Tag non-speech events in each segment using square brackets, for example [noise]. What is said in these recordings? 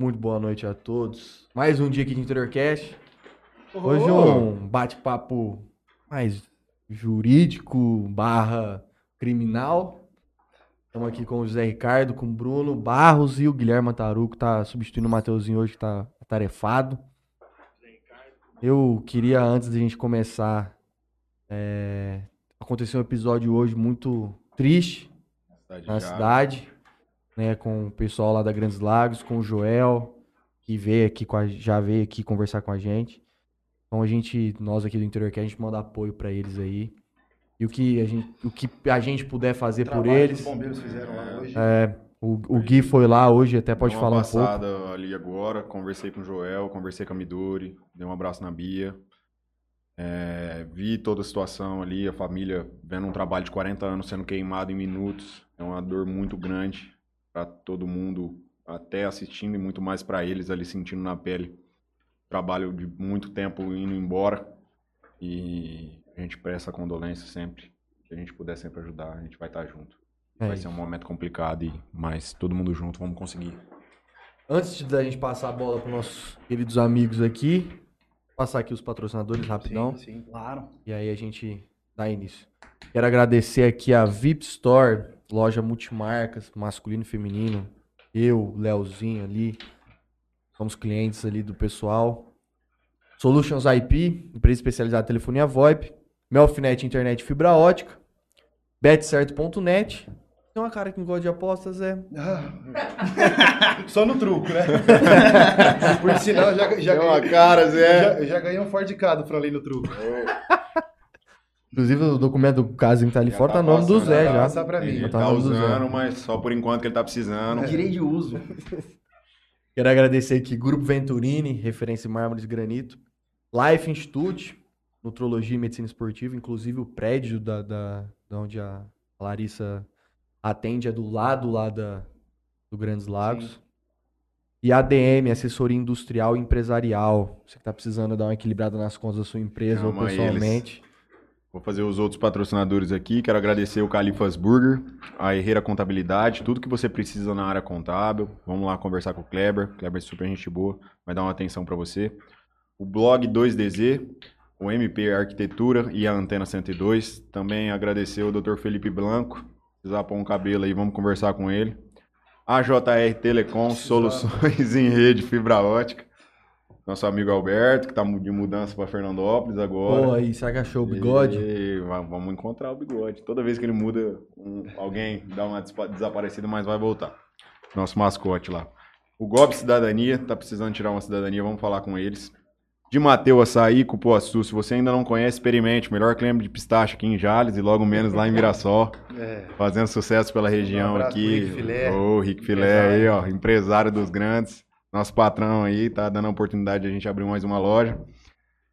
Muito boa noite a todos. Mais um dia aqui de Interiorcast. Hoje é um bate-papo mais jurídico barra criminal. Estamos aqui com o José Ricardo, com o Bruno Barros e o Guilherme Taruco, que tá substituindo o Mateuzinho hoje, que tá atarefado. Eu queria, antes de a gente começar, é, aconteceu um episódio hoje muito triste Cidade na cidade, né, com o pessoal lá da Grandes Lagos, com o Joel, que veio aqui com a, já veio aqui conversar com a gente. Então a gente, nós aqui do interior, que a gente manda apoio pra eles aí. E o que a gente, o que a gente puder fazer por Trabalho que eles. Os bombeiros fizeram lá hoje. É, o, o Gui foi lá hoje, até pode uma falar um pouco. passada ali agora, conversei com o Joel, conversei com a Midori, dei um abraço na Bia. É, vi toda a situação ali, a família vendo um trabalho de 40 anos sendo queimado em minutos. É uma dor muito grande para todo mundo, até assistindo e muito mais para eles ali sentindo na pele. Trabalho de muito tempo indo embora e a gente presta condolência sempre. Se a gente puder sempre ajudar, a gente vai estar junto. É vai isso. ser um momento complicado, e, mas todo mundo junto, vamos conseguir. Antes de da gente passar a bola para nossos queridos amigos aqui, passar aqui os patrocinadores rapidão. Sim, sim. Claro. E aí a gente dá início. Quero agradecer aqui a VIP Store, loja multimarcas, masculino e feminino. Eu, Leozinho ali, somos clientes ali do pessoal. Solutions IP, empresa especializada em telefonia VoIP. Melfinet Internet Fibra Ótica. Betcerto.net. Tem uma cara que não gosta de apostas, é... Ah. [laughs] Só no truco, né? [laughs] Por sinal, já, já, Deu uma ganhei, cara, Zé. já, já ganhei um Ford K do Franley no truco. Inclusive o documento do caso que tá ali Já fora tá tá nome do Zé já passa pra mim. Ele tá tá usando, mas só por enquanto que ele tá precisando. Direi de uso. [laughs] Quero agradecer aqui Grupo Venturini, referência em mármores e granito. Life Institute, Nutrologia e Medicina Esportiva, inclusive o prédio da, da, da onde a Larissa atende é do lado lá da, do Grandes Lagos. E ADM, Assessoria Industrial e Empresarial. Você que tá precisando dar uma equilibrada nas contas da sua empresa ou Chama pessoalmente. Vou fazer os outros patrocinadores aqui. Quero agradecer o Califas Burger, a Herreira Contabilidade, tudo que você precisa na área contábil. Vamos lá conversar com o Kleber. Kleber é super gente boa, vai dar uma atenção para você. O blog 2DZ, o MP Arquitetura e a Antena 102. Também agradecer o Dr. Felipe Blanco. Precisar pôr um cabelo aí, vamos conversar com ele. A JR Telecom, soluções [laughs] em rede fibra ótica. Nosso amigo Alberto, que está de mudança para Fernandópolis agora. Pô, aí, será que achou o bigode? E va- vamos encontrar o bigode. Toda vez que ele muda, um- alguém dá uma desaparecida, mas vai voltar. Nosso mascote lá. O Gob Cidadania, tá precisando tirar uma cidadania, vamos falar com eles. De Mateu Açaí, Cupuaçu, se você ainda não conhece, experimente. Melhor creme de pistache aqui em Jales e logo menos lá em Mirassol. [laughs] É. Fazendo sucesso pela região Um aqui. Rick Filé. Ô, Rick Filé aí, ó, empresário dos grandes. Nosso patrão aí, tá dando a oportunidade de a gente abrir mais uma loja.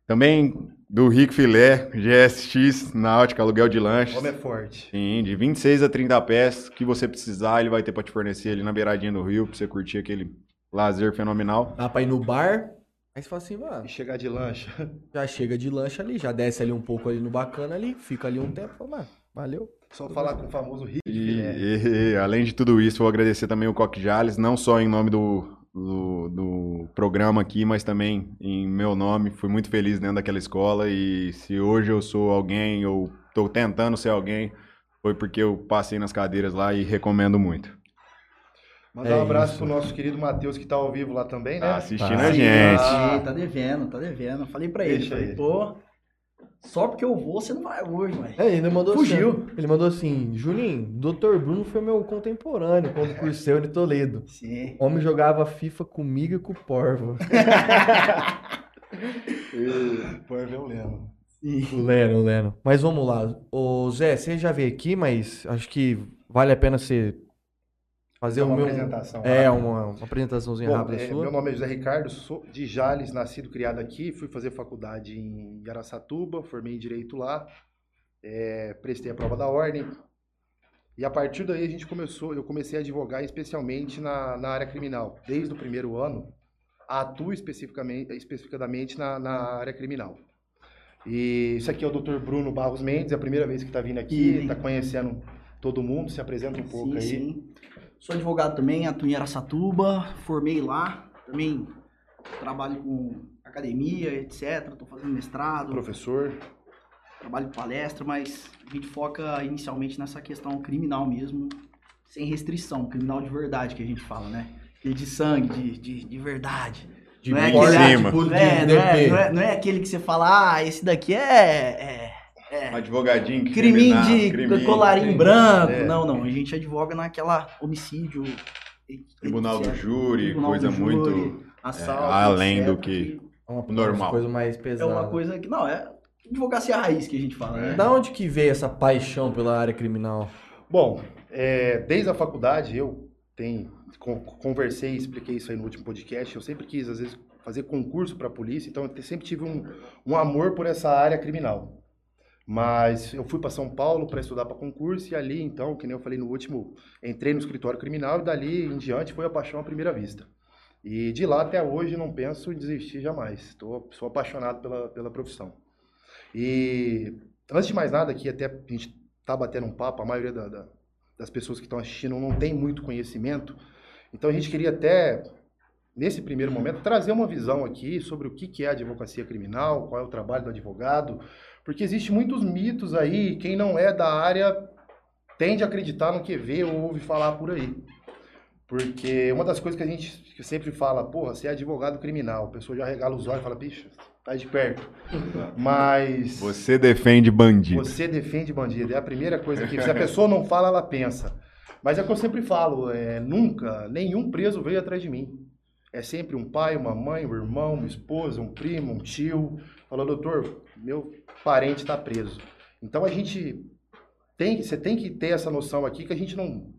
Também do Rick Filé, GSX, Náutica, aluguel de lanches. homem é forte. Sim, de 26 a 30 pés, que você precisar, ele vai ter pra te fornecer ali na beiradinha do rio, pra você curtir aquele lazer fenomenal. Dá pra ir no bar. Aí você fala assim, mano, E chegar de lancha. já chega de lanche ali, já desce ali um pouco ali no bacana ali, fica ali um tempo, fala, mano, valeu. Só falar com o famoso Rick E, Filé. e- e, além de tudo isso, vou agradecer também o Coque Jales, não só em nome do, do, do programa aqui, mas também em meu nome. Fui muito feliz dentro daquela escola e se hoje eu sou alguém, ou estou tentando ser alguém, foi porque eu passei nas cadeiras lá e recomendo muito. Mandar É um abraço isso. pro nosso querido Matheus, que tá ao vivo lá também, né? Tá assistindo Tá. a gente. Sim, tá devendo, tá devendo. Falei pra ele, Deixa falei, aí. pô, só porque eu vou, você não vai hoje, ué. É, ele mandou Fugiu. assim. Ele mandou assim: Juninho, Dr. Bruno foi meu contemporâneo quando [laughs] cursei em Toledo. Sim. O homem jogava FIFA comigo e com o Porvo. [laughs] Pô, é o Leno. O Leno, o Leno. Mas vamos lá. Ô Zé, você já veio aqui, mas acho que vale a pena você fazer uma o meu. apresentação. É, uma, uma apresentaçãozinha Bom, rápida é, sua. meu nome é José Ricardo, sou de Jales, nascido, criado aqui, fui fazer faculdade em Araçatuba, formei em Direito lá, é, prestei a prova da ordem, e a partir daí a gente começou, eu comecei a advogar especialmente na, na área criminal. Desde o primeiro ano, atuo especificamente, especificadamente na, na área criminal. E isso aqui é o Dr. Bruno Barros Mendes, é a primeira vez que está vindo aqui, está conhecendo todo mundo, se apresenta um pouco sim, aí. sim. Sou advogado também, atuo em Araçatuba, formei lá. também trabalho com academia, etc. Tô fazendo mestrado, Professor. trabalho com palestra, mas a gente foca inicialmente nessa questão criminal mesmo, sem restrição, criminal de verdade que a gente fala, né? De sangue, de, de, de verdade. De Não é aquele- tipo, Não de é, não, é, DP. não, é, não é aquele que você fala, ah, esse daqui é, é, Um advogadinho que criminho de criminho, colarinho crime. branco. É. Não, não, a gente advoga naquela homicídio. Tribunal do etc. júri, Tribunal coisa do muito júri, assalto, além do etc, que- É uma Normal. coisa mais É pesada. uma coisa que, não, é advocacia raiz que a gente fala, né? Da onde que veio essa paixão pela área criminal? Bom, é, desde a faculdade eu tenho, con- conversei e expliquei isso aí no último podcast. Eu sempre quis, às vezes, fazer concurso para a polícia, então eu sempre tive um, um amor por essa área criminal. Mas eu fui para São Paulo para estudar para concurso e ali, então, que nem eu falei no último, entrei no escritório criminal e dali em diante foi a paixão à primeira vista. E de lá até hoje não penso em desistir jamais. Tô, sou apaixonado pela, pela profissão. E antes de mais nada, aqui até a gente tá batendo um papo, a maioria da- da- das pessoas que estão assistindo não tem muito conhecimento. Então a gente queria até, nesse primeiro momento, trazer uma visão aqui sobre o que que é a advocacia criminal, qual é o trabalho do advogado, porque existe muitos mitos aí, quem não é da área tende a acreditar no que vê ou ouve falar por aí. Porque uma das coisas que a gente que sempre fala, porra, você é advogado criminal, a pessoa já regala os olhos e fala, bicho, tá de perto. [laughs] Mas Você defende bandido. você defende bandido. É a primeira coisa que. Se a pessoa não fala, ela pensa. Mas é o que eu sempre falo: é, nunca, nenhum preso veio atrás de mim. É sempre um pai, uma mãe, um irmão, uma esposa, um primo, um tio. Falou, doutor, meu parente está preso. Então a gente tem, você tem que ter essa noção aqui que a gente não.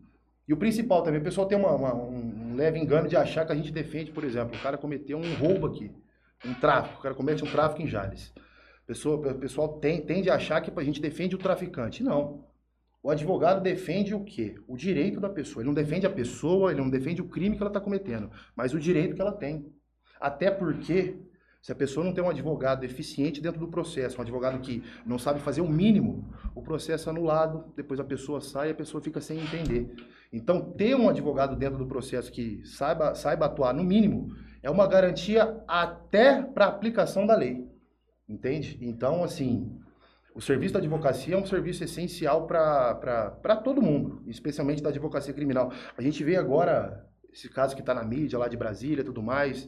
E o principal também, o pessoal tem uma- uma- um leve engano de achar que a gente defende, por exemplo, o cara cometeu um roubo aqui, um tráfico, o cara comete um tráfico em Jales. Pessoa, o pessoal tem, tende a achar que a gente defende o traficante. Não. O advogado defende o quê? O direito da pessoa. Ele não defende a pessoa, ele não defende o crime que ela está cometendo, mas o direito que ela tem. Até porque, se a pessoa não tem um advogado eficiente dentro do processo, um advogado que não sabe fazer o mínimo, o processo é anulado, depois a pessoa sai e a pessoa fica sem entender. Então, ter um advogado dentro do processo que saiba, saiba atuar no mínimo é uma garantia até para a aplicação da lei. Entende? Então, assim, o serviço da advocacia é um serviço essencial para todo mundo, especialmente da advocacia criminal. A gente vê agora esse caso que está na mídia lá de Brasília e tudo mais.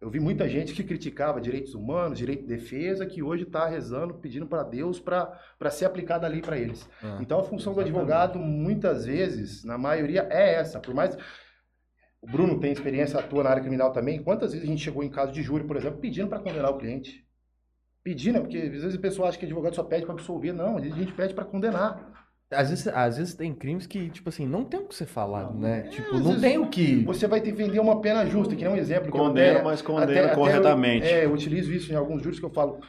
Eu vi muita gente que criticava direitos humanos, direito de defesa, que hoje está rezando, pedindo para Deus para ser aplicada a lei para eles. Ah, Então a função do exatamente. advogado, muitas vezes, na maioria, é essa. Por mais. O Bruno tem experiência, atua na área criminal também. Quantas vezes a gente chegou em caso de júri, por exemplo, pedindo para condenar o cliente? Pedindo, porque às vezes a pessoa acha que advogado só pede para absolver. Não, a gente pede para condenar. Às vezes, às vezes tem crimes que, tipo assim, não tem o que ser falado, Não, né? é, tipo, não tem o que. Você vai defender uma pena justa, que nem um exemplo. que eu Condena, até- mas condena até- até eu- corretamente. é, eu utilizo isso em alguns juros que eu falo.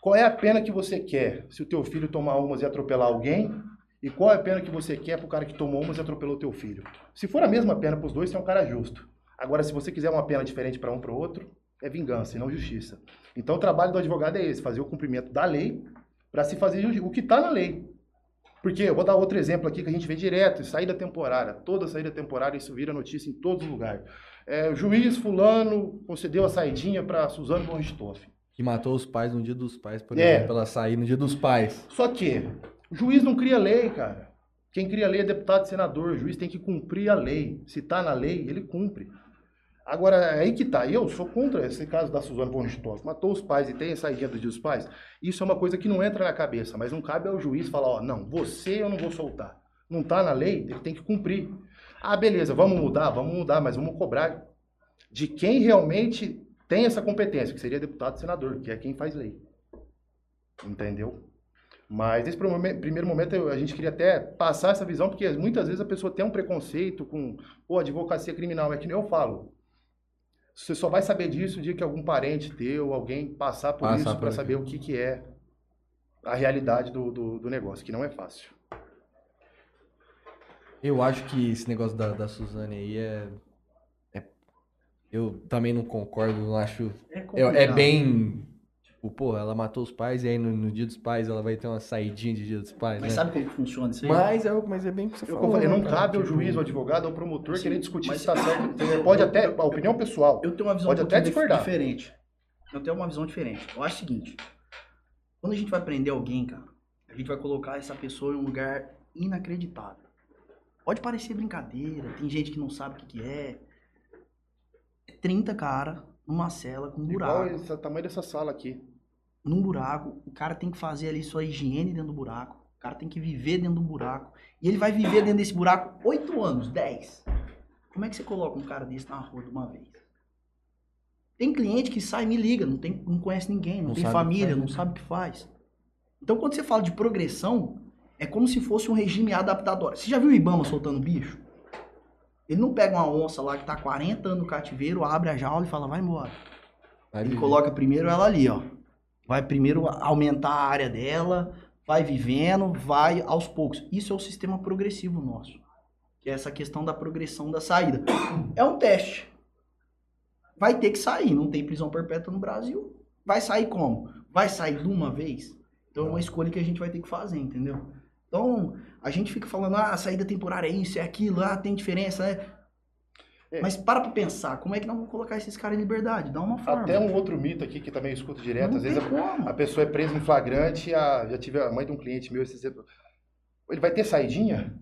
Qual é a pena que você quer se o teu filho tomar umas e atropelar alguém? E qual é a pena que você quer pro cara que tomou umas e atropelou teu filho? Se for a mesma pena pros dois, você é um cara justo. Agora, se você quiser uma pena diferente para um para o outro, é vingança e não justiça. Então, o trabalho do advogado é esse, fazer o cumprimento da lei para se fazer o que está na lei. Porque, eu vou dar outro exemplo aqui que a gente vê direto, saída temporária. Toda saída temporária, isso vira notícia em todos os lugares. É, o juiz fulano concedeu a saidinha para Suzano von Richthofen. Que matou os pais no dia dos pais, por É. exemplo, ela sair no dia dos pais. Só que o juiz não cria lei, cara. Quem cria lei é deputado e senador. O juiz tem que cumprir a lei. Se tá na lei, ele cumpre. Agora, é aí que tá. Eu sou contra esse caso da Suzana von Richthofen. Matou os pais e tem a saída do dia dos pais. Isso é uma coisa que não entra na cabeça, mas não cabe ao juiz falar, ó, não, você eu não vou soltar. Não tá na lei, ele tem que cumprir. Ah, beleza, vamos mudar? Vamos mudar, mas vamos cobrar de quem realmente tem essa competência, que seria deputado e senador, que é quem faz lei. Entendeu? Mas nesse prime- primeiro momento a gente queria até passar essa visão, porque muitas vezes a pessoa tem um preconceito com, pô, advocacia criminal. É que nem eu falo. Você só vai saber disso o dia que algum parente teu, alguém passar por Passar isso para saber o que, que é a realidade do, do, do negócio, que não é fácil. Eu acho que esse negócio da, da Suzane aí é, é- Eu também não concordo, não acho. É, É, é bem. Tipo, pô, ela matou os pais e aí no, no dia dos pais ela vai ter uma saidinha de dia dos pais, Mas né? sabe como que funciona isso aí? Mas é, mas é bem o que você Eu, que eu falou. falei, né, não cara? cabe ao Tipo, juiz, ao advogado, ao promotor Sim, querer discutir mas- se tá certo. Pode até, a opinião pessoal. Eu tenho uma visão Pode um até discordar. diferente. Eu tenho uma visão diferente. Eu acho o seguinte: quando a gente vai prender alguém, cara, a gente vai colocar essa pessoa em um lugar inacreditável. Pode parecer brincadeira, tem gente que não sabe o que, que é. É 30 cara numa cela com um Igual buraco. esse o tamanho dessa sala aqui. Num buraco, o cara tem que fazer ali sua higiene dentro do buraco. O cara tem que viver dentro do buraco. E ele vai viver dentro desse buraco 8 anos, 10. Como é que você coloca um cara desse na rua de uma vez? Tem cliente que sai e me liga, não, tem, não conhece ninguém, não, Não tem família, faz, não né? sabe o que faz. Então, quando você fala de progressão, é como se fosse um regime adaptatório. Você já viu o Ibama soltando bicho? Ele não pega uma onça lá que tá 40 anos no cativeiro, abre a jaula e fala, vai embora. vai Ele viver. coloca primeiro ela ali, ó. Vai primeiro aumentar a área dela, vai vivendo, vai aos poucos. Isso é o sistema progressivo nosso. Que é essa questão da progressão da saída. [coughs] É um teste. Vai ter que sair, não tem prisão perpétua no Brasil. Vai sair como? Vai sair de uma vez? Então é uma escolha que a gente vai ter que fazer, entendeu? Então, a gente fica falando, ah, a saída temporária é isso, é aquilo, ah, tem diferença, né? É. Mas para pra pensar, como é que nós vamos colocar esses caras em liberdade? Dá uma forma. Até um outro mito aqui que também eu escuto direto. Não Às vezes a, a pessoa é presa em flagrante. A, já tive a mãe de um cliente meu esse exemplo. Ele vai ter saidinha?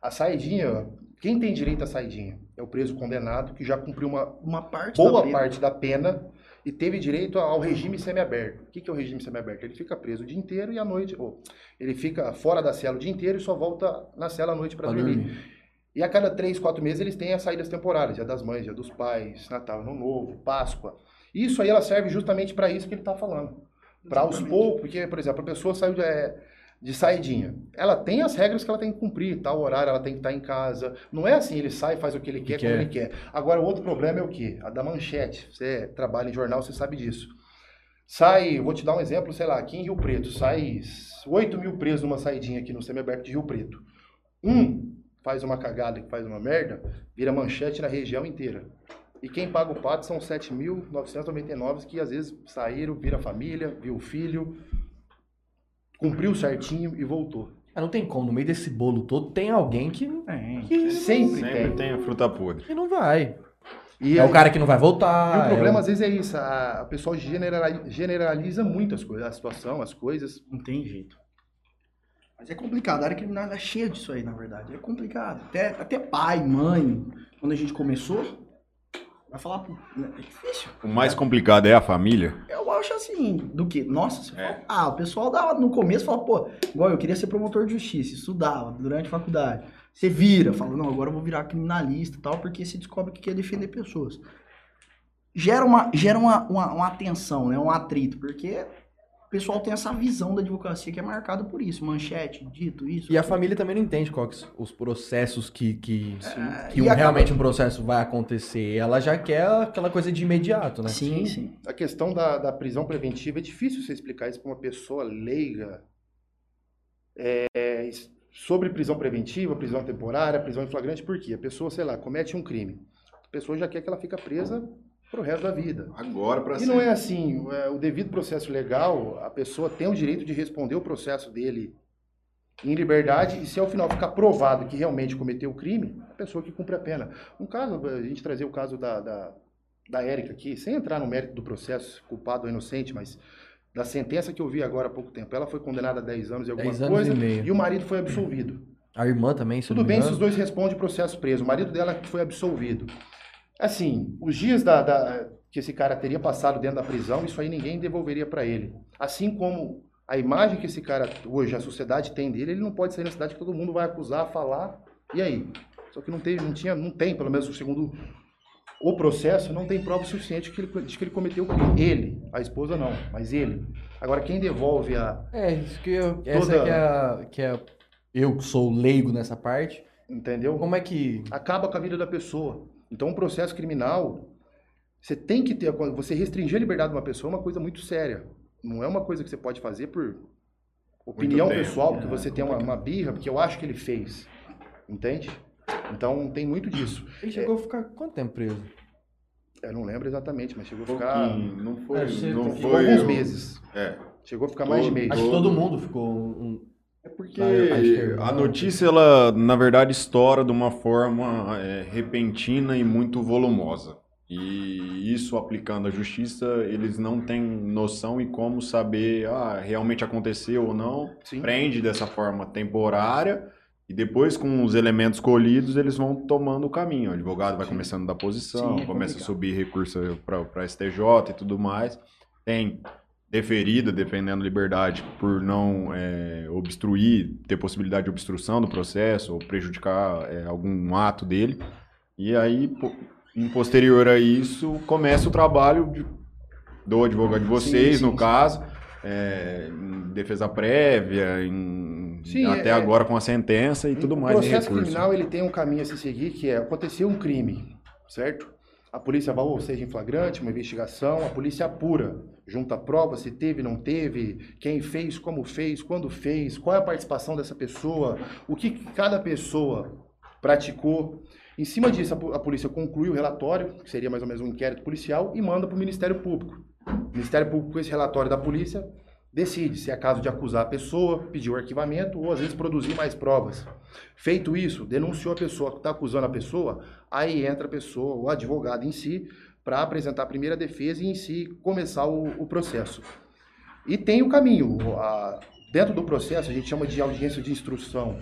A saidinha, quem tem direito à saidinha? É o preso condenado que já cumpriu uma uma parte boa da parte da pena e teve direito ao regime semiaberto. O que é o regime semiaberto? Ele fica preso o dia inteiro e à noite, ou ele fica fora da cela o dia inteiro e só volta na cela à noite para Pra dormir. dormir. E a cada três, quatro meses eles têm as saídas temporárias, dia das mães, dia dos pais, Natal, Ano Novo, Páscoa. Isso aí ela serve justamente para isso que ele está falando. Para aos poucos, porque, por exemplo, a pessoa saiu de, é, de saidinha. Ela tem as regras que ela tem que cumprir, tal horário ela tem que estar em casa. Não é assim, ele sai, faz o que ele quer, como quer. ele quer. Agora, o outro problema é o quê? A da manchete. Você trabalha em jornal, você sabe disso. Sai, vou te dar um exemplo, sei lá, aqui em Rio Preto, sai 8 mil presos numa saidinha aqui no semiaberto de Rio Preto. Um faz uma cagada, que faz uma merda, vira manchete na região inteira. E quem paga o pato são 7.999 que às vezes saíram, vira família, viu o filho, cumpriu certinho e voltou. Ah, não tem como, no meio desse bolo todo tem alguém que, Tem. que, Sempre, Sempre tem. tem a fruta podre. que não vai. E, É o cara que não vai voltar. e o problema é às vezes é isso, a, a pessoa generali- generaliza muito as coisas, a situação, as coisas. Não tem jeito. Mas é complicado. A área criminal é cheia disso aí, na verdade. É complicado. Até, até pai, mãe, quando a gente começou, vai falar. É difícil. O mais complicado é a família. Eu acho assim, do que? Nossa, você É. fala, ah, o pessoal dava no começo fala, pô, igual eu queria ser promotor de justiça, estudava durante a faculdade. Você vira, fala, não, agora eu vou virar criminalista tal, porque você descobre que quer defender pessoas. Gera uma, gera uma, uma, uma tensão, né? Um atrito, porque o pessoal tem essa visão da advocacia que é marcada por isso, manchete, dito, isso. E a família também não entende quais os processos que, que, É, que um- realmente um processo vai acontecer. Ela já quer aquela coisa de imediato, né? Sim, sim. A questão da, da prisão preventiva é difícil você explicar isso para uma pessoa leiga. É, sobre prisão preventiva, prisão temporária, prisão em flagrante, por quê? A pessoa, sei lá, comete um crime. A pessoa já quer que ela fique presa pro resto da vida. Agora pra E não é assim, é, o devido processo legal, a pessoa tem o direito de responder o processo dele em liberdade e se ao final ficar provado que realmente cometeu o crime, a pessoa que cumpre a pena. Um caso, a gente trazer o caso da, da, da Érica aqui, sem entrar no mérito do processo, culpado ou inocente, mas da sentença que eu vi agora há pouco tempo, ela foi condenada a 10 anos e alguma 10 anos coisa e meio. e o marido foi absolvido. A irmã também, se Tudo não me bem se os dois respondem processo preso. O marido dela que foi absolvido. Assim, os dias da, da- que esse cara teria passado dentro da prisão, isso aí ninguém devolveria para ele. Assim como a imagem que esse cara hoje, a sociedade tem dele, ele não pode sair na cidade que todo mundo vai acusar, falar. E aí? Só que não, teve, não tinha, não tem, pelo menos segundo o processo, não tem prova suficiente que ele, de que ele cometeu o crime. Ele, a esposa não, mas ele. Agora, quem devolve a. É, isso que eu, essa Toda- que é, a- que é eu que sou leigo nessa parte. Entendeu? Como é que acaba com a vida da pessoa. Então, um processo criminal, você tem que ter, quando você restringir a liberdade de uma pessoa é uma coisa muito séria. Não é uma coisa que você pode fazer por opinião tempo, pessoal, porque você tem uma, uma birra, porque eu acho que ele fez. Entende? Então, tem muito disso. ele chegou a ficar quanto tempo preso? Eu não lembro exatamente, mas chegou a ficar. Não foi. É, não Ficou foi alguns o- meses. É. Chegou a ficar mais de Todo- mês. Acho que todo mundo ficou um... É porque a notícia, ela, na verdade, estoura de uma forma é, repentina e muito volumosa. E isso, aplicando a justiça, eles não têm noção e como saber, ah, realmente aconteceu ou não. Sim. Prende dessa forma temporária e depois, com os elementos colhidos, eles vão tomando o caminho. O advogado vai Sim. começando da posição, Sim, é começa a subir recurso para STJ e tudo mais. Tem deferida, defendendo liberdade por não é, obstruir, ter possibilidade de obstrução do processo ou prejudicar é, algum ato dele. E aí, em posterior a isso, começa o trabalho de- do advogado de vocês, sim, no sim. caso, é, em defesa prévia, em- Sim, até é- agora com a sentença e tudo mais. O processo criminal ele tem um caminho a se seguir que é aconteceu um crime, certo? A polícia vai, seja, em flagrante, uma investigação, a polícia apura, junta provas, se teve, não teve, quem fez, como fez, quando fez, qual é a participação dessa pessoa, o que cada pessoa praticou. Em cima disso, a a polícia conclui o relatório, que seria mais ou menos um inquérito policial, e manda para o Ministério Público. O Ministério Público, com esse relatório da polícia, decide se é caso de acusar a pessoa, pedir o arquivamento ou às vezes produzir mais provas. Feito isso, denunciou a pessoa que está acusando a pessoa, aí entra a pessoa, o advogado em si, para apresentar a primeira defesa e em si começar o, o processo. E tem o caminho. a- dentro do processo, a gente chama de audiência de instrução.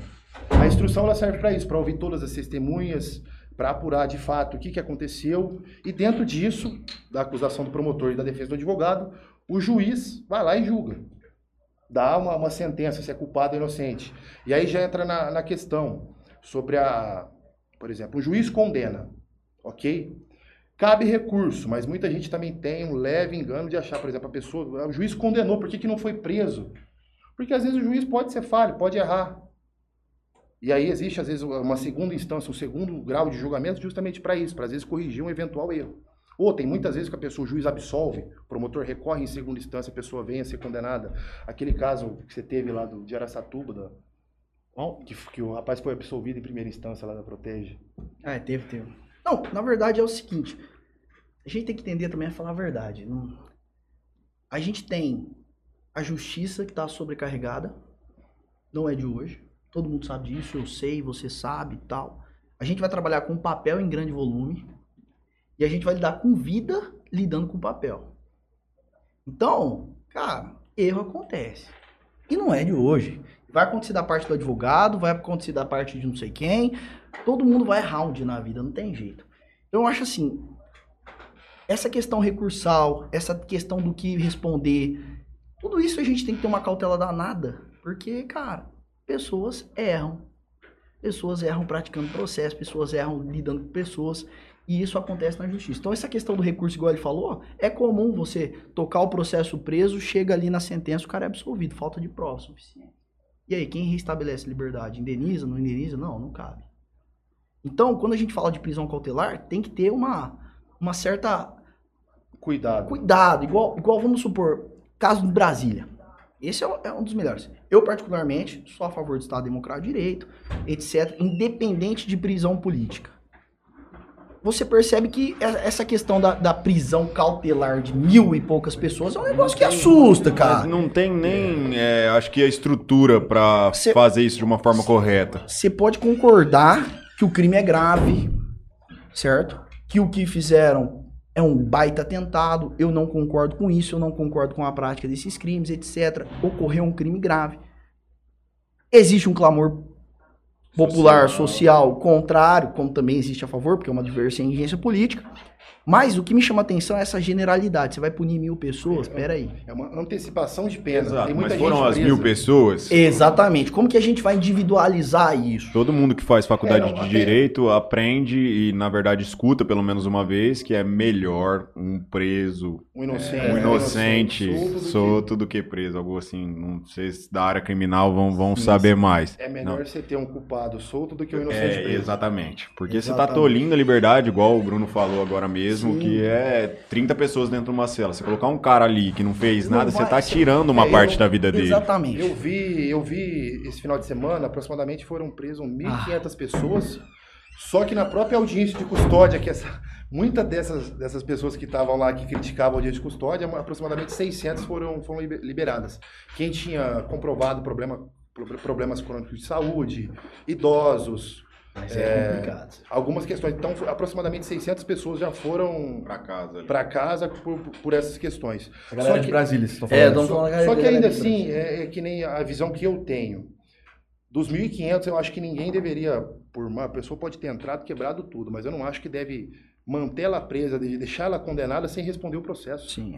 A instrução ela serve para isso, para ouvir todas as testemunhas, para apurar de fato o que, que aconteceu. E dentro disso, da acusação do promotor e da defesa do advogado, o juiz vai lá e julga. Dá uma, uma sentença se é culpado ou inocente. E aí já entra na, na questão sobre a. Por exemplo, o juiz condena, ok? Cabe recurso, mas muita gente também tem um leve engano de achar, por exemplo, a pessoa. O juiz condenou, por que, que não foi preso? Porque às vezes o juiz pode ser falho, pode errar. E aí existe, às vezes, uma segunda instância, um segundo grau de julgamento justamente para isso, para às vezes corrigir um eventual erro. Ou tem muitas vezes que a pessoa, o juiz absolve, o promotor recorre em segunda instância, a pessoa vem a ser condenada. Aquele caso que você teve lá do, de Araçatuba, da, que, que o rapaz foi absolvido em primeira instância lá da Protege. É, teve, teve. Não, na verdade é o seguinte. A gente tem que entender também a falar a verdade. Não- A gente tem a justiça que está sobrecarregada. Não é de hoje. Todo mundo sabe disso, eu sei, você sabe e tal. A gente vai trabalhar com papel em grande volume. E a gente vai lidar com vida lidando com papel. Então, cara, erro acontece. E não é de hoje. Vai acontecer da parte do advogado, vai acontecer da parte de não sei quem. Todo mundo vai dia na vida, não tem jeito. Então, eu acho assim, essa questão recursal, essa questão do que responder, tudo isso a gente tem que ter uma cautela danada, porque, cara, pessoas erram. Pessoas erram praticando processo, pessoas erram lidando com pessoas, e isso acontece na justiça. Então, essa questão do recurso, igual ele falou, é comum você tocar o processo preso, chega ali na sentença, o cara é absolvido, falta de prova suficiente. E aí, quem restabelece liberdade? Indeniza, não indeniza? Não, não cabe. Então, quando a gente fala de prisão cautelar, tem que ter uma, uma certa Cuidado. cuidado. Igual, igual vamos supor, caso de Brasília. Esse é, é um dos melhores. Eu, particularmente, sou a favor do Estado Democrático de Direito, etc., independente de prisão política. Você percebe que e- essa questão da, da prisão cautelar de mil e poucas pessoas é um negócio que assusta, Mas cara. não tem nem, é, acho que a estrutura pra Cê- fazer isso de uma forma correta. Você pode concordar que o crime é grave, certo? Que o que fizeram é um baita atentado. Eu não concordo com isso, eu não concordo com a prática desses crimes, etc. Ocorreu um crime grave. Existe um clamor popular, social, contrário, como também existe a favor, porque é uma divergência política. Mas o que me chama atenção é essa generalidade. Você vai punir mil pessoas? Peraí. É uma antecipação de pena. Exato, Tem muita mas foram gente as mil pessoas. Exatamente. Como que a gente vai individualizar isso? Todo mundo que faz faculdade É, não, de até- direito aprende e, na verdade, escuta pelo menos uma vez que é melhor um preso, Um inocente. um né? inocente solto do que- solto do que preso. Algo assim, não sei se da área criminal vão, vão Sim, saber mais. É melhor Não. você ter um culpado solto do que um inocente É, preso. exatamente. Porque você tá Exatamente. tolindo a liberdade, igual o Bruno falou agora mesmo, Sim. que é 30 pessoas dentro de uma cela. Você colocar um cara ali que não fez Não nada, você vai- tá você- tirando uma É, parte eu- da vida dele. Exatamente. Eu vi, eu vi esse final de semana, aproximadamente foram presos 1.500 Ah. pessoas. Só que na própria audiência de custódia, que essa Muitas dessas, dessas pessoas que estavam lá, que criticavam o dia de custódia, aproximadamente 600 foram, foram liber- liberadas. Quem tinha comprovado problema, pro- problemas crônicos de saúde, idosos, Mas é, complicado. algumas questões. Então, aproximadamente 600 pessoas já foram Pra casa. para casa por, por essas questões. A galera Só de que- Brasília, vocês estão É, falando. não- Só, falando só que ainda de assim, é, é que nem a visão que eu tenho. Dos 1.500, eu acho que ninguém deveria, por uma a pessoa pode ter entrado, quebrado tudo, mas eu não acho que deve manter ela presa, de- deixar ela condenada sem responder o processo, Sim.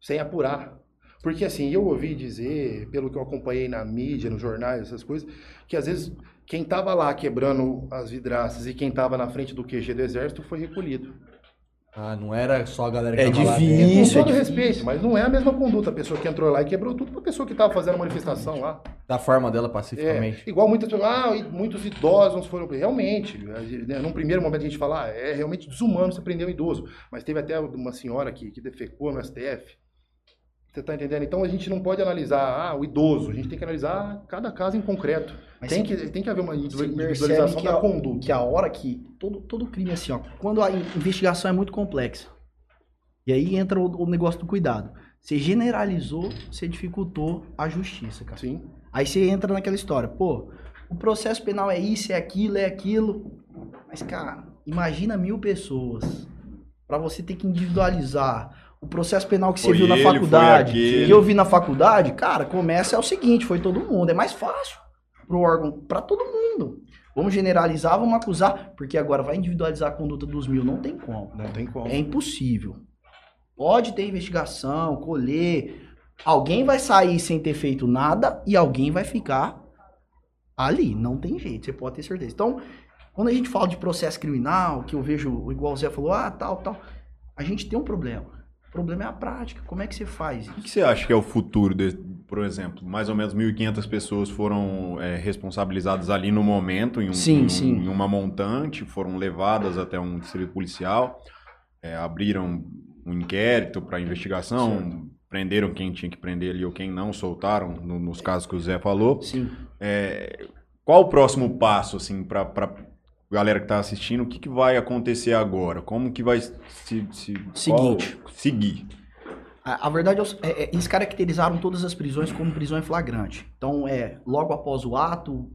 sem apurar. Porque assim, eu ouvi dizer, pelo que eu acompanhei na mídia, nos jornais, essas coisas, que às vezes quem estava lá quebrando as vidraças e quem estava na frente do QG do exército foi recolhido. Ah, não era só a galera que É tava lá difícil. dentro. Com Isso é todo difícil. respeito, mas não é a mesma conduta. A pessoa que entrou lá e quebrou tudo para a pessoa que estava fazendo a manifestação lá. Da forma dela É, pacificamente. igual muitas pessoas, ah, e muitos idosos foram. Realmente, né, num primeiro momento a gente fala, ah, é realmente desumano você prender um idoso. Mas teve até uma senhora que, que defecou no STF. Você tá entendendo? Então a gente não pode analisar, ah, o idoso. A gente tem que analisar cada caso em concreto. Mas tem, que, tem que haver uma individualização da a, conduta. que a hora que todo, todo crime assim, ó, quando a in- investigação é muito complexa. E aí entra o, o negócio do cuidado. Você generalizou, você dificultou a justiça, cara. Sim. Aí você entra naquela história, pô, o processo penal é isso, é aquilo, é aquilo. Mas, cara, imagina mil pessoas pra você ter que individualizar o processo penal que você Foi viu na ele, foi faculdade. aquele. E eu vi na faculdade, cara, começa é o seguinte, foi todo mundo. É mais fácil pro órgão, pra todo mundo. Vamos generalizar, vamos acusar, porque agora vai individualizar a conduta dos mil, não tem como. Não tem como. É impossível. Pode ter investigação, colher. Alguém vai sair sem ter feito nada e alguém vai ficar ali. Não tem jeito, você pode ter certeza. Então, quando a gente fala de processo criminal, que eu vejo, igual o Zé falou, ah, tal, tal, a gente tem um problema. O problema é a prática. Como é que você faz O que isso? você acha que é o futuro, de- por exemplo? Mais ou menos 1.500 pessoas foram é, responsabilizadas ali no momento, em, um- Sim, em um- sim. em uma montante, foram levadas até um distrito policial, é, abriram um inquérito para investigação, prenderam quem tinha que prender ali ou quem não, soltaram, no- nos casos que o Zé falou. Sim. É, qual o próximo passo, assim, para galera que está assistindo? O que, que vai acontecer agora? Como que vai se... se Seguinte. qual- seguir. A, a verdade é, é, é, eles caracterizaram todas as prisões como prisão em flagrante. Então, é logo após o ato,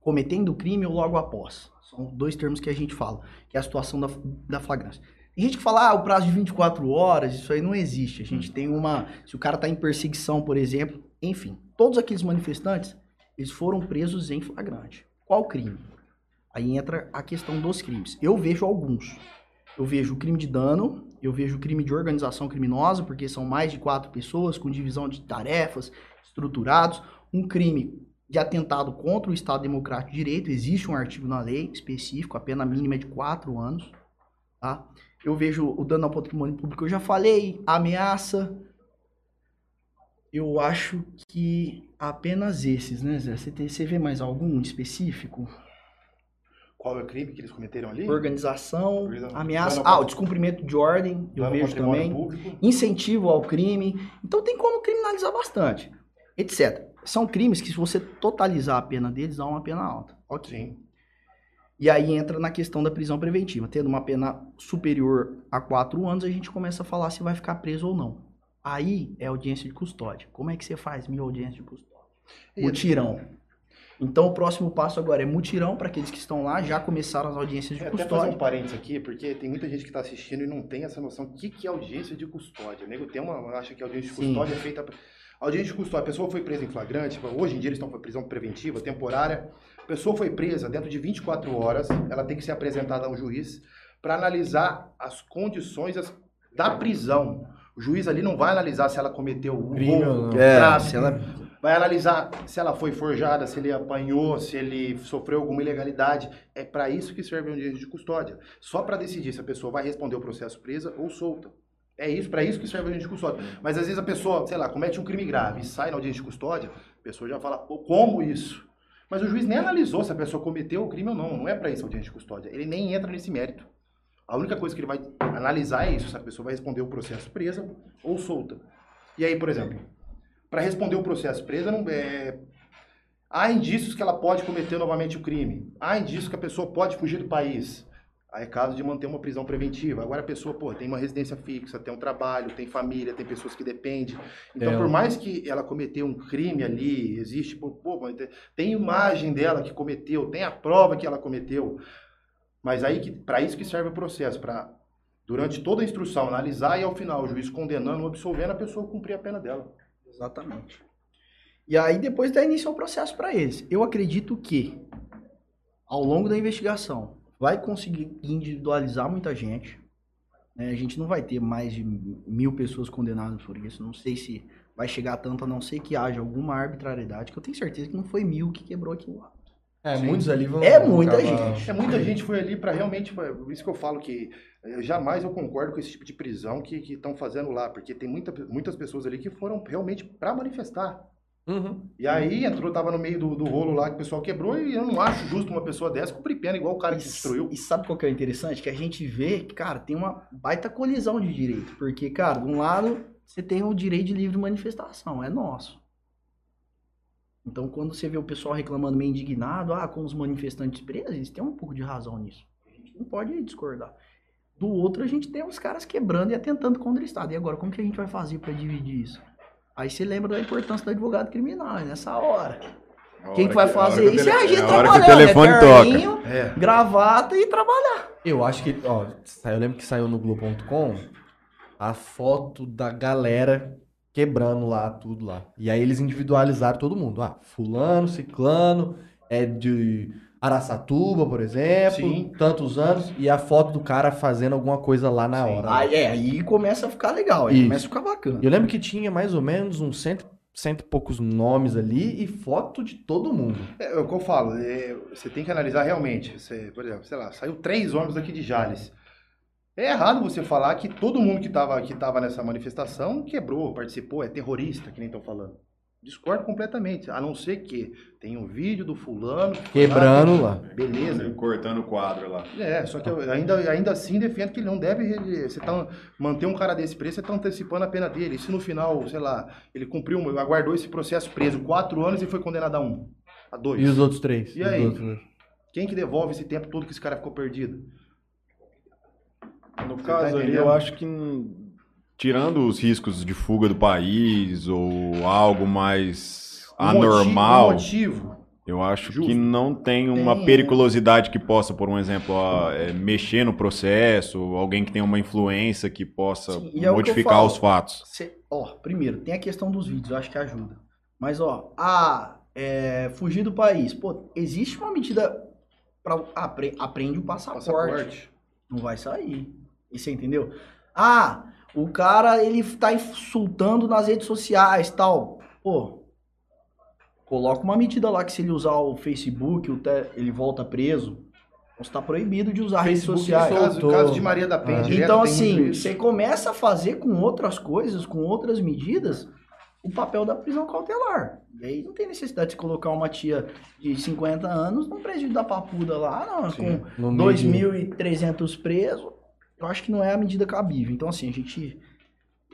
cometendo o crime ou logo após. São dois termos que a gente fala, que é a situação da, da flagrância. Tem gente que fala, ah, o prazo de 24 horas, isso aí não existe. A gente tem uma. Se o cara tá em perseguição, por exemplo, enfim, todos aqueles manifestantes, eles foram presos em flagrante. Qual crime? Aí entra a questão dos crimes. Eu vejo alguns. Eu vejo o crime de dano, eu vejo o crime de organização criminosa, porque são mais de quatro pessoas com divisão de tarefas, estruturados. Um crime de atentado contra o Estado Democrático de Direito, existe um artigo na lei específico, a pena mínima é de quatro anos. Tá? Eu vejo o dano ao patrimônio público, eu já falei, ameaça. Eu acho que apenas esses, né, Zé? Você, tem, você vê mais algum específico? Qual é o crime que eles cometeram ali? Organização, Organização. ameaça. Ah, o descumprimento de ordem, eu vejo também. Público. Incentivo ao crime. Então tem como criminalizar bastante, etc. São crimes que, se você totalizar a pena deles, dá uma pena alta. Ok. Sim. E aí entra na questão da prisão preventiva. Tendo uma pena superior a quatro anos, a gente começa a falar se vai ficar preso ou não. Aí é audiência de custódia. Como é que você faz mil audiências de custódia? E- Mutirão. Então o próximo passo agora é mutirão para aqueles que estão lá, já começaram as audiências de É, até fazer custódia. um parênteses aqui, porque tem muita gente que está assistindo e não tem essa noção do que, que é audiência de custódia. O nego tem uma, acha que a audiência de Sim. custódia é feita. Audiência de custódia, a pessoa foi presa em flagrante, hoje em dia eles estão com prisão preventiva, temporária. A pessoa foi presa dentro de 24 horas, ela tem que ser apresentada ao juiz para analisar as condições da prisão. O juiz ali não vai analisar se ela cometeu o Crime roubo, ou não. É, se ela- vai analisar se ela foi forjada, se ele apanhou, se ele sofreu alguma ilegalidade. É para isso que serve a audiência de custódia. Só para decidir se a pessoa vai responder o processo presa ou solta. É isso, para isso que serve a audiência de custódia. Mas às vezes a pessoa, sei lá, comete um crime grave e sai na audiência de custódia, a pessoa já fala, "Pô, como isso? Mas o juiz nem analisou se a pessoa cometeu o crime ou não. Não é para isso a audiência de custódia. Ele nem entra nesse mérito. A única coisa que ele vai analisar é isso, se a pessoa vai responder o processo presa ou solta. E aí, por exemplo, para responder o processo presa, não é... há indícios que ela pode cometer novamente o crime. Há indícios que a pessoa pode fugir do país. Aí é caso de manter uma prisão preventiva. Agora a pessoa, pô, tem uma residência fixa, tem um trabalho, tem família, tem pessoas que dependem. Então, É, por mais que ela cometeu um crime ali, existe, pô, pô, tem- tem imagem dela que cometeu, tem a prova que ela cometeu. Mas aí que para isso que serve o processo, para durante toda a instrução analisar e ao final o juiz condenando ou absolvendo a pessoa cumprir a pena dela. Exatamente. E aí depois dá início ao processo para eles. Eu acredito que ao longo da investigação vai conseguir individualizar muita gente. né? A gente não vai ter mais de mil pessoas condenadas por isso. Não sei se vai chegar tanto, a não ser que haja alguma arbitrariedade, que eu tenho certeza que não foi mil que quebrou aquilo lá. É, Sim. muitos ali vão. É muita acabar- gente. É, muita gente foi ali para realmente, por isso que eu falo que eh, jamais eu concordo com esse tipo de prisão que estão fazendo lá, porque tem muita, muitas pessoas ali que foram realmente para manifestar. Uhum. E aí entrou, tava no meio do, do rolo lá que o pessoal quebrou e eu não acho justo uma pessoa dessa cumprir pena igual o cara que E- destruiu. E sabe qual que é o interessante? Que a gente vê que, cara, tem uma baita colisão de direito. Porque, cara, de um lado, você tem o direito de livre manifestação, é nosso. Então, quando você vê o pessoal reclamando meio indignado, ah, com os manifestantes presos, eles têm um pouco de razão nisso. A gente não pode discordar. Do outro, a gente tem os caras quebrando e atentando contra o Estado. E agora, como que a gente vai fazer para dividir isso? Aí você lembra da importância do advogado criminal, é nessa hora. A Quem hora que vai hora fazer isso é a gente hora que o trabalhando, telefone é toca. terninho, É. gravata e trabalhar. Eu acho que, ó, eu lembro que saiu no Globo.com a foto da galera quebrando lá, tudo lá. E aí eles individualizaram todo mundo. Ah, fulano, ciclano, é de Araçatuba, por exemplo, Sim. tantos anos, e a foto do cara fazendo alguma coisa lá na Sim. hora. Aí, é, aí começa a ficar legal, aí Isso. começa a ficar bacana. Eu lembro que tinha mais ou menos uns cento, cento e poucos nomes ali e foto de todo mundo. É, é o que eu falo, é, você tem que analisar realmente. Você, por exemplo, sei lá, saiu três ônibus daqui de Jales. É errado você falar que todo mundo que estava que tava nessa manifestação quebrou, participou, é terrorista, que nem estão falando. Discordo completamente, a não ser que tem um vídeo do fulano Quebrando lá. Beleza. Cortando o quadro lá. É, só que eu ainda, ainda assim defendo que ele não deve. Você tá, manter um cara desse preso, você está antecipando a pena dele. E se no final, sei lá, ele cumpriu, um- aguardou esse processo preso quatro anos e foi condenado a um, a dois. E os outros três? E Os aí? outros- Quem que devolve esse tempo todo que esse cara ficou perdido? No Você caso tá ali, eu acho que tirando os riscos de fuga do país ou algo mais Um motivo- anormal, um motivo. eu acho Justo. que não tem uma Tem, é. periculosidade que possa, por um exemplo, ó, é, mexer no processo, alguém que tenha uma influência que possa Sim, é que modificar falo. os fatos. Cê- ó, primeiro, tem a questão dos vídeos, eu acho que ajuda. Mas, ó, ah, é, fugir do país. Pô, existe uma medida para aprende o passaporte. Passaporte. Não vai sair. E você entendeu? Ah, o cara, ele tá insultando nas redes sociais tal. Pô, coloca uma medida lá que se ele usar o Facebook, o te- ele volta preso. Então está proibido de usar redes Facebook sociais. Caso, caso de Maria da Penha. Ah. direto, Então, assim, você começa a fazer com outras coisas, com outras medidas, o papel da prisão cautelar. E aí não tem necessidade de colocar uma tia de 50 anos num presídio da papuda lá, não, Sim. com No meio de- 2.300 presos. Eu acho que não é a medida cabível. Então, assim, a gente.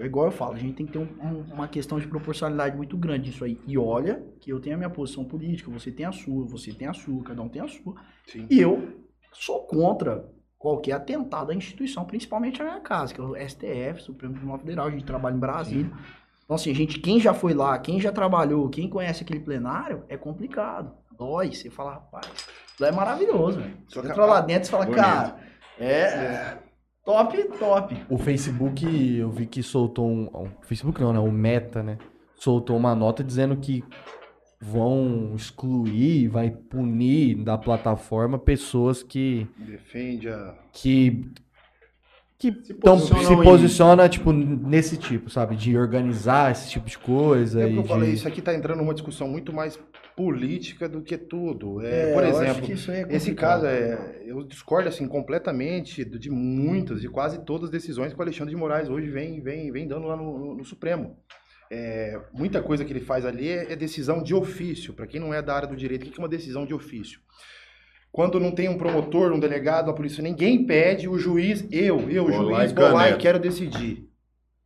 É igual eu falo, a gente tem que ter um- um- uma questão de proporcionalidade muito grande nisso aí. E olha que eu tenho a minha posição política, você tem a sua, você tem a sua, cada um tem a sua. Sim. E eu sou contra qualquer atentado à instituição, principalmente a minha casa, que é o STF, Supremo Tribunal Federal, a gente trabalha em Brasília. Então, assim, gente, quem já foi lá, quem já trabalhou, quem conhece aquele plenário, é complicado. Dói, você fala, rapaz, é maravilhoso, velho. Você entra lá dentro e fala, Bonito. cara, é top, top. O Facebook, eu vi que soltou um. O Facebook não, né? O Meta, né? Soltou uma nota dizendo que vão excluir, vai punir da plataforma pessoas que. Defende a. que. que Se se em- posiciona, tipo, nesse tipo, sabe? De organizar esse tipo de coisa. É e eu de... falei, isso aqui está entrando numa discussão muito mais política do que tudo. É, É, por exemplo, é esse caso, é, eu discordo assim completamente de muitas, de quase todas as decisões que o Alexandre de Moraes hoje vem, vem, vem dando lá no, no- no Supremo. É, muita coisa que ele faz ali é, é decisão de ofício. Para quem não é da área do direito, o que que é uma decisão de ofício? Quando não tem um promotor, um delegado, uma polícia, ninguém pede, o juiz, eu, eu, lá juiz, vou lá e quero decidir.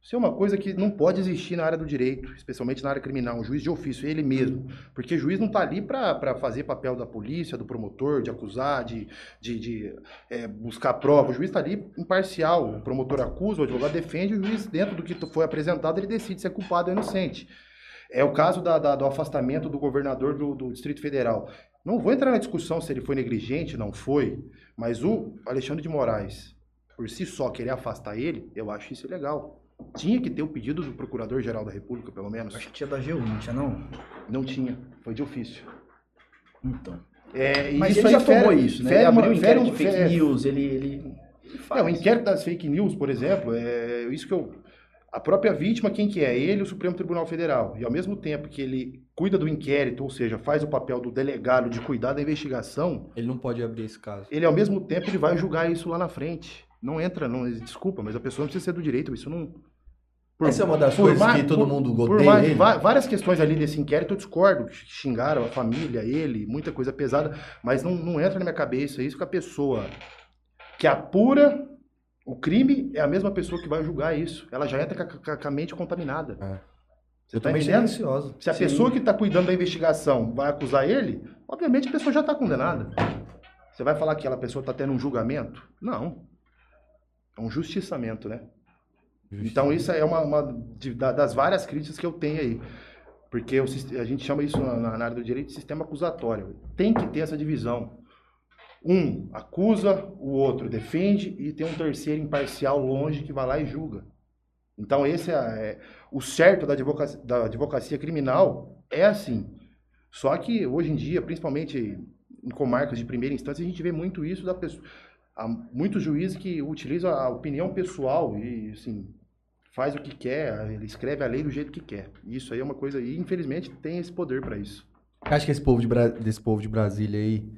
Isso é uma coisa que não pode existir na área do direito, especialmente na área criminal, um juiz de ofício, ele mesmo. Porque juiz não está ali para fazer papel da polícia, do promotor, de acusar, de, de, de é, buscar prova. O juiz está ali imparcial. O promotor acusa, o advogado defende, o juiz, dentro do que foi apresentado, ele decide se é culpado ou inocente. É o caso da, da, do afastamento do governador do, do Distrito Federal. Não vou entrar na discussão se ele foi negligente, não foi, mas o Alexandre de Moraes, por si só, querer afastar ele, eu acho isso ilegal. Tinha que ter o pedido do Procurador-Geral da República, pelo menos. Acho que tinha da G1, não tinha não? Não tinha, foi de ofício. Então. É, e Mas isso ele já fere- tomou isso, né? Ele abriu um fere inquérito de fake fere- news, ele, ele, ele faz. É, o inquérito das fake news, por exemplo, é isso que eu. A própria vítima, quem que é? Ele, o Supremo Tribunal Federal. E ao mesmo tempo que ele cuida do inquérito, ou seja, faz o papel do delegado de cuidar da investigação, Ele não pode abrir esse caso. ele ao mesmo tempo ele vai julgar isso lá na frente. Não entra, não, desculpa, mas a pessoa não precisa ser do direito, isso não. Por- Essa é uma das por coisas mais- que todo por- mundo Por odeia mais, várias questões ali desse inquérito eu discordo. Xingaram a família, ele, muita coisa pesada, mas não, não entra na minha cabeça isso que a pessoa que apura o crime é a mesma pessoa que vai julgar isso. Ela já entra com a, com a mente contaminada. É. Você tá Totalmente entendendo? silenciosa. Se a Sim. pessoa que está cuidando da investigação vai acusar ele, obviamente a pessoa já está condenada. Você vai falar que aquela pessoa está tendo um julgamento? Não. É um justiçamento, né? Então isso é uma, uma de- da- das várias críticas que eu tenho aí. Porque o a gente chama isso na, na área do direito de sistema acusatório. Tem que ter essa divisão. Um acusa, o outro defende e tem um terceiro imparcial longe que vai lá e julga. Então esse é, é- o certo da advocacia, da advocacia criminal é assim. Só que hoje em dia, principalmente em comarcas de primeira instância, a gente vê muito isso da pessoa. Há muitos juízes que utilizam a opinião pessoal e assim faz o que quer, ele escreve a lei do jeito que quer. E Isso aí é uma coisa e infelizmente tem esse poder para isso. Acho que esse povo de Bra- desse povo de Brasília aí,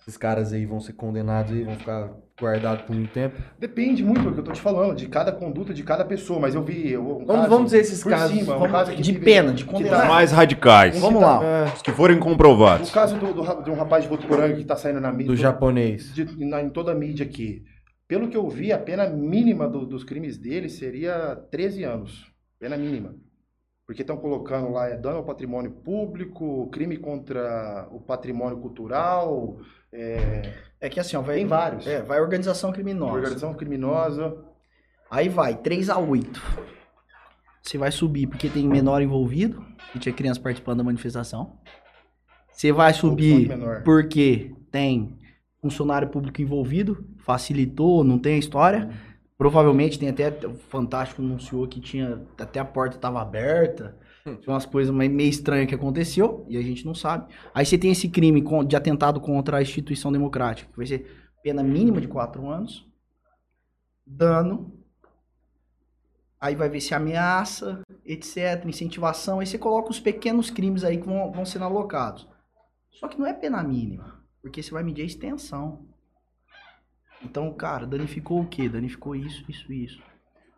esses caras aí vão ser condenados aí, vão ficar guardados por muito tempo. Depende muito do que eu tô te falando, de cada conduta de cada pessoa, mas eu vi um Vamos, caso vamos dizer esses por casos. cima, um vamos- caso que de teve- pena, de condenar. tá- Mais radicais. Vamos lá. É, Os que forem comprovados. O caso do, do de um rapaz de Votuporanga que está saindo na mídia. do japonês. de- na- em toda a mídia aqui. Pelo que eu vi, a pena mínima do- dos crimes dele seria 13 anos. Pena mínima. Porque estão colocando lá é dano ao patrimônio público, crime contra o patrimônio cultural, é, É que assim, ó, vai, tem vários. é, vai organização criminosa. Organização criminosa. Aí vai, 3 a 8. Você vai subir porque tem menor envolvido, e tinha criança participando da manifestação. Você vai subir porque tem funcionário público envolvido, facilitou, não tem a história. Provavelmente tem até, o Fantástico anunciou que tinha, até a porta estava aberta. Tinha umas coisas meio estranhas que aconteceu e a gente não sabe. Aí você tem esse crime de atentado contra a instituição democrática, que vai ser pena mínima de 4 anos, dano, aí vai ver se ameaça, etc, incentivação, aí você coloca os pequenos crimes aí que vão, vão sendo alocados. Só que não é pena mínima, porque você vai medir a extensão. Então, cara, danificou o quê? Danificou isso, isso, isso.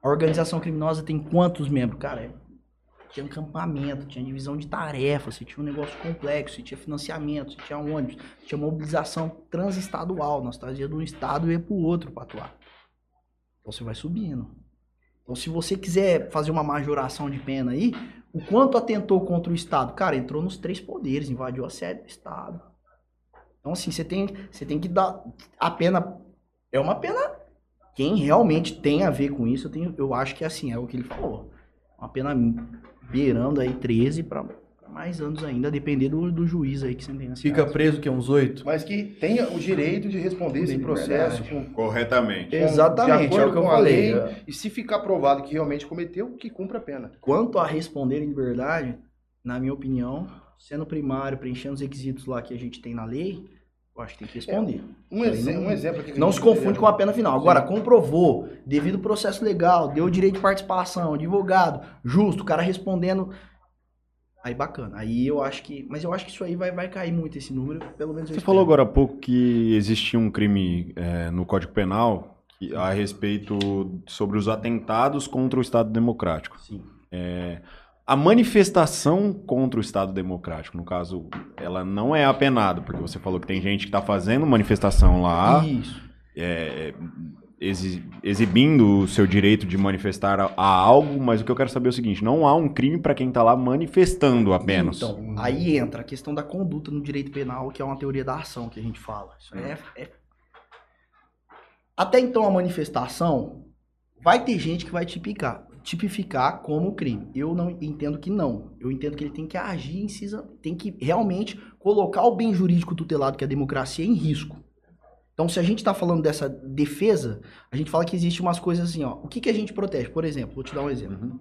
A organização criminosa tem quantos membros? Cara, é- tinha acampamento, tinha divisão de tarefas, você tinha um negócio complexo, você tinha financiamento, você tinha ônibus, você tinha mobilização transestadual. Nós trazia de um estado e ia pro outro para atuar. Então você vai subindo. Então, se você quiser fazer uma majoração de pena aí, o quanto atentou contra o Estado? Cara, entrou nos três poderes, invadiu a sede do Estado. Então, assim, você tem, você tem que dar. A pena. É uma pena. Quem realmente tem a ver com isso, eu, tenho, eu acho que é assim, é o que ele falou. Uma pena beirando aí 13 para mais anos ainda, a depender do, do juiz aí que sentencia. Fica preso que é uns oito. Mas que tenha o direito de responder esse Sim, processo com, Corretamente. com- Exatamente, de é o acordo que eu com a falei. lei. E se ficar provado que realmente cometeu, que cumpra a pena. Quanto a responder em liberdade, na minha opinião, sendo primário, preenchendo os requisitos lá que a gente tem na lei, eu acho que tem que responder. Um, Isso aí exe- não- um exemplo aqui Não se confunde com a pena final. Agora, comprovou, devido ao processo legal, deu direito de participação, advogado, justo, o cara respondendo. Aí bacana. Aí eu acho que. Mas eu acho que isso aí vai, vai cair muito esse número, pelo menos Você falou agora há pouco que existia um crime é, no Código Penal que- a respeito sobre os atentados contra o Estado Democrático. Sim. A manifestação contra o Estado Democrático, no caso, ela não é apenada, porque você falou que tem gente que está fazendo manifestação lá. Isso. é, exi- exibindo o seu direito de manifestar a, a algo, mas o que eu quero saber é o seguinte: não há um crime para quem tá lá manifestando apenas. Então, aí entra a questão da conduta no direito penal, que é uma teoria da ação que a gente fala. É, é- Até então, a manifestação vai ter gente que vai tipificar, tipificar como crime. Eu não entendo que não. Eu entendo que ele tem que agir, incisa, tem que realmente colocar o bem jurídico tutelado, que é a democracia, em risco. Então, se a gente está falando dessa defesa, a gente fala que existe umas coisas assim, ó. O que, que a gente protege? Por exemplo, vou te dar um exemplo. Uhum.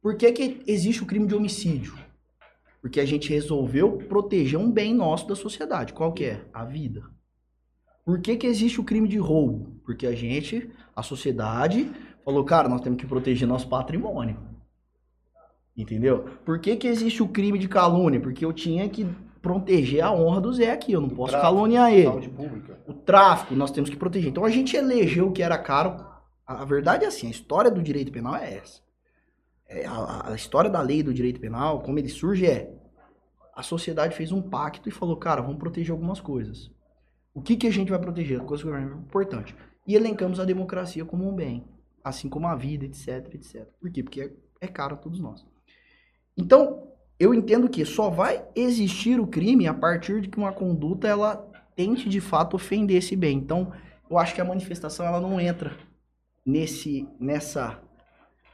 Por que, que existe o crime de homicídio? Porque a gente resolveu proteger um bem nosso da sociedade. Qual que é? A vida. Por que, que existe o crime de roubo? Porque a gente, a sociedade, falou, cara, nós temos que proteger nosso patrimônio. Entendeu? Por que, que existe o crime de calúnia? Porque eu tinha que proteger a honra do Zé aqui. Eu não posso tráfico, caluniar ele o tráfico nós temos que proteger. Então a gente elegeu o que era caro. A a verdade é assim, a história do direito penal é essa. É, a, a história da lei do direito penal, como ele surge é a sociedade fez um pacto e falou, cara, vamos proteger algumas coisas. O que, que a gente vai proteger? Coisa que é importante. E elencamos a democracia como um bem, assim como a vida, etc, etc. Por quê? Porque é, é caro a todos nós. Então, eu entendo que só vai existir o crime a partir de que uma conduta ela tente de fato ofender esse bem. Então, eu acho que a manifestação ela não entra nesse nessa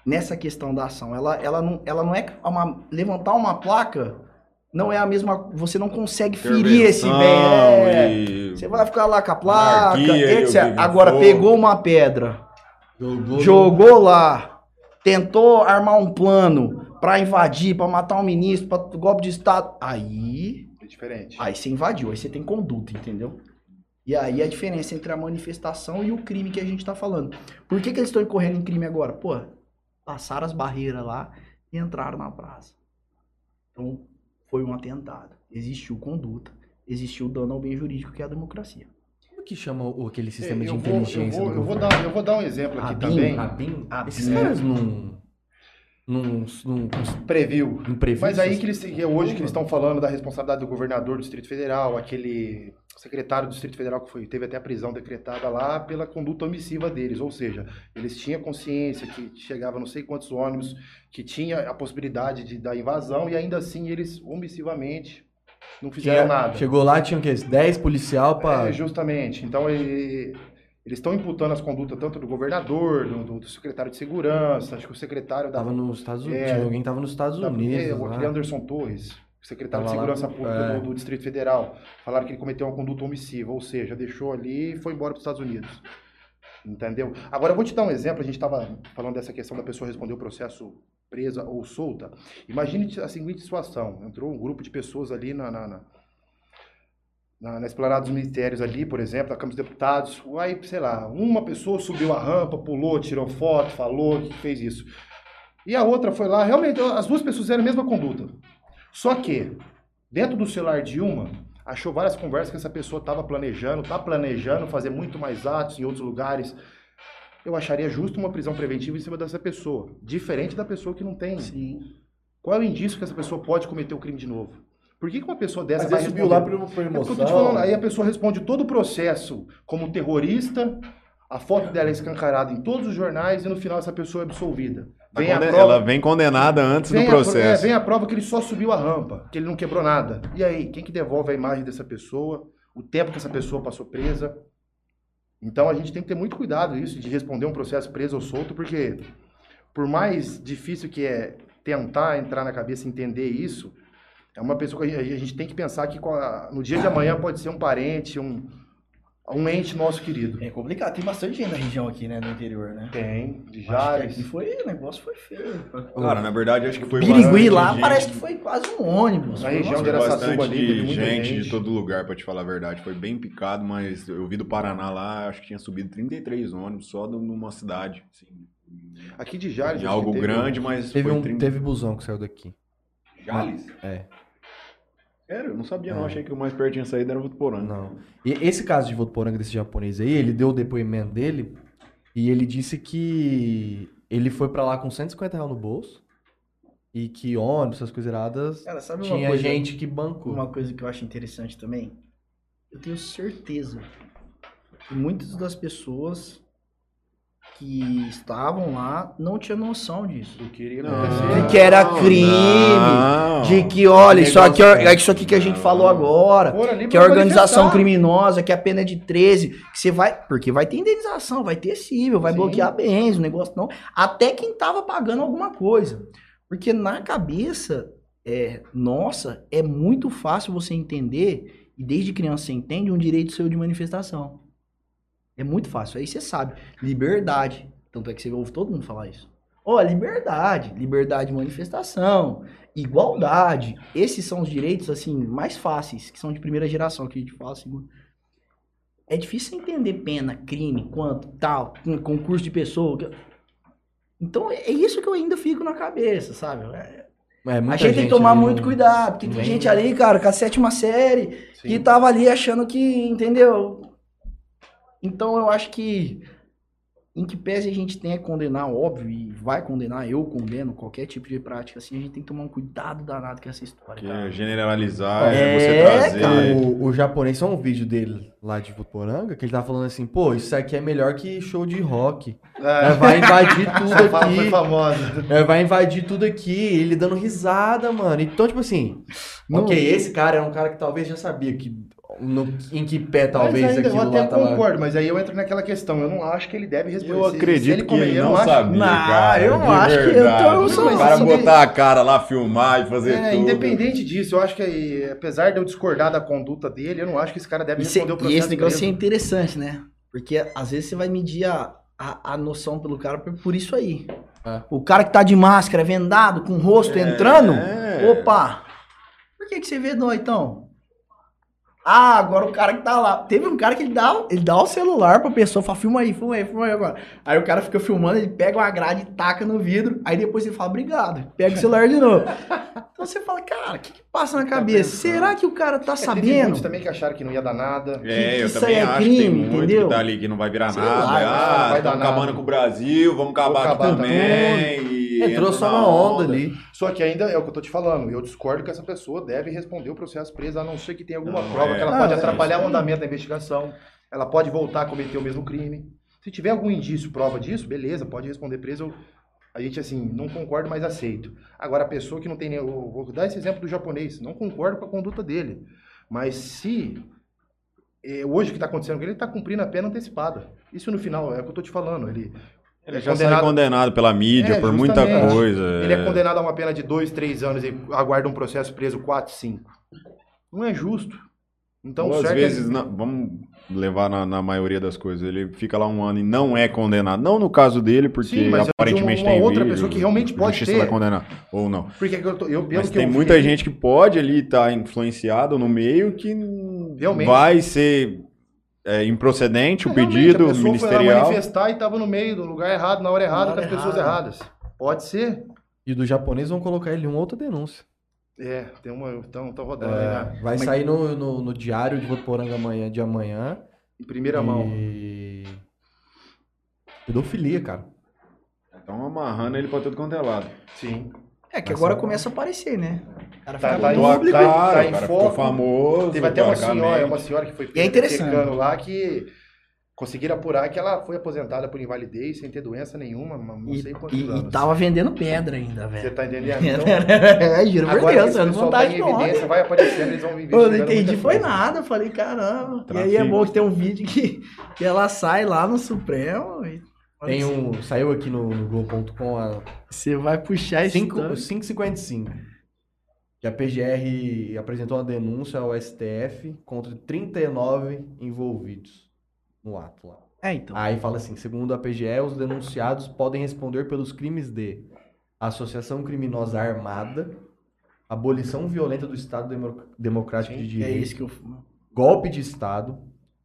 nessa questão da ação. Ela, ela não ela não é uma levantar uma placa não é a mesma, você não consegue ferir esse bem. É, você vai ficar lá com a placa, etc. Agora pegou uma pedra, Jogou. jogou lá, tentou armar um plano pra invadir, pra matar um ministro, pra golpe de estado. Aí É diferente. Aí você invadiu, aí você tem conduta, entendeu? E aí a diferença entre a manifestação e o crime que a gente tá falando. Por que, que eles estão incorrendo em crime agora? Pô, passaram as barreiras lá e entraram na praça. Então, foi um atentado. Existiu conduta, existiu dano ao bem jurídico, que é a democracia. Que chama o- aquele É, sistema de eu vou- inteligência eu vou, eu vou dar, eu vou dar um exemplo aqui Abin, também. Abin? Abin. Esses caras não... Não... Não... Previu. não previu Mas aí que eles, que é hoje que eles estão falando da responsabilidade do governador do Distrito Federal, aquele secretário do Distrito Federal que foi, teve até a prisão decretada lá pela conduta omissiva deles, ou seja, eles tinham consciência que chegava não sei quantos ônibus, que tinha a possibilidade de da invasão e ainda assim eles omissivamente não fizeram Tinha- nada. Chegou lá, tinha o quê? 10 policial pra... É, justamente. Então, ele- eles estão imputando as condutas tanto do governador, do, do secretário de segurança, acho que o secretário da Tava nos Estados Unidos. É. Tinha alguém que tava nos Estados da- Unidos. é, aquele Anderson Torres, secretário de Tava lá, Segurança Pública é. do, do Distrito Federal. Falaram que ele cometeu uma conduta omissiva, ou seja, deixou ali e foi embora para os Estados Unidos. Entendeu? Agora eu vou te dar um exemplo, a gente estava falando dessa questão da pessoa responder o processo presa ou solta. Imagine a seguinte situação, entrou um grupo de pessoas ali na, na, na, na, na esplanada dos ministérios ali, por exemplo, da Câmara dos Deputados, aí, sei lá, uma pessoa subiu a rampa, pulou, tirou foto, falou que fez isso. E a outra foi lá, realmente, as duas pessoas fizeram a mesma conduta. Só que, dentro do celular de uma, achou várias conversas que essa pessoa estava planejando, está planejando fazer muito mais atos em outros lugares. Eu acharia justo uma prisão preventiva em cima dessa pessoa, diferente da pessoa que não tem. Sim. Qual é o indício que essa pessoa pode cometer o crime de novo? Por que, que uma pessoa dessa Mas vai subiu lá por, por É emoção. te falando, aí a pessoa responde todo o processo como terrorista, a foto dela é escancarada em todos os jornais e no final essa pessoa é absolvida. Vem a prova, Ela vem condenada antes vem do a pro- processo. é, vem a prova que ele só subiu a rampa, que ele não quebrou nada. E aí, quem que devolve a imagem dessa pessoa, o tempo que essa pessoa passou presa? Então a gente tem que ter muito cuidado isso de responder um processo preso ou solto, porque por mais difícil que é tentar entrar na cabeça e entender isso, é uma pessoa que a gente, a tem que pensar que a- no dia de amanhã pode ser um parente, um, um ente nosso querido. É complicado, tem bastante gente na região aqui, né, no interior, né? Tem, de aqui foi, o negócio foi feio. Cara, na verdade, acho que foi Birigui lá gente- parece que foi quase um ônibus. Na Foi região de Araçatuba ali, teve muita gente, gente. de todo lugar, pra te falar a verdade. Foi bem picado, mas eu vi do Paraná lá, acho que tinha subido 33 ônibus só de- numa cidade. Assim, Aqui de Jales. em acho algo grande, mas Teve, foi um, 30... teve busão que saiu daqui. Jales? É. Sério, eu não sabia não. É. Achei que o mais perto tinha saído era Votuporanga. Não. E esse caso de Votuporanga desse japonês aí, ele deu o depoimento dele e ele disse que ele foi pra lá com 150 reais no bolso e que ônibus, essas coisas iradas, Cara, sabe uma tinha coisa, gente que bancou. uma coisa que eu acho interessante também? Eu tenho certeza que muitas das pessoas que estavam lá não tinham noção disso. Do que iria Não, acontecer. De que era crime, não. De que, olha, isso aqui Negócio- é isso aqui que a gente falou agora. Ali Que é organização criminosa, que a pena é de 13, que você vai. Porque vai ter indenização, vai ter cível, vai Sim. bloquear bens, o negócio não. Até quem tava pagando alguma coisa. Porque na cabeça é, nossa, é muito fácil você entender, e desde criança você entende, um direito seu de manifestação. É muito fácil. Aí você sabe. Liberdade. Tanto é que você ouve todo mundo falar isso. Ó, liberdade. Liberdade de manifestação. Igualdade. Esses são os direitos, assim, mais fáceis, que são de primeira geração, que a gente fala assim. É difícil entender pena, crime, quanto, tal, concurso de pessoa. Então, é isso que eu ainda fico na cabeça, sabe? É- É, a muita gente tem que tomar muito não- cuidado, porque tem gente ali, cara, com a sétima série, Sim. que tava ali achando que, entendeu? Então eu acho que em que pese a gente tenha que condenar, óbvio, e vai condenar, eu condeno qualquer tipo de prática assim, a gente tem que tomar um cuidado danado com essa história, Que cara. é generalizar, É, é, você trazer. cara. O, o japonês, só um vídeo dele lá de Votoranga, que ele tava falando assim, pô, isso aqui é melhor que show de rock. É, É, vai invadir [laughs] tudo foi aqui. famosa. É, vai invadir tudo aqui. Ele dando risada, mano. Então, tipo assim, Não- ok, esse cara era um cara que talvez já sabia que no- em que pé talvez mas ainda, eu aquilo até lá tava... concordo, mas aí eu entro naquela questão. Eu não acho que ele deve responder. Eu Se- se acredito que comer, ele eu não acho- sabia, Não, cara. eu não acho que eu tô- verdade. eu sou- O cara assim, botar a cara lá, filmar e fazer É, tudo. independente disso, eu acho que apesar de eu discordar da conduta dele, eu não acho que esse cara deve E, cê- responder o e processo. esse negócio é interessante, né? Porque às vezes você vai medir a, a, a noção pelo cara por, por isso aí. É. O cara que tá de máscara, vendado, com o rosto entrando, É. opa! Por que, que você vedou então? Ah, agora o cara que tá lá. Teve um cara que ele dá, ele dá o celular pra pessoa, fala, filma aí, filma aí, filma aí agora. Aí o cara fica filmando, ele pega uma grade e taca no vidro, aí depois ele fala, obrigado, pega o celular de novo. [laughs] Então você fala, cara, o que, que passa na cabeça? pensando. Será que o cara tá É, teve sabendo? muitos também que acharam que não ia dar nada. É, que eu isso também aí é acho que tem crime, muito entendeu? que tá ali que não vai virar Sei nada. lá, vai ah, dar estamos acabando nada. com o Brasil, vamos acabar, Vamos aqui acabar também. e Entrou só na onda ali. Só que ainda é o que eu tô te falando. Eu discordo que essa pessoa deve responder o processo preso, a não ser que tenha alguma Não, prova é. que ela Ah, pode é atrapalhar isso o andamento da investigação. Ela pode voltar a cometer o mesmo crime. Se tiver algum indício, prova disso, beleza, pode responder preso. Eu- A gente, assim, não concordo, mas aceito. Agora, a pessoa que não tem nem. eu Vou dar esse exemplo do japonês. Não concordo com a conduta dele. Mas se. é, hoje o que está acontecendo com ele, ele está cumprindo a pena antecipada. Isso no final, é o que eu estou te falando. Ele, Ele é já sai condenado pela mídia É, por muita justamente. coisa. Ele é condenado a uma pena de dois, três anos e aguarda um processo preso 4, 5. Não é justo. Então, Ou às certo é- vezes, na- vamos levar na, na maioria das coisas, ele fica lá um ano e não é condenado. Não no caso dele, porque Sim, mas é aparentemente uma tem outra vídeo, pessoa que realmente pode ter. vai condenar, ou não. Porque que eu, tô, eu Mas que tem eu muita gente que pode ali estar influenciado no meio que Realmente. vai ser é, improcedente o Realmente, pedido a pessoa Foi lá ministerial. manifestar e estava no meio do lugar errado, na hora errada, hora com as pessoas errada. erradas. Pode ser. E do japonês vão colocar ele em uma outra denúncia. É, tem uma. Então, tá rodando aí, É, né? vai Mas sair no, no, no diário de Votuporanga amanhã, de amanhã. Em primeira mão. E... Pedofilia, cara. Estão amarrando ele pra tudo quanto é lado. Sim. É que agora começa a aparecer, né? O cara Tá- tá em- público. tá- tá em foco. famoso. Teve até uma senhora, uma senhora que foi E é interessante. lá que conseguiram apurar que ela foi aposentada por invalidez sem ter doença nenhuma, não E, sei quantos e- e anos. tava vendendo pedra ainda, Você velho. tá entendendo? [laughs] Então, é, juro por Deus, eu não pessoal tá em vontade não. evidência, vai aparecendo, eles vão Eu investigando não entendi, foi coisa. nada. Eu falei, caramba. E aí é Trafico. bom que tem um vídeo que, que ela sai lá no Supremo e. Tem um. Saiu aqui no, no Globo.com a Você vai puxar esse. 5 tanto. 5,55. Que a PGR apresentou uma denúncia ao STF contra 39 envolvidos no ato lá. É, então. Aí fala assim, segundo a PGE, os denunciados podem responder pelos crimes de associação criminosa armada, abolição violenta do Estado Demo- Democrático de que é Direito, isso que eu. golpe de Estado,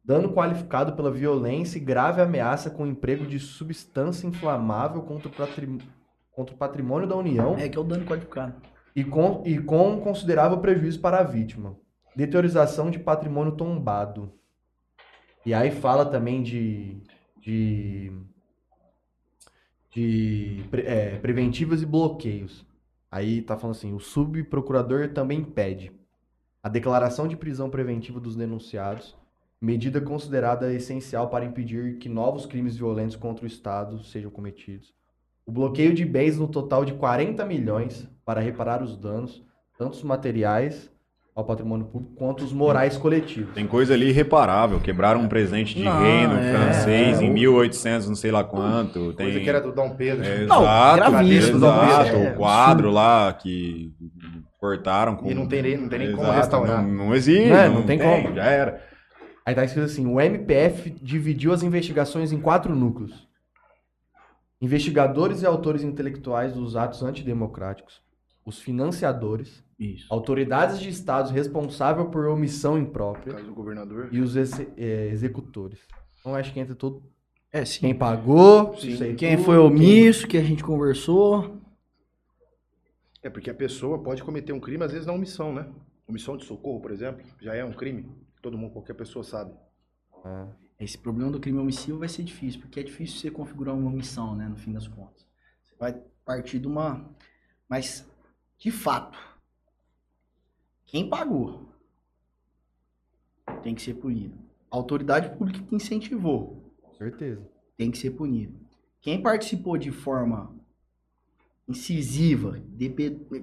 dano qualificado pela violência e grave ameaça com emprego de substância inflamável contra o, patrim- contra o patrimônio da União É que é o dano qualificado. e com, e com considerável prejuízo para a vítima. Deteriorização de patrimônio tombado. E aí fala também de. de, de é, preventivas e bloqueios. Aí tá falando assim: o subprocurador também pede a declaração de prisão preventiva dos denunciados, medida considerada essencial para impedir que novos crimes violentos contra o Estado sejam cometidos. O bloqueio de bens no total de 40 milhões para reparar os danos, tanto os materiais ao patrimônio público quanto os morais coletivos. Tem coisa ali irreparável. Quebraram um presente de Não, reino é, francês é. em 1800, não sei lá quanto. Tem... Coisa que era do Dom Pedro. É, Não, exato, gravíssimo, exato. Dom Pedro. o quadro lá que cortaram com... E não tem nem, não tem nem como restaurar. Não, não existe. Não é, não tem como. Já era. Aí tá escrito assim: o MPF dividiu as investigações em quatro núcleos: investigadores e autores intelectuais dos atos antidemocráticos, os financiadores, Isso. autoridades de estados responsáveis por omissão imprópria caso do governador. e os exe- eh, executores. Então acho que entra todo É, sim. quem pagou, Sim. Quem tudo, foi omisso, que a gente conversou. É porque a pessoa pode cometer um crime, às vezes na omissão, né? Omissão de socorro, por exemplo, já é um crime. Todo mundo, qualquer pessoa sabe. Esse problema do crime omissivo vai ser difícil, porque é difícil você configurar uma omissão, né, no fim das contas. Você vai partir de uma... Mas, de fato, quem pagou tem que ser punido. A autoridade pública que incentivou Com certeza. tem que ser punido. Quem participou de forma incisiva,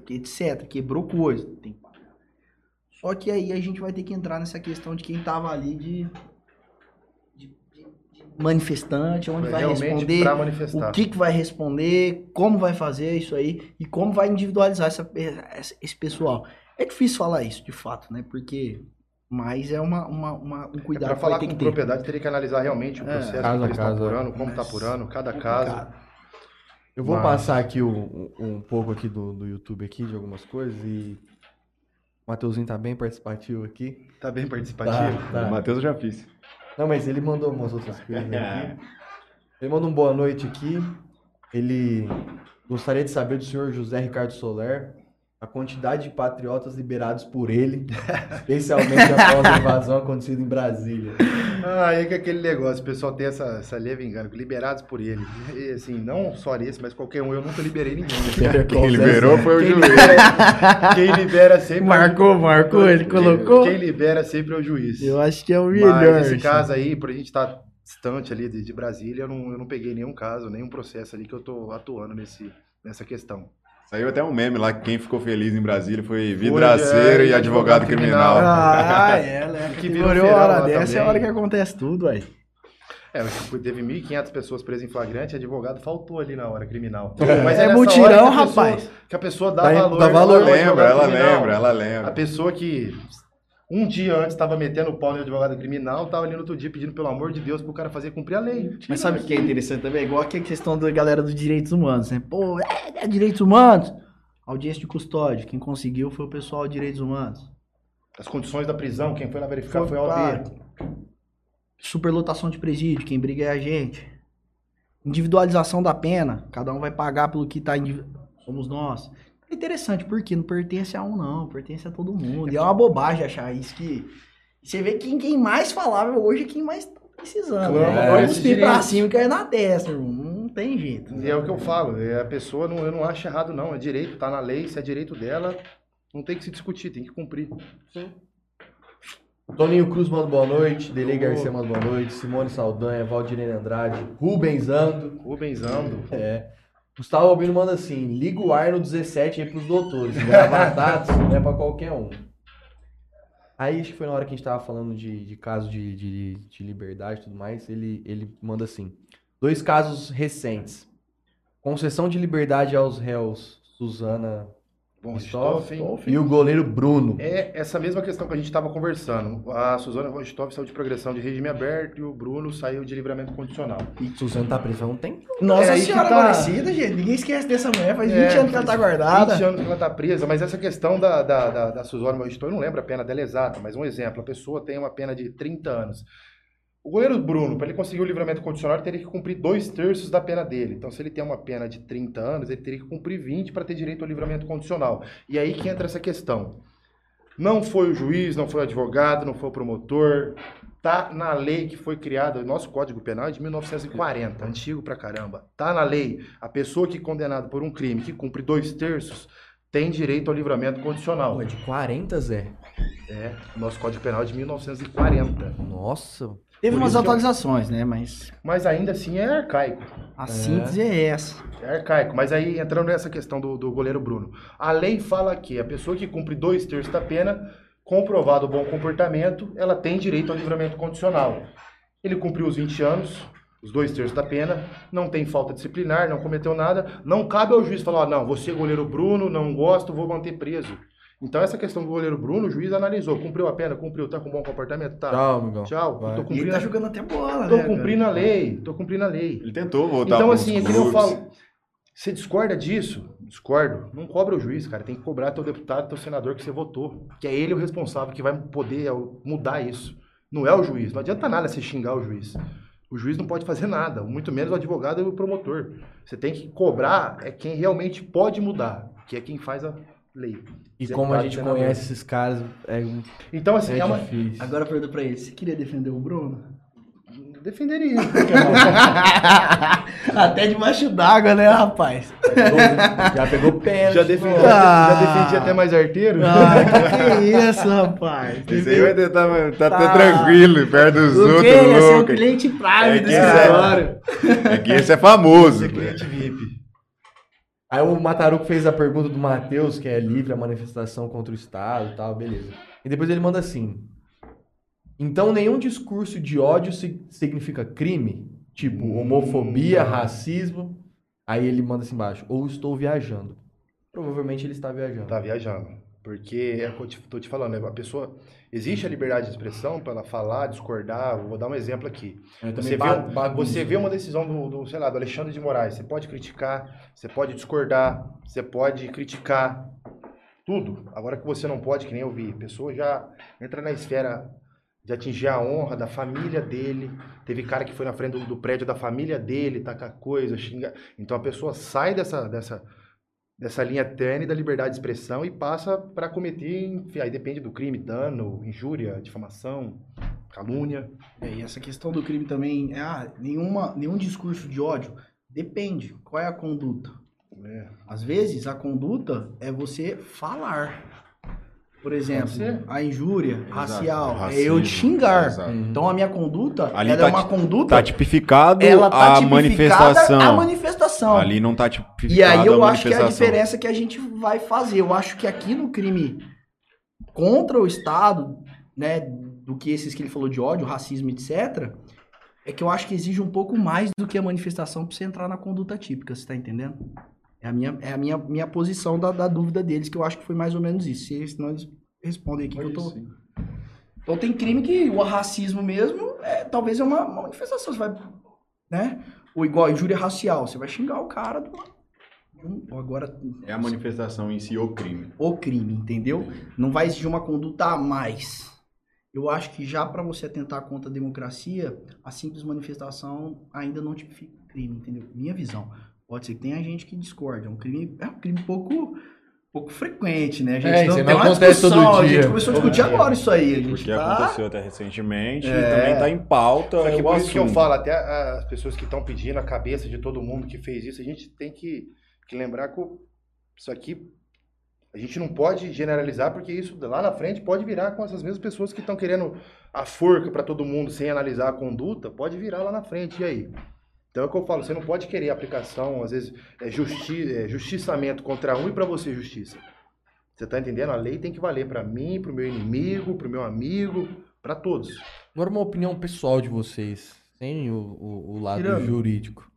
etc., quebrou coisa, tem que. Só que aí a gente vai ter que entrar nessa questão de quem tava ali de, de- de- manifestante, onde É vai responder, o que, que vai responder, como vai fazer isso aí e como vai individualizar essa- essa- esse pessoal. É difícil falar isso, de fato, né? Porque mas é uma, uma, uma- um É cuidado pra que falar ter com que ter. propriedade, teria que analisar realmente o É. processo Caso que a eles estão caso, apurando, como está apurando, cada Complicado. caso. Eu vou Mas- passar aqui um, um- um pouco aqui do, do YouTube aqui, de algumas coisas, e o Mateuzinho tá bem participativo aqui. Tá bem participativo. Tá, tá. O Matheus eu já fiz. Não, mas ele mandou umas outras coisas aqui. [laughs] Ele mandou um boa noite aqui. Ele gostaria de saber do senhor José Ricardo Soler a quantidade de patriotas liberados por ele, [laughs] especialmente após a invasão acontecida em Brasília. Ah, é que aquele negócio, o pessoal tem essa, essa leve engano, liberados por ele. E, assim, não só esse, mas qualquer um, eu nunca liberei ninguém. Quem liberou foi o Quem juiz. libera, quem libera sempre. Marcou, marcou, ele Quem- colocou. Quem libera sempre é o juiz. Eu acho que é o Mas melhor. esse assim. caso aí, por a gente estar distante ali de, de Brasília, eu não, eu não peguei nenhum caso, nenhum processo ali que eu tô atuando nesse, nessa questão. Saiu até um meme lá que quem ficou feliz em Brasília foi Foi, vidraceiro é, e advogado advogado criminal. criminal. Ah, é, né? Que virou a hora dessa é a hora que acontece tudo, aí. É, tipo, teve 1.500 pessoas presas em flagrante, advogado faltou ali na hora criminal. É mutirão, que a pessoa- rapaz. que a pessoa dá Dá- valor. dá valor. Ela lembra, ela criminal. lembra, ela A lembra. pessoa que um dia antes estava metendo o pau no advogado criminal, tava ali no outro dia pedindo pelo amor de Deus pro cara fazer cumprir a lei. Mas sabe o que é interessante também? Igual aqui a questão da galera dos direitos humanos, né? Pô, é, é direitos humanos. Audiência de custódia. Quem conseguiu foi o pessoal de direitos humanos. As condições da prisão, quem foi lá verificar foi, Foi a OAB. Superlotação de presídio. Quem briga é a gente. Individualização da pena. Cada um vai pagar pelo que tá. indivi- Somos nós. É interessante, porque não pertence a um, não. Pertence a todo mundo. E é uma bobagem achar isso que. Você vê que quem mais falava hoje é quem mais tá precisando. Clama né? É, esses cuspir pra cima e cair na testa, irmão. Não tem jeito. E é o que eu falo, é, a pessoa, não, eu não acho errado não, é direito, tá na lei, se é direito dela, não tem que se discutir, tem que cumprir. Toninho Cruz manda boa noite, Delei Garcia manda boa noite, Simone Saldanha, Valdirene Andrade, Rubens Ando, Rubensando. é. Gustavo Albino manda assim, liga o ar no 17 aí pros doutores, gravatados não é pra qualquer um. Aí acho que foi na hora que a gente tava falando de, de caso de, de, de liberdade e tudo mais, ele, ele manda assim, dois casos recentes, concessão de liberdade aos réus Suzana Bom, Ristoff Ristoff. e o goleiro Bruno. É essa mesma questão que a gente estava conversando. A Suzana von Ristoff saiu de progressão de regime aberto e o Bruno saiu de livramento condicional. E Suzana tá presa há um tempo. Nossa É senhora tá. aparecida, gente. Ninguém esquece dessa mulher. Faz 20 É, anos que ela tá guardada. 20 anos que ela tá presa, mas essa questão da, da, da, da Suzana von eu não lembro a pena dela exata, mas um exemplo, a pessoa tem uma pena de 30 anos. O goleiro Bruno, para ele conseguir o livramento condicional, ele teria que cumprir dois terços da pena dele. Então, se ele tem uma pena de 30 anos, ele teria que cumprir 20 para ter direito ao livramento condicional. E aí que entra essa questão. Não foi o juiz, não foi o advogado, não foi o promotor. Tá na lei que foi criada, o nosso Código Penal é de 1940, antigo pra caramba. Tá na lei. A pessoa que é condenada por um crime que cumpre dois terços tem direito ao livramento condicional. Pô, é de 40, Zé. É, o nosso Código Penal é de 1940. Nossa. Teve Por umas eu- atualizações, né? Mas Mas ainda assim é arcaico. a síntese é essa. É arcaico. Mas aí, entrando nessa questão do, do goleiro Bruno, a lei fala que a pessoa que cumpre dois terços da pena, comprovado o bom comportamento, ela tem direito ao livramento condicional. Ele cumpriu os 20 anos, os dois terços da pena, não tem falta disciplinar, não cometeu nada, não cabe ao juiz falar, ó, não, você é goleiro Bruno, não gosto, vou manter preso. Então essa questão do goleiro Bruno, o juiz analisou, cumpriu a pena, cumpriu, tá com bom comportamento, tá. Tchau, amigão. Tchau, Vai. tô E ele cumprindo, tá jogando até bola, tô né? cumprindo a lei, tô cumprindo a lei. Ele tentou voltar Então, assim, é que eu falo. Você discorda disso? Discordo. Não cobra o juiz, cara. Tem que cobrar teu deputado, teu senador que você votou. Que é ele o responsável que vai poder é, mudar isso. Não é o juiz. Não adianta nada você xingar o juiz. O juiz não pode fazer nada, muito menos o advogado e o promotor. Você tem que cobrar é quem realmente pode mudar, que é quem faz a lei. E Deputado, como a gente senador. conhece esses caras, é, um- Então, assim, é é uma... difícil. Agora pergunta pra ele, você queria defender o Bruno? defenderia. [laughs] Até debaixo d'água, né, rapaz? Já pegou [laughs] pênalti. já, defendi, pô. já defendi até mais arteiro. Ah, que que é isso, rapaz? Esse aí vai tentar tá, Tá. tá tranquilo, perto dos O outros quê? Ia ser o cliente prime É do que escritório. É que esse é famoso. Ser cliente VIP. Aí o Mataruco fez a pergunta do Matheus, que é livre a manifestação contra o Estado e tal, beleza. E depois ele manda assim: Então nenhum discurso de ódio si- significa crime? Tipo, homofobia, racismo. Aí ele manda assim embaixo: Ou estou viajando. Provavelmente ele está viajando. Tá viajando. Porque é eu tô te falando, né? A pessoa. Existe a liberdade de expressão para ela falar, discordar. Vou dar um exemplo aqui. Você vê, você vê uma decisão do, do, sei lá, do Alexandre de Moraes. Você pode criticar, você pode discordar, você pode criticar. Tudo. Agora que você não pode, que nem eu vi, a pessoa já entra na esfera de atingir a honra da família dele. Teve cara que foi na frente do, do prédio da família dele, tacar coisa, xingar. Então a pessoa sai dessa, dessa, dessa linha tênue da liberdade de expressão e passa para cometer, enfim, aí depende do crime, dano, injúria, difamação, calúnia. É, e essa questão do crime também, é, ah, nenhuma, nenhum discurso de ódio. Depende. Qual é a conduta? É. Às vezes, a conduta é você falar. Por exemplo, a injúria racial é Racismo, eu te xingar. exato. Uhum. Então, a minha conduta Ali ela tá é uma conduta... Tá tipificado ela tá a tipificada manifestação. a manifestação. Ali não tá tipificado E aí eu a acho que é a diferença que a gente vai fazer. Eu acho que aqui no crime contra o Estado, né, do que esses que ele falou de ódio, racismo, etc., é que eu acho que exige um pouco mais do que a manifestação pra você entrar na conduta típica, você tá entendendo? É a minha, é a minha, minha posição da, da dúvida deles, que eu acho que foi mais ou menos isso. Se eles, senão eles respondem aqui que eu tô... Então tem crime que o racismo mesmo, é, talvez é uma, uma manifestação. Você vai, né? Ou igual injúria racial, você vai xingar o cara do, agora É a manifestação em si, o crime. o crime, entendeu? Não vai exigir uma conduta a mais. Eu acho que já para você atentar contra a democracia, a simples manifestação ainda não tipifica crime, entendeu? Minha visão. Pode ser que tenha gente que discorde. É um crime, é um crime pouco, pouco frequente, né? A gente É, aí tem não uma acontece todo discussão, A dia. gente começou a discutir dia. agora isso aí. A gente Porque tá... aconteceu até recentemente É. e também tá em pauta Só que por isso que eu falo, até as pessoas que estão pedindo a cabeça de todo mundo que fez isso, a gente tem que, que lembrar que isso aqui a gente não pode generalizar, porque isso lá na frente pode virar com essas mesmas pessoas que estão querendo a forca para todo mundo sem analisar a conduta, pode virar lá na frente. E aí? Então é o que eu falo, você não pode querer aplicação, às vezes, é, justi é, justiçamento contra um e para você justiça. Você tá entendendo? A lei tem que valer para mim, para o meu inimigo, para o meu amigo, para todos. Agora uma opinião pessoal de vocês, sem o, o- o lado Tirando. jurídico.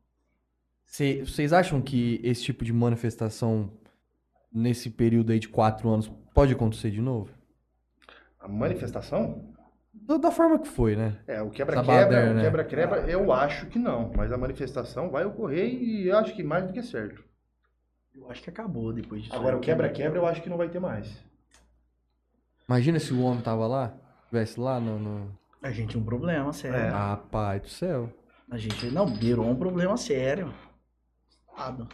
Cê- Vocês acham que esse tipo de manifestação nesse período aí de quatro anos pode acontecer de novo? A manifestação? Da, da forma que foi, né? É, o quebra-quebra, né? quebra-quebra, eu acho que não, mas a manifestação vai ocorrer e eu acho que mais do que certo. Eu acho que acabou depois disso. Agora, o quebra-quebra eu acho que não vai ter mais. Imagina se o homem tava lá, estivesse lá no... no... A gente tem um problema sério. É. Ah, pai do céu. A gente não virou um problema sério. Estado.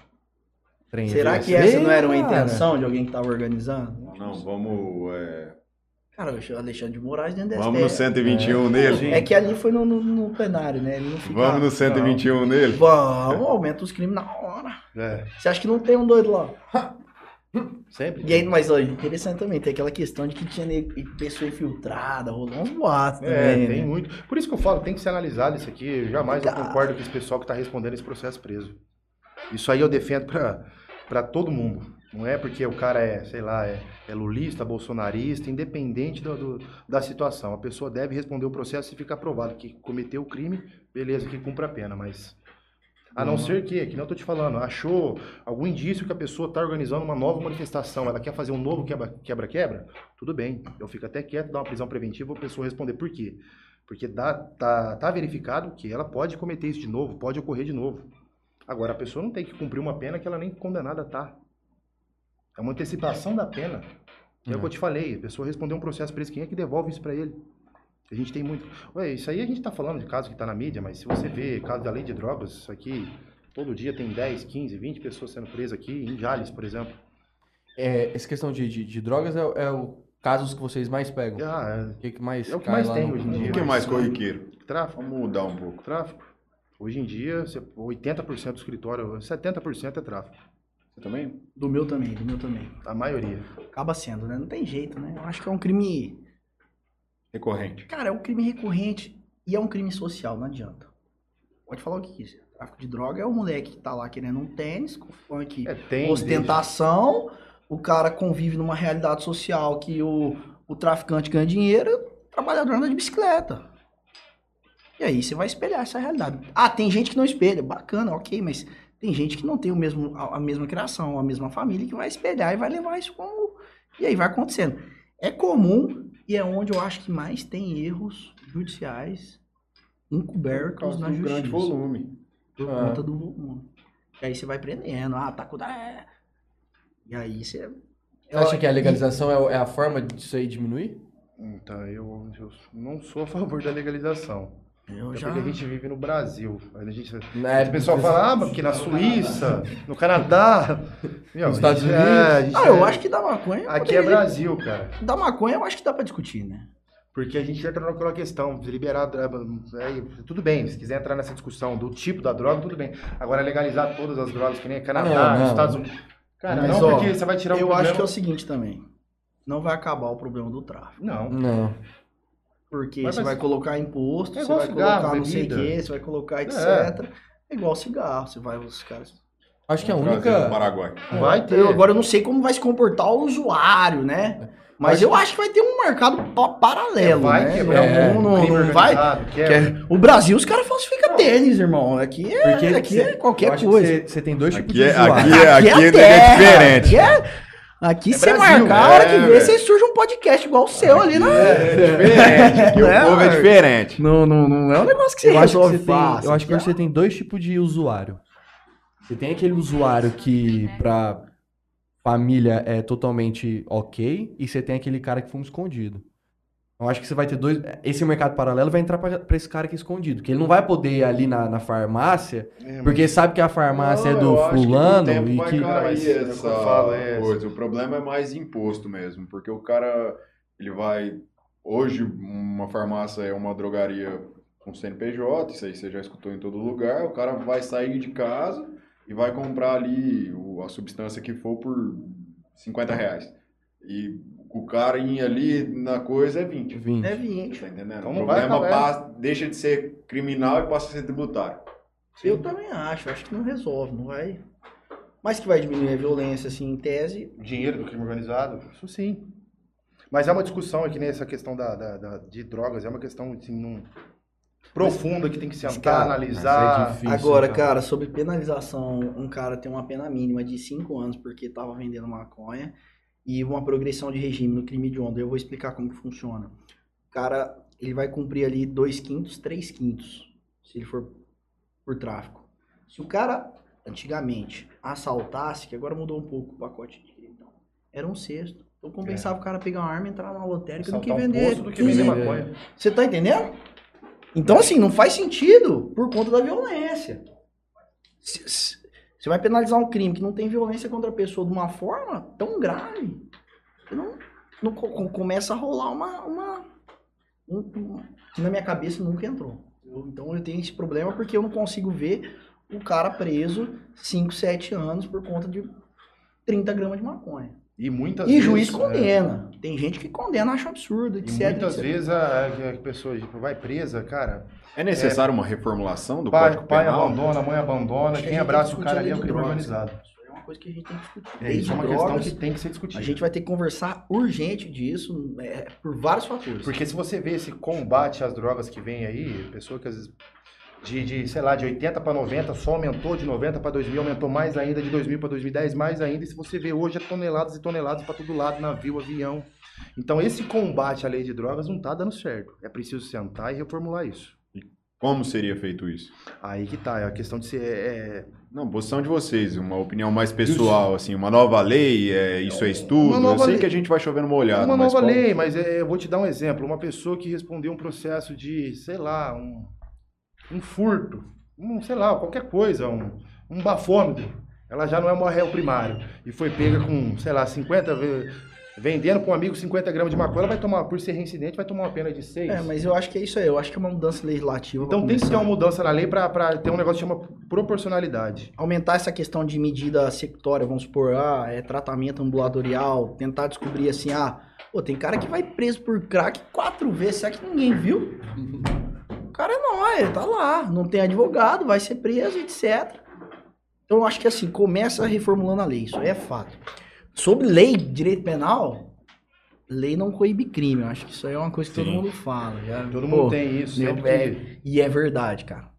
Será que essa não era uma Cara, intenção de alguém que tava organizando? Não, vamos. é, Cara, o Alexandre de Moraes dentro desse vamos no 121 nele? É que ali foi no, no- no plenário, né? Ele não fica. Vamos no 121 nele? Vamos, aumenta os crimes na hora. É. Você acha que não tem um doido lá? Sempre. E aí, mas ó, interessante também, tem aquela questão de que tinha pessoa infiltrada, rolou uns boatos É, também, tem né? muito. Por isso que eu falo, tem que ser analisado isso aqui. Eu jamais eu concordo com esse pessoal que está respondendo esse processo preso. Isso aí eu defendo para todo mundo. Não é porque o cara é, sei lá, é, é lulista, bolsonarista, independente do, do- da situação. A pessoa deve responder o processo e ficar provado que cometeu o crime, beleza, que cumpra a pena, mas. A não ser que, que não tô te falando, achou algum indício que a pessoa está organizando uma nova manifestação, ela quer fazer um novo quebra- quebra-quebra, tudo bem. Eu fico até quieto, dar uma prisão preventiva, a pessoa responder por quê. Porque dá, tá, tá verificado que ela pode cometer isso de novo, pode ocorrer de novo. Agora, a pessoa não tem que cumprir uma pena que ela nem condenada tá. É uma antecipação da pena. É o que eu te falei, a pessoa respondeu um processo preso, quem é que devolve isso para ele? A gente tem muito. Ué, isso aí a gente tá falando de caso que tá na mídia, mas se você vê caso da lei de drogas, isso aqui, todo dia tem 10, 15, 20 pessoas sendo presas aqui, em Jales, por exemplo. É, essa questão de, de, de drogas é, o- é o casos que vocês mais pegam. Ah, O que, que mais É o que mais tem no- hoje em dia. O que é mais corriqueiro? é, tráfico. Vamos mudar um pouco. Tráfico. Hoje em dia, você- 80% do escritório, 70% é tráfico. Você também? Do meu também, do meu também. A maioria. Acaba sendo, né? Não tem jeito, né? Eu acho que é um crime. Recorrente. Cara, é um crime recorrente e é um crime social, não adianta. Pode falar o que quiser. Tráfico de droga é o moleque que tá lá querendo um tênis, com funk, É, tem. ostentação. O cara convive numa realidade social que o, o traficante ganha dinheiro, o trabalhador anda de bicicleta. E aí você vai espelhar essa realidade. Ah, tem gente que não espelha, bacana, ok, mas tem gente que não tem o mesmo, a, a mesma criação, a mesma família, que vai espelhar e vai levar isso como. E aí vai acontecendo. É comum e é onde eu acho que mais tem erros judiciais encobertos na do justiça. grande volume. Por Ah. conta do volume. E aí você vai prendendo, ah, tá com. E aí você. Você acha que a legalização é, é a forma disso aí diminuir? Então, eu, eu não sou a favor da legalização. Eu É já. porque a gente vive no Brasil. A gente, É, o pessoal fala, ah, mas porque na Suíça, no Canadá. [laughs] Meu, Nos Estados gente- Unidos. é, Ah, eu é- acho que da maconha. Aqui é poderia- Brasil, cara. Da maconha eu acho que dá pra discutir, né? Porque a gente entra naquela questão de liberar. é, é, tudo bem, se quiser entrar nessa discussão do tipo da droga, tudo bem. Agora, legalizar todas as drogas, que nem Canadá, não, não. Estados Unidos. Cara, Mas, não, ó, porque você vai tirar um eu problema. acho que é o seguinte também. Não vai acabar o problema do tráfico. Não. Não. Porque Mas você vai- vai colocar imposto, É você vai cigarro, colocar não sei o bebida. quê, você vai colocar etc. É. igual cigarro, você vai os caras. Acho que a trazer do única. Paraguai. Vai ter. Eu, agora eu não sei como vai se comportar o usuário, né? Mas eu acho que vai ter um mercado pa- paralelo, vai né? quebrar É, não, não vai. quebra. é- o Brasil, os caras falsificam tênis, irmão. Aqui é, Porque aqui você- é qualquer coisa. Você, tem dois tipos Aqui de é, usuário. aqui é, aqui é, terra, diferente. Aqui, é, aqui É você marcar a hora é, que vê, você surge podcast igual o seu ali, né? É diferente. [laughs] É, o povo é velho. diferente. Não, não, não é um negócio que você Eu acho que, você tem, fácil. eu acho que você tem dois tipos de usuário. Você tem aquele usuário que pra família é totalmente ok, e você tem aquele cara que fuma escondido. Eu acho que você vai ter dois. Esse mercado paralelo vai entrar pra, pra esse cara que é escondido. Que ele não vai poder ir ali na, na farmácia, É, mas- porque sabe que a farmácia Não, é do eu acho que com o fulano tempo e vai que. cair é que eu essa é- coisa. O problema é mais imposto mesmo, porque o cara ele vai hoje uma farmácia é uma drogaria com CNPJ, isso aí você já escutou em todo lugar. O cara vai sair de casa e vai comprar ali a substância que for por 50 reais. E o ir ali na coisa é 20. 20. É 20. Tá entendendo? Então o problema passa- deixa de ser criminal e passa a ser tributário. Eu também acho, acho que não resolve, não vai. Mas que vai diminuir a violência, assim, em tese. dinheiro do crime organizado, isso sim. Mas é uma discussão aqui nessa questão da, da- da- de drogas, é uma questão assim, num- profunda que tem que Mas, sentar, cara, analisar. mas é difícil, Agora, cara. cara, sobre penalização, um cara tem uma pena mínima de 5 anos porque tava vendendo maconha e uma progressão de regime no crime de onda. Eu vou explicar como que funciona. O cara, ele vai cumprir ali 2 quintos, 3 quintos, se ele for por tráfico. Se o cara, antigamente, assaltasse, que agora mudou um pouco o pacote de crime, então, era um sexto. Então compensava o cara pegar uma arma, entrar na lotérica do que Assaltar um vender. posto do que vender 15. maconha. Você tá entendendo? Então, assim, não faz sentido por conta da violência. Você vai penalizar um crime que não tem violência contra a pessoa de uma forma tão grave. que Não, não co- co- começa a rolar uma. uma um- que na minha cabeça nunca entrou. Então eu tenho esse problema porque eu não consigo ver o cara preso 5, 7 anos por conta de 30 gramas de maconha. E muitas E vezes. juiz é, condena. Tem gente que condena, acha absurdo, E etc. muitas etc. vezes a, a pessoa tipo, vai presa, cara. É necessário uma reformulação do Pai, Código pai Penal? abandona, a mãe abandona. Quem abraça o cara ali é o crime organizado. Isso é uma coisa que a gente tem que discutir. É, isso é uma questão drogas, que tem que ser discutida. A gente vai ter que conversar urgente disso é, por vários fatores. Porque se você vê esse combate às drogas que vem aí, pessoa que às vezes de, de sei lá, de 80 para 90, só aumentou de 90 para 2000, aumentou mais ainda de 2000 para 2010, mais ainda. E se você vê hoje é toneladas e toneladas para todo lado, navio, avião. Então esse combate à lei de drogas não tá dando certo. É preciso sentar e reformular isso. Como seria feito isso? Aí que tá, é a questão de ser é, Não, posição de vocês, uma opinião mais pessoal, assim, uma nova lei, é, isso é estudo. Eu sei lei. que a gente vai chover numa olhada, uma mas nova qual- lei, mas é, eu vou te dar um exemplo. Uma pessoa que respondeu um processo de, sei lá, um, um furto, um, sei lá, qualquer coisa, um, um bafômetro. Ela já não é uma réu primário. E foi pega com, sei lá, 50, ve- vendendo para um amigo 50 gramas de maconha, ela vai tomar, por ser reincidente, vai tomar uma pena de 6. É, mas eu acho que é isso aí. Eu acho que é uma mudança legislativa. Então tem que ter uma mudança na lei para ter um negócio que chama proporcionalidade. aumentar essa questão de medida sectória, vamos supor, ah, é tratamento ambulatorial, tentar descobrir assim, ah, pô, tem cara que vai preso por crack quatro vezes, será que ninguém viu? [laughs] O cara é nóis, tá lá, não tem advogado, vai ser preso, etc. Então eu acho que assim, começa reformulando a lei, isso aí é fato. Sobre lei direito penal, lei não coíbe crime, eu acho que isso aí é uma coisa que todo Sim. mundo fala. já- Todo pô, mundo tem isso. meu sempre que- velho, e é verdade, cara.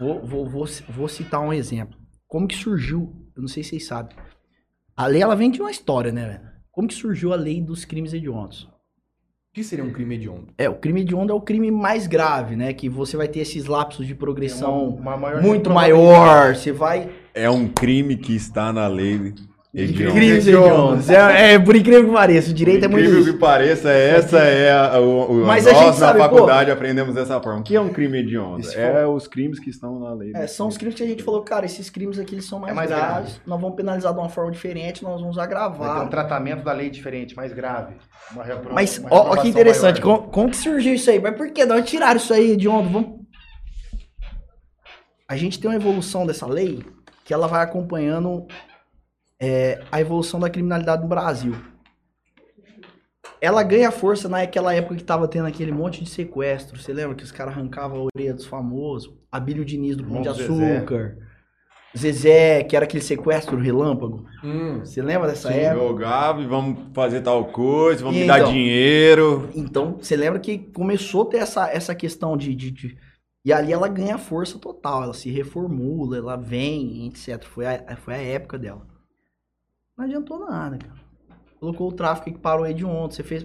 Vou, vou, vou, vou citar um exemplo. Como que surgiu, eu não sei se vocês sabem. A lei, ela vem de uma história, né, velho? Como que surgiu a lei dos crimes hediondos? O que seria um crime hediondo? É, o crime hediondo é o crime mais grave, né? Que você vai ter esses lapsos de progressão uma- uma maior muito maior. Você vai... É um crime que está na lei Crimes hediondos. É, é, por incrível que pareça, o direito é muito Incrível isso. que pareça, essa é a, o, o- Mas a nós gente sabe, na pô- faculdade aprendemos dessa forma. O que é um crime hediondo? É os crimes que estão na lei. É, são os crimes que a gente falou, cara, esses crimes aqui eles são mais, É mais graves. grave. Nós vamos penalizar de uma forma diferente, nós vamos Vai ter agravar. um tratamento da lei diferente, mais grave. Uma repro- Mas, uma ó, que interessante, como, como que surgiu isso aí? Mas por que? Onde tiraram isso aí de onde? Vamos... A gente tem uma evolução dessa lei que ela vai acompanhando é, a evolução da criminalidade no Brasil. Ela ganha força naquela época que tava tendo aquele monte de sequestro. Você lembra que os caras arrancavam a orelha dos famosos? Abílio Diniz do Pão de. Açúcar. Zezé, que era aquele sequestro relâmpago. Hum, Você lembra dessa Sim, época? jogava e vamos fazer tal coisa, vamos E me dar então? dinheiro. Então, você lembra que começou a ter essa, essa questão de, de, de- E ali ela ganha força total, ela se reformula, ela vem, etc. Foi a, foi a época dela. Não adiantou nada, cara. Colocou o tráfico que parou aí de ontem, você fez.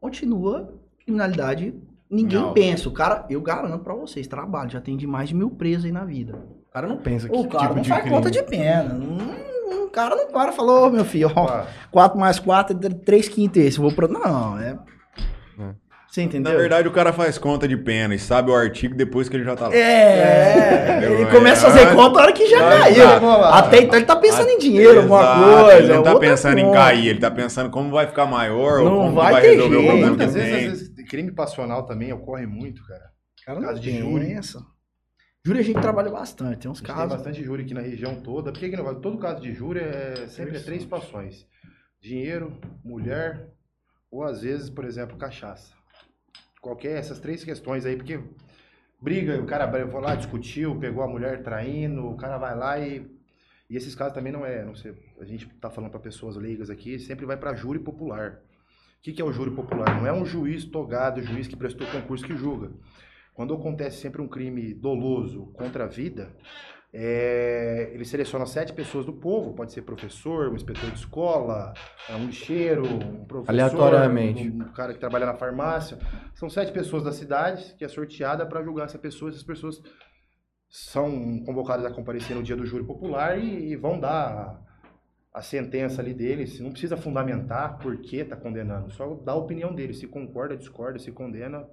Continua criminalidade. Ninguém Não. pensa. O cara, eu garanto pra vocês, trabalho, já tem de mais de mil presos aí na vida. o cara não pensa que O cara tipo não faz crime. conta de pena. Não- O cara não para falou, meu filho, ó, Ah, 4 mais 4 é 3 quintos esse. Vou pra. Não, é. É. Você entendeu? Na verdade, o cara faz conta de pena e sabe o artigo depois que ele já tá lá. É, É, ele é, começa a fazer conta na hora que já caiu. Lá. Até então ele tá pensando em dinheiro, alguma coisa. Ele não tá pensando em cair, ele tá pensando como vai ficar maior ou Não como vai vai, ter resolver o jeito. problema que muitas tem. vezes, às vezes, crime passional também ocorre muito, cara. Cara, não Caso de tem júri. essa. Júri a gente trabalha bastante, tem uns A gente tem casos. bastante júri aqui na região toda. Por que que não vai? Todo caso de júri é sempre é três situações: dinheiro, mulher, ou às vezes, por exemplo, cachaça. Qualquer essas três questões aí, porque briga, o cara vai lá, discutiu, pegou a mulher traindo, o cara vai lá e. E esses casos também não é, não sei, a gente tá falando para pessoas leigas aqui, sempre vai para júri popular. O que, que é o júri popular? Não é um juiz togado, juiz que prestou concurso que julga. Quando acontece sempre um crime doloso contra a vida, é, ele seleciona sete pessoas do povo, pode ser professor, um inspetor de escola, é, um lixeiro, um professor, Aleatoriamente. um, um cara que trabalha na farmácia. São sete pessoas da cidade que é sorteada para julgar essa pessoa. Essas pessoas são convocadas a comparecer no dia do júri popular e, e vão dar a, a sentença ali deles. Não precisa fundamentar por que está condenando, só dá a opinião dele, se concorda, discorda, se condena.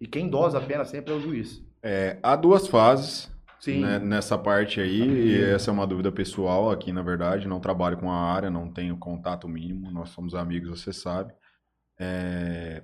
E quem dosa a pena sempre é o juiz. É, há duas fases Sim. né, nessa parte aí, e essa é uma dúvida pessoal aqui, na verdade. Não trabalho com a área, não tenho contato mínimo, nós somos amigos, você sabe. É,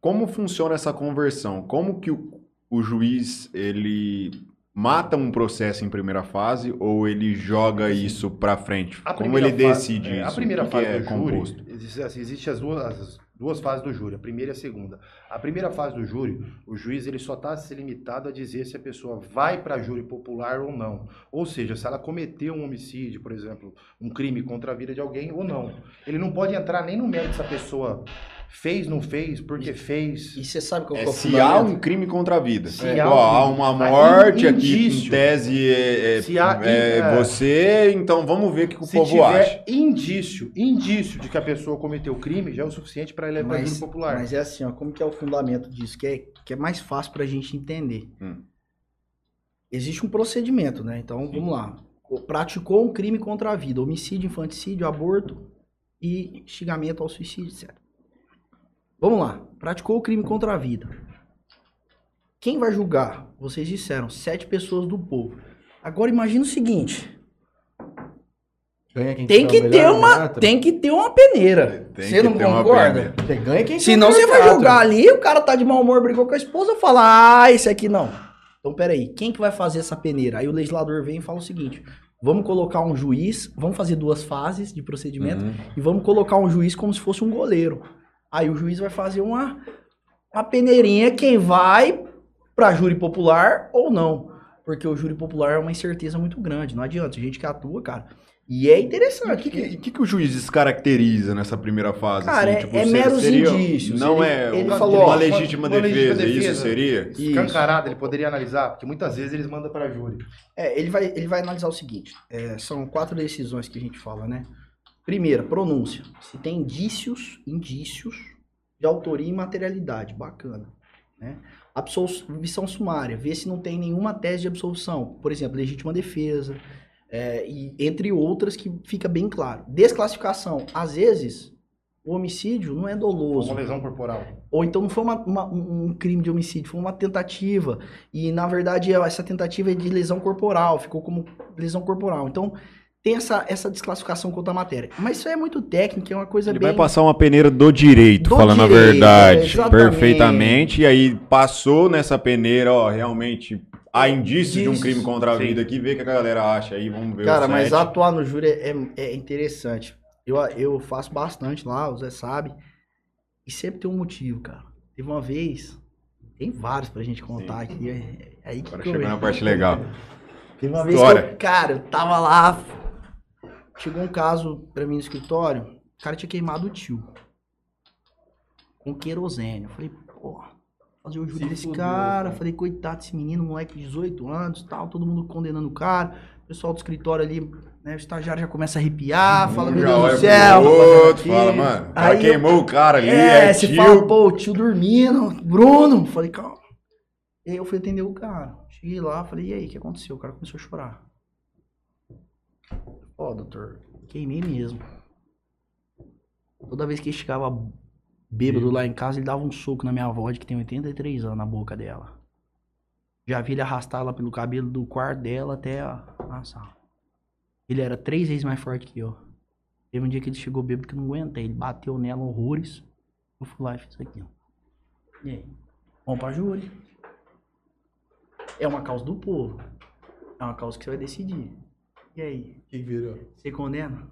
Como funciona essa conversão? Como que o, o juiz ele mata um processo em primeira fase ou ele joga isso pra frente? Como ele decide é, isso? A primeira fase é do júri, composto? existe, assim, existe as, duas, as duas fases do júri, a primeira e a segunda. A primeira fase do júri, o juiz ele só está se limitado a dizer se a pessoa vai para júri popular ou não. Ou seja, se ela cometeu um homicídio, por exemplo, um crime contra a vida de alguém ou não. Ele não pode entrar nem no mérito se a pessoa fez, não fez, porque fez. E você sabe qual É, que é o se há um crime contra a vida. Se É, há um- há uma há morte aqui, em indício. tese é, é- Se há é é. você, então vamos ver o que o Se povo tiver acha. indício, indício de que a pessoa cometeu crime, já é o suficiente para levar para Mas, júri popular. mas é assim, ó, como que é o fundamento disso? Que é, que é mais fácil pra gente entender. Hum. Existe um procedimento, né? Então, vamos lá. Praticou um crime contra a vida, homicídio, infanticídio, aborto e instigamento ao suicídio, etc. Vamos lá. Praticou o crime contra a vida. Quem vai julgar? Vocês disseram, sete pessoas do povo. Agora imagina o seguinte: Ganha quem tem que ter uma, teatro. tem que ter uma peneira. Tem Você não concorda? Você ganha quem Senão você vai jogar ali, o cara tá de mau humor, brigou com a esposa, fala, ah, esse aqui não. Então, peraí, quem que vai fazer essa peneira? Aí o legislador vem e fala o seguinte, vamos colocar um juiz, vamos fazer duas fases de procedimento, Uhum. e vamos colocar um juiz como se fosse um goleiro. Aí o juiz vai fazer uma, uma peneirinha, quem vai pra júri popular ou não. Porque o júri popular é uma incerteza muito grande, não adianta, a gente que atua, cara. E é O interessante. que, que, que que o juiz descaracteriza nessa primeira fase? Cara, assim? é- Tipo, é meros seria- indícios. Não Ele- é ele uma, falou, uma legítima uma legítima defesa, isso defesa. seria? Escancarado, ele poderia analisar, porque muitas vezes eles mandam para júri. É, ele vai, ele vai analisar o seguinte: é, são quatro decisões que a gente fala, né? Primeira, pronúncia. Se tem indícios, indícios de autoria e materialidade, bacana. Né? Absolvição sumária, ver se não tem nenhuma tese de absolvição. Por exemplo, legítima defesa, é, e entre outras que fica bem claro. Desclassificação. Às vezes, o homicídio não é doloso. Uma lesão corporal. Ou então não foi uma- uma- um um crime de homicídio, foi uma tentativa. E na verdade essa tentativa é de lesão corporal, ficou como lesão corporal. Então tem essa, essa desclassificação contra a matéria. Mas isso é muito técnico, é uma coisa Ele bem. vai passar uma peneira do direito, Do falando direito, a verdade, é, perfeitamente. E aí passou nessa peneira, ó, realmente há indícios de um crime contra a sim. vida aqui, vê o que a galera acha aí, vamos ver Cara, o mas atuar no júri é, é interessante. Eu, eu faço bastante lá, o Zé sabe. E sempre tem um motivo, cara. Teve uma vez, tem vários pra gente contar aqui. É, é aí que Agora chegou na parte legal. Teve uma vez que eu, cara, eu tava lá, chegou um caso pra mim no escritório, o cara tinha queimado o tio. Com querosene. Eu falei, pô, fazer o júri Se desse fudeu, cara. cara. Falei, coitado desse menino, moleque de 18 anos tal, todo mundo condenando o cara. O pessoal do escritório ali, né, o estagiário já começa a arrepiar, fala, Um meu Deus do céu. outro, fala, mano, o cara Aí eu- queimou o cara ali, É, é, se tio. fala, pô, o tio dormindo, Bruno. Falei, calma. E aí eu fui atender o cara. Cheguei lá, falei, e aí, o que aconteceu? O cara começou a chorar. Ó, doutor, queimei mesmo. Toda vez que ele chegava bêbado lá em casa, ele dava um soco na minha avó, de que tem 83 anos, na boca dela. Já vi ele arrastar ela pelo cabelo do quarto dela até a, a sala. Ele era três vezes mais forte que eu. Teve um dia que ele chegou bêbado que eu não aguentei. Ele bateu nela horrores. Eu fui lá e fiz aqui, ó. E aí? Vamos pra júri. É uma causa do povo. É uma causa que você vai decidir. E aí? O que virou? Você condena?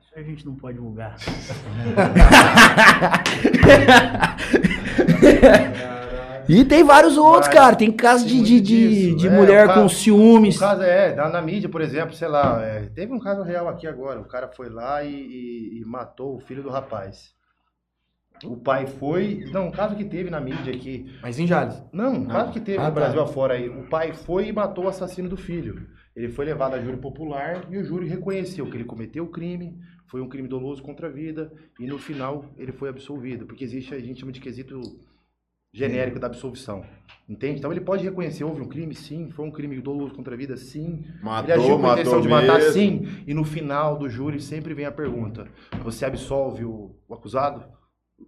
Isso a gente não pode julgar. [laughs] e tem vários outros, Vai. cara. Tem casos de, Tem de, de, disso. de É, mulher caso- com ciúmes. O caso é, na, mídia, por exemplo, sei lá, é, teve um caso real aqui agora. O cara foi lá e, e- e matou o filho do rapaz. O pai foi. Não, um caso que teve na mídia aqui. Mas em Jales. Não, um caso que teve Ah, no tá. Brasil afora aí. O pai foi e matou o assassino do filho. Ele foi levado a júri popular e o júri reconheceu que ele cometeu o crime, foi um crime doloso contra a vida e no final ele foi absolvido, porque existe a gente chama de quesito genérico da absolvição. Entende? Então ele pode reconhecer, houve um crime, sim, foi um crime doloso contra a vida, sim. ele agiu Matou, com a intenção matou de matar, mesmo. sim. E no final do júri sempre vem a pergunta: você absolve o, o acusado?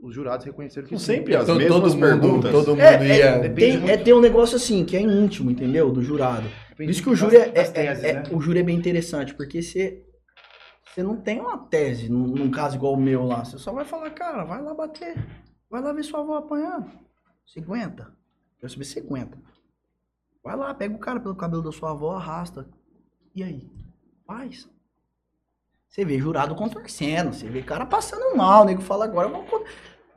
Os jurados reconheceram que São sim. sempre as Todo, mesmas todo mundo, perguntas. todo mundo É, é, ia... depende Tem, é, tem um negócio assim, que é íntimo, entendeu? Do jurado. Por isso que o júri é, é- teses, é- né? o júri é bem interessante, porque você, você não tem uma tese num, num caso igual o meu lá. Você só vai falar, cara, vai lá bater. Vai lá ver sua avó apanhando. Você aguenta? Quero saber se você aguenta. Vai lá, pega o cara pelo cabelo da sua avó, arrasta. E aí? Faz. Você vê jurado contorcendo, você vê cara passando mal, o nego fala agora, con-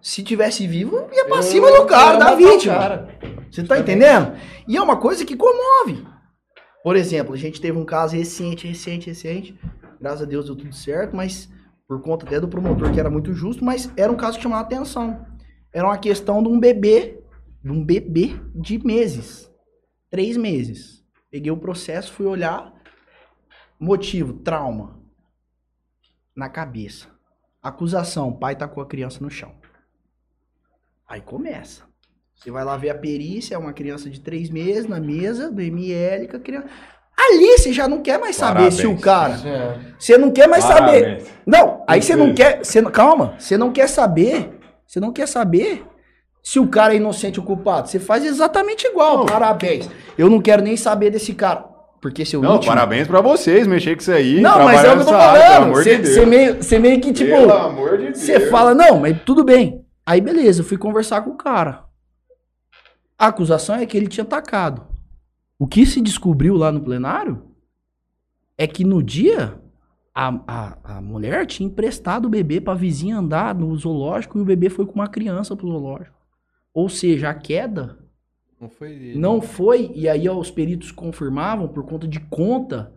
se tivesse vivo, ia pra Eu- cima do cara, da vítima. cara. Você tá entendendo? E é uma coisa que comove. Por exemplo, a gente teve um caso recente, recente, recente. Graças a Deus deu tudo certo, mas por conta até do promotor que era muito justo, mas era um caso que chamava atenção. Era uma questão de um bebê, de um bebê de meses. Três meses. Peguei o processo, fui olhar. Motivo, trauma. Na cabeça. Acusação, pai tacou a criança no chão. Aí começa. Você vai lá ver a perícia, é uma criança de três meses na mesa do ML com a criança. Ali você já não quer mais saber se o Parabéns. cara. É. Você não quer mais saber. Parabéns. Não, aí você não quer. Você, não- calma, você não quer saber. Você não quer saber se o cara é inocente ou culpado. Você faz exatamente igual. Parabéns. Eu não quero nem saber desse cara. Porque seu Não, último. parabéns pra vocês, mexer com isso aí. Não, mas é o que eu tô falando. Você de meio, você meio que, tipo. Pelo amor de Deus. Você fala, não, mas tudo bem. Aí beleza, eu fui conversar com o cara. A acusação é que ele tinha atacado. O que se descobriu lá no plenário é que no dia a, a, a mulher tinha emprestado o bebê pra vizinha andar no zoológico e o bebê foi com uma criança pro zoológico. Ou seja, a queda Não foi ele. não foi, e aí ó, os peritos confirmavam por conta de conta,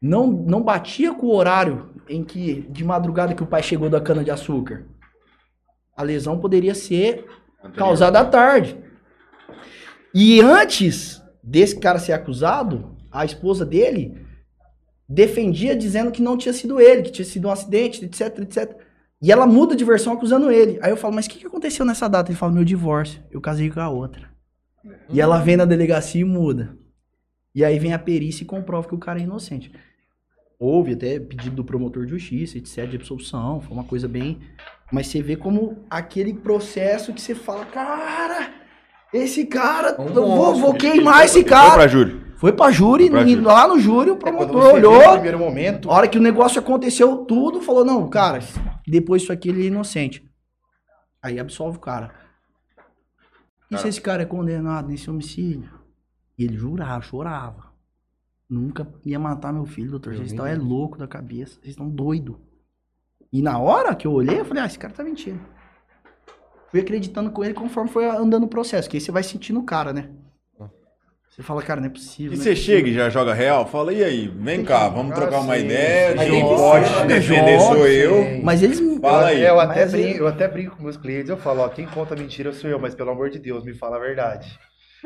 não, não batia com o horário em que, de madrugada, que o pai chegou da cana de açúcar. A lesão poderia ser causada à tarde. E antes desse cara ser acusado, a esposa dele defendia dizendo que não tinha sido ele, que tinha sido um acidente, etc, etc. E ela muda de versão acusando ele. Aí eu falo, mas o que, que aconteceu nessa data? Ele fala, meu divórcio. Eu casei com a outra. E ela vem na delegacia e muda. E aí vem a perícia e comprova que o cara é inocente. Houve até pedido do promotor de justiça, etc, de absolução. Foi uma coisa bem. Mas você vê como aquele processo que você fala, cara, esse cara, Um eu vou, vou queimar esse cara. pra. Foi pra júri, Foi pra e júri. lá no júri o É promotor você vê no olhou. primeiro momento. A hora que o negócio aconteceu tudo, falou, não, cara, depois disso aqui ele é inocente. Aí absolve o cara. E se esse cara é condenado nesse homicídio? E ele jurava, chorava. Nunca ia matar meu filho, doutor. Vocês estão é louco da cabeça. Vocês estão doido. E na hora que eu olhei, eu falei, ah, esse cara tá mentindo. Fui acreditando com ele conforme foi andando o processo. Que aí você vai sentindo o cara, né? Você fala, cara, não é possível. E não é você chega e já joga real? Fala, e aí? Vem Tem cá, vamos Ah, trocar uma sim. ideia. Mas que pode né, defender João? sou eu. Mas eles. Fala aí. Eu até, brinco, eu- eu até brinco com meus clientes, eu falo, ó, quem conta mentira sou eu, mas pelo amor de Deus, me fala a verdade.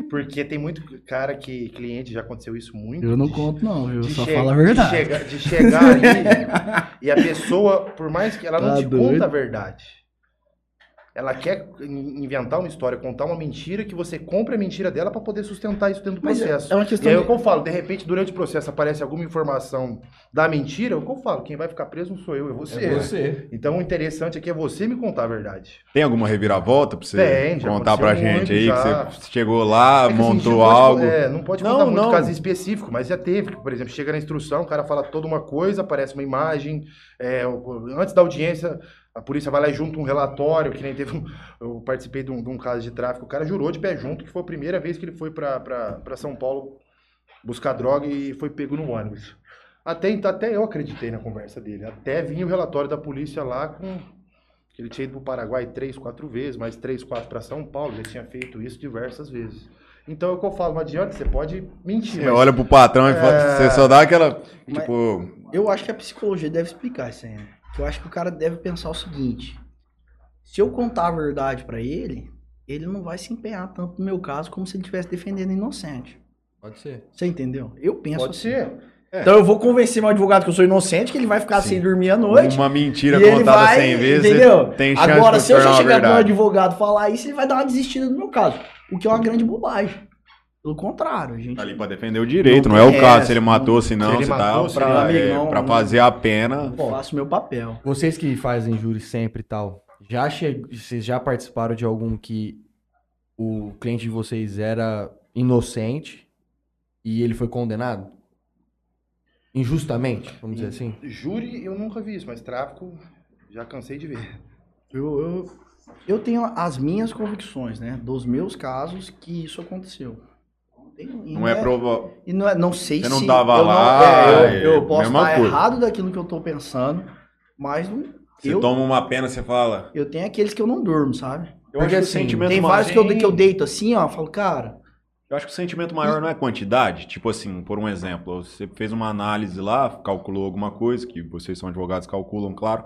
Porque tem muito cara que, cliente, já aconteceu isso muito. Eu não de- conto, não, viu? de Só fala a de verdade. chegar- De chegar ali [laughs] e a pessoa, por mais que ela não Tá te doido. conta a verdade, ela quer in- inventar uma história, contar uma mentira que você compra a mentira dela pra poder sustentar isso dentro do Mas é- processo. é uma E questão aí é de- o que eu falo, de repente, durante o processo aparece alguma informação da mentira, é o que eu falo, quem vai ficar preso não sou eu, é você. É você. Então o interessante aqui é você me contar a verdade. Tem alguma reviravolta pra você Tem, contar pra aconteceu gente muito, aí? já. Que você chegou lá, É que, assim, montou não pode- algo. é, não pode Não, contar muito não. caso específico, mas já teve. Por exemplo, chega na instrução, o cara fala toda uma coisa, aparece uma imagem. é, antes da audiência, a polícia vai lá e junta um relatório, que nem teve um, Eu participei de um, de um caso de tráfico, o cara jurou de pé junto que foi a primeira vez que ele foi pra São Paulo buscar droga e foi pego no ônibus. Até, então, até eu acreditei na conversa dele. Até vinha o relatório da polícia lá com. que Ele tinha ido para o Paraguai três, quatro vezes, mais três, quatro para São Paulo. Ele tinha feito isso diversas vezes. Então é o que eu falo, não adianta, você pode mentir. Você mas- olha pro patrão e fala, você só dá aquela. Mas- Tipo, Eu acho que a psicologia deve explicar isso aí, né? Que eu acho que o cara deve pensar o seguinte: se eu contar a verdade pra ele, ele não vai se empenhar tanto no meu caso como se ele estivesse defendendo inocente. Pode ser. Você entendeu? Eu penso Pode assim. ser. Então eu vou convencer meu advogado que eu sou inocente, que ele vai ficar Sim. sem dormir à noite. uma mentira e ele contada vai, 100 vezes, entendeu? tem chance Agora, de se eu já chegar pro meu advogado falar isso, ele vai dar uma desistida no meu caso. O que é uma grande bobagem. Pelo contrário, a gente. Tá ali pra defender o direito, Não não, é o caso se ele matou, se não, se ele matou, tá se pra, é, não, pra não. fazer a pena. Eu faço meu papel. Vocês que fazem júri sempre e tal, já che... vocês já participaram de algum que o cliente de vocês era inocente e ele foi condenado? Injustamente, vamos dizer assim? Júri eu nunca vi isso, mas tráfico já cansei de ver. Eu, eu, eu tenho as minhas convicções, né? Dos meus casos que isso aconteceu. Tem- e Não é prova. E não, é, não sei Você se... não tava eu lá, é, eu, é eu posso mesma estar coisa. errado daquilo que eu tô pensando, mas não, Você eu, toma uma pena, você fala. eu tenho aqueles que eu não durmo, sabe? Eu Porque acho que o assim, sentimento Tem vários que eu, que eu deito assim, ó, falo, cara, Eu acho que o sentimento maior não é quantidade. Tipo assim, por um exemplo, você fez uma análise lá, calculou alguma coisa, que vocês são advogados, calculam, claro.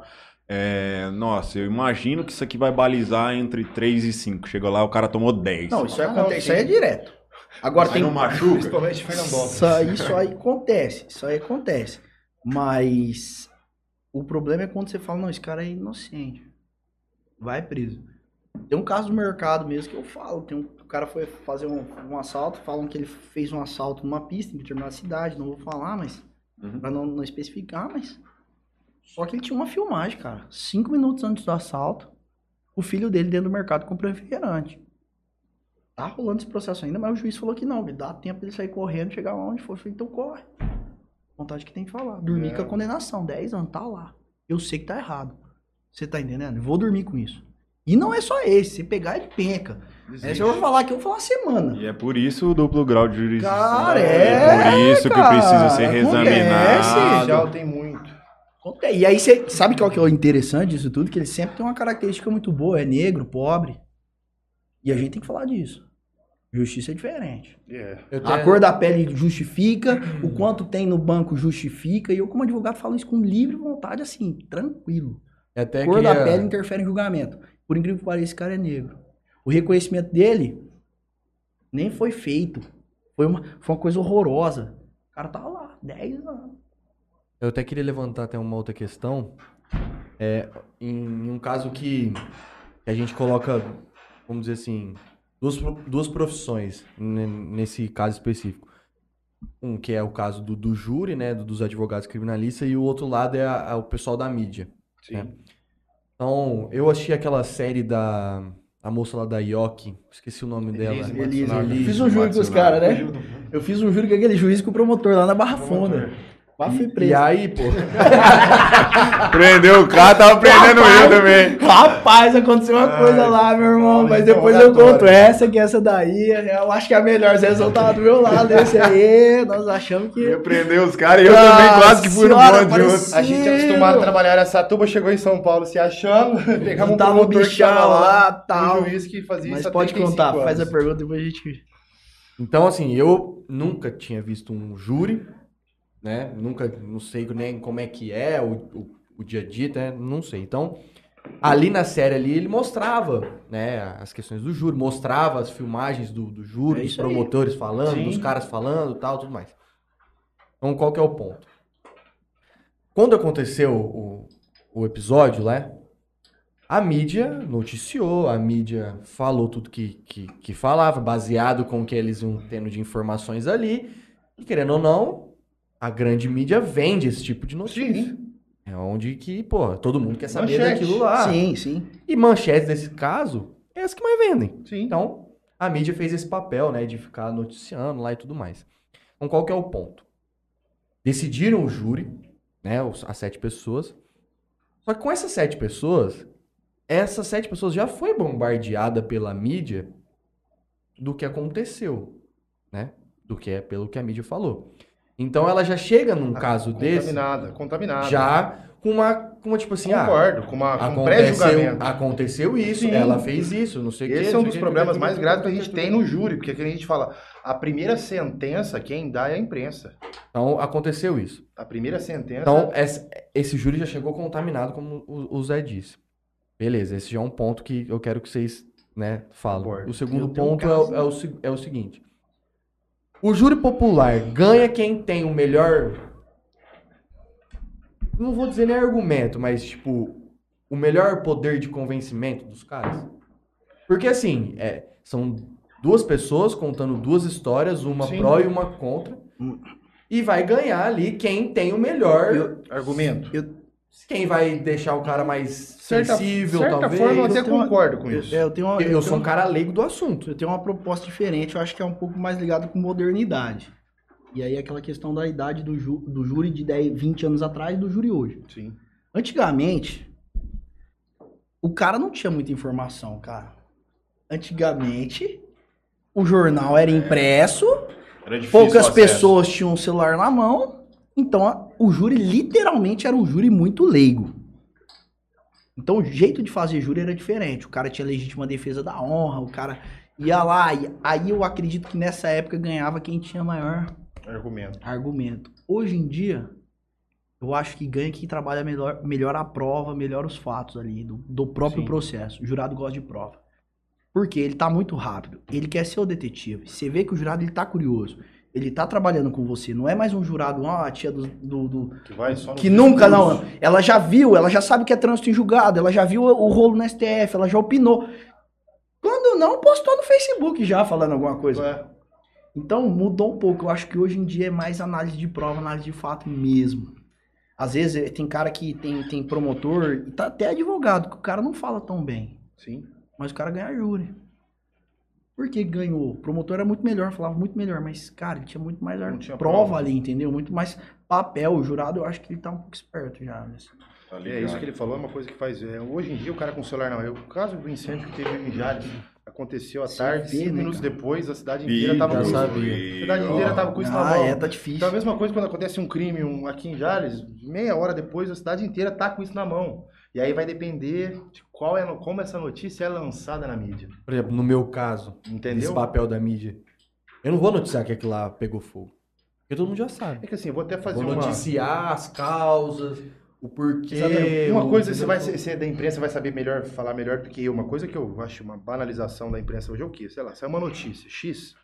É, nossa, eu imagino que isso aqui vai balizar entre 3 e 5. Chega lá, o cara tomou 10. não, isso, aí Ah, não, acontece, isso aí é sim. direto. Agora Aí tem... não machuca. Principalmente Fernandópolis. Isso aí, isso aí acontece, isso aí acontece. Mas o problema é quando você fala, não, esse cara é inocente. Vai preso. Tem um caso do mercado mesmo que eu falo. Tem um, o cara foi fazer um, um assalto, falam que ele fez um assalto numa pista em determinada cidade, não vou falar, mas. Uhum. Pra não, não especificar, mas. Só que ele tinha uma filmagem, cara. Cinco minutos antes do assalto, o filho dele dentro do mercado comprou um refrigerante. Tá rolando esse processo ainda, mas o juiz falou que não, que dá tempo dele sair correndo, chegar lá onde for. Eu falei, então corre. Vontade que tem que falar. Dormir É. com a condenação, 10 anos, tá lá. Eu sei que tá errado. Você tá entendendo? Eu vou dormir com isso. E não é só esse, se pegar ele penca. É, se eu vou falar aqui, eu vou falar uma semana. E é por isso o duplo grau de jurisdição. Cara, é por isso que cara, precisa ser reexaminado. Já tem muito. E aí, você sabe qual que é o interessante disso tudo? Que ele sempre tem uma característica muito boa. É negro, pobre. E a gente tem que falar disso. Justiça é diferente. Eu A cor da pele justifica, o quanto tem no banco justifica. E eu, como advogado, falo isso com livre vontade, assim, tranquilo. A cor queria- da pele interfere em julgamento. Por incrível que pareça, esse cara é negro. O reconhecimento dele nem foi feito. Foi uma, foi uma coisa horrorosa. O cara tava lá, 10 anos. Eu até queria levantar até uma outra questão. É, em um caso que, que a gente coloca, vamos dizer assim, duas, duas profissões ne- nesse caso específico. Um que é o caso do, do júri, né, do- dos advogados criminalistas, e o outro lado é a- a- o pessoal da mídia. Sim. É. Então, eu achei aquela série da a moça lá da Ioki, esqueci o nome dela. Elise, Matsunaga. eu fiz um júri com os caras, né? Eu fiz um júri com aquele juiz com o promotor lá na Barra Funda. Quase fui E preso. aí, pô, [laughs] Prendeu o cara, tava prendendo eu também. Rapaz, aconteceu uma coisa lá, meu irmão. Mas depois eu conto essa, que essa daí, eu acho que é a melhor. Vocês vão estar do meu lado, esse aí. Nós achamos que. Eu prendeu os caras e eu também quase que fui no bonde. A gente é acostumado a trabalhar nessa tuba, chegou em São Paulo se achando, [laughs] pegamos um que tava lá, tal. um juiz que fazia Mas isso pode 35 contar, faz a anos. pergunta e depois a gente. Então, assim, eu nunca tinha visto um júri, né? Nunca, não sei nem como é que é o, o, o dia a dia, né? Não sei. Então, ali na série ali, ele mostrava, né? As questões do júri, mostrava as filmagens do, do júri, É dos isso aí. promotores falando, Sim. dos caras falando tal, tudo mais. Então, qual que é o ponto? Quando aconteceu o, o episódio, né? A mídia noticiou, a mídia falou tudo que, que, que falava, baseado com o que eles iam tendo de informações ali. E querendo ou não, a grande mídia vende esse tipo de notícia. Sim. É onde que, pô, todo mundo quer saber Manchete. daquilo lá. Sim, sim. E manchetes desse caso, é as que mais vendem. Sim. Então, a mídia fez esse papel, né, de ficar noticiando lá e tudo mais. Então, qual que é o ponto? Decidiram o júri, né, as sete pessoas. Só que com essas sete pessoas, essas sete pessoas já foi bombardeada pela mídia do que aconteceu, né? Do que é pelo que a mídia falou. Então, ela já chega num caso desse Contaminada, contaminada. já com uma, com uma tipo assim, ah, Concordo, com, uma, com um Aconteceu, pré-julgamento. aconteceu isso, Sim. ela fez isso, não sei o que. Esse é um dos o problemas mais graves que a gente tem no júri, porque aqui a gente fala, a primeira sentença, quem dá é a imprensa. Então, aconteceu isso. A primeira sentença. Então, essa- esse júri já chegou contaminado, como o, o Zé disse. Beleza, esse já é um ponto que eu quero que vocês né, falem. Concordo. O segundo tenho um ponto é, o- caso- é, o, se- é o seguinte. O júri popular ganha quem tem o melhor... Não vou dizer nem argumento, mas, tipo, o melhor poder de convencimento dos caras. Porque, assim, é, são duas pessoas contando duas histórias, uma Sim. pró e uma contra. E vai ganhar ali quem tem o melhor... Eu- Argumento. Quem vai deixar o cara mais Certa, sensível, certa talvez? forma, eu até Eu tenho uma- concordo com Eu, isso. eu tenho uma, Eu, eu sou um cara leigo do assunto. Eu tenho uma proposta diferente, eu acho que é um pouco mais ligado com modernidade. E aí aquela questão da idade do, ju- do júri de 10, 20 anos atrás e do júri hoje. Sim. Antigamente, o cara não tinha muita informação, cara. Antigamente, o jornal era impresso Era Poucas pessoas tinham um celular na mão, então o júri literalmente era um júri muito leigo. Então o jeito de fazer júri era diferente. O cara tinha legítima defesa da honra, o cara ia lá. e aí eu acredito que nessa época ganhava quem tinha maior Argumento. argumento. Hoje em dia, eu acho que ganha quem trabalha melhor, melhor a prova, melhor os fatos ali, do, do próprio Sim. processo. O jurado gosta de prova. Porque ele tá muito rápido. Ele quer ser o detetive. Você vê que o jurado ele tá curioso. Ele tá trabalhando com você. Não é mais um jurado, ó, a tia do- do- do, Que vai só que nunca discurso. não. Ela já viu, ela já sabe que é trânsito em julgado, ela já viu o rolo no STF, ela já opinou. Quando não, postou no Facebook já falando alguma coisa. É. Então mudou um pouco. Eu acho que hoje em dia é mais análise de prova, análise de fato mesmo. Às vezes eh, tem cara que tem, tem promotor e tá até advogado, que o cara não fala tão bem. Sim. Mas o cara ganha júri. Por que ganhou? O promotor era muito melhor, falava muito melhor, mas, cara, ele tinha muito mais tinha prova, prova. ali, entendeu? Muito mais papel. O jurado, eu acho que ele tá um pouco esperto já. nesse- Tá É isso que ele falou, é uma coisa que faz. é, hoje em dia o cara com o celular não. Eu, o caso do incêndio que teve em Jales aconteceu à Você tarde, cinco né, minutos cara? depois, a cidade inteira tava já com sabia. A cidade inteira tava com isso na Ah, mão. é, tá difícil. Então a mesma coisa quando acontece um crime um, aqui em Jales, meia hora depois a cidade inteira tá com isso na mão. E aí vai depender de qual é, como essa notícia é lançada na mídia. Por exemplo, no meu caso, esse Entendeu? papel da mídia. Eu não vou noticiar que aquilo lá pegou fogo. Porque todo mundo já sabe. É que assim, eu vou até fazer Vou uma. noticiar as causas, o porquê. Sabe, uma coisa, você vai ser ser da imprensa, vai saber melhor, falar melhor do que eu. Uma coisa que eu acho uma banalização da imprensa hoje é o quê? Sei lá, sai uma notícia X.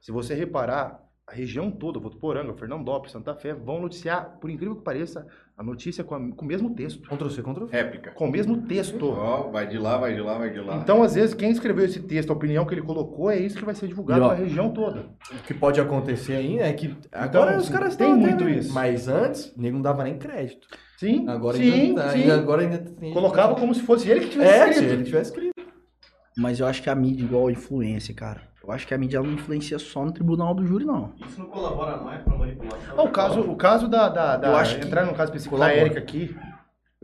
Se você reparar, a região toda, Votuporanga, Fernandópolis, Santa Fé, vão noticiar, por incrível que pareça, a notícia com, a- com o mesmo texto. Ctrl C, Ctrl V. Réplica. Com o mesmo texto. Ó, vai de lá, vai de lá, vai de lá. Então, às vezes, quem escreveu esse texto, a opinião que ele colocou, é isso que vai ser divulgado E, ó, para a região toda. O que pode acontecer ainda é que agora os caras estão muito até- isso. Mas antes, o nego não dava nem crédito. Sim, Agora sim, ainda, tá- sim. agora ainda tem. Colocava como se fosse ele que tivesse É, se escrito. ele tivesse escrito. Mas eu acho que a mídia igual a influência, cara. Eu acho que a mídia ela não influencia só no tribunal do júri, não. Isso não colabora mais pra manipulação. Ah, O caso, o caso da, da, da Eu acho que entrar no caso específico da. Érica aqui,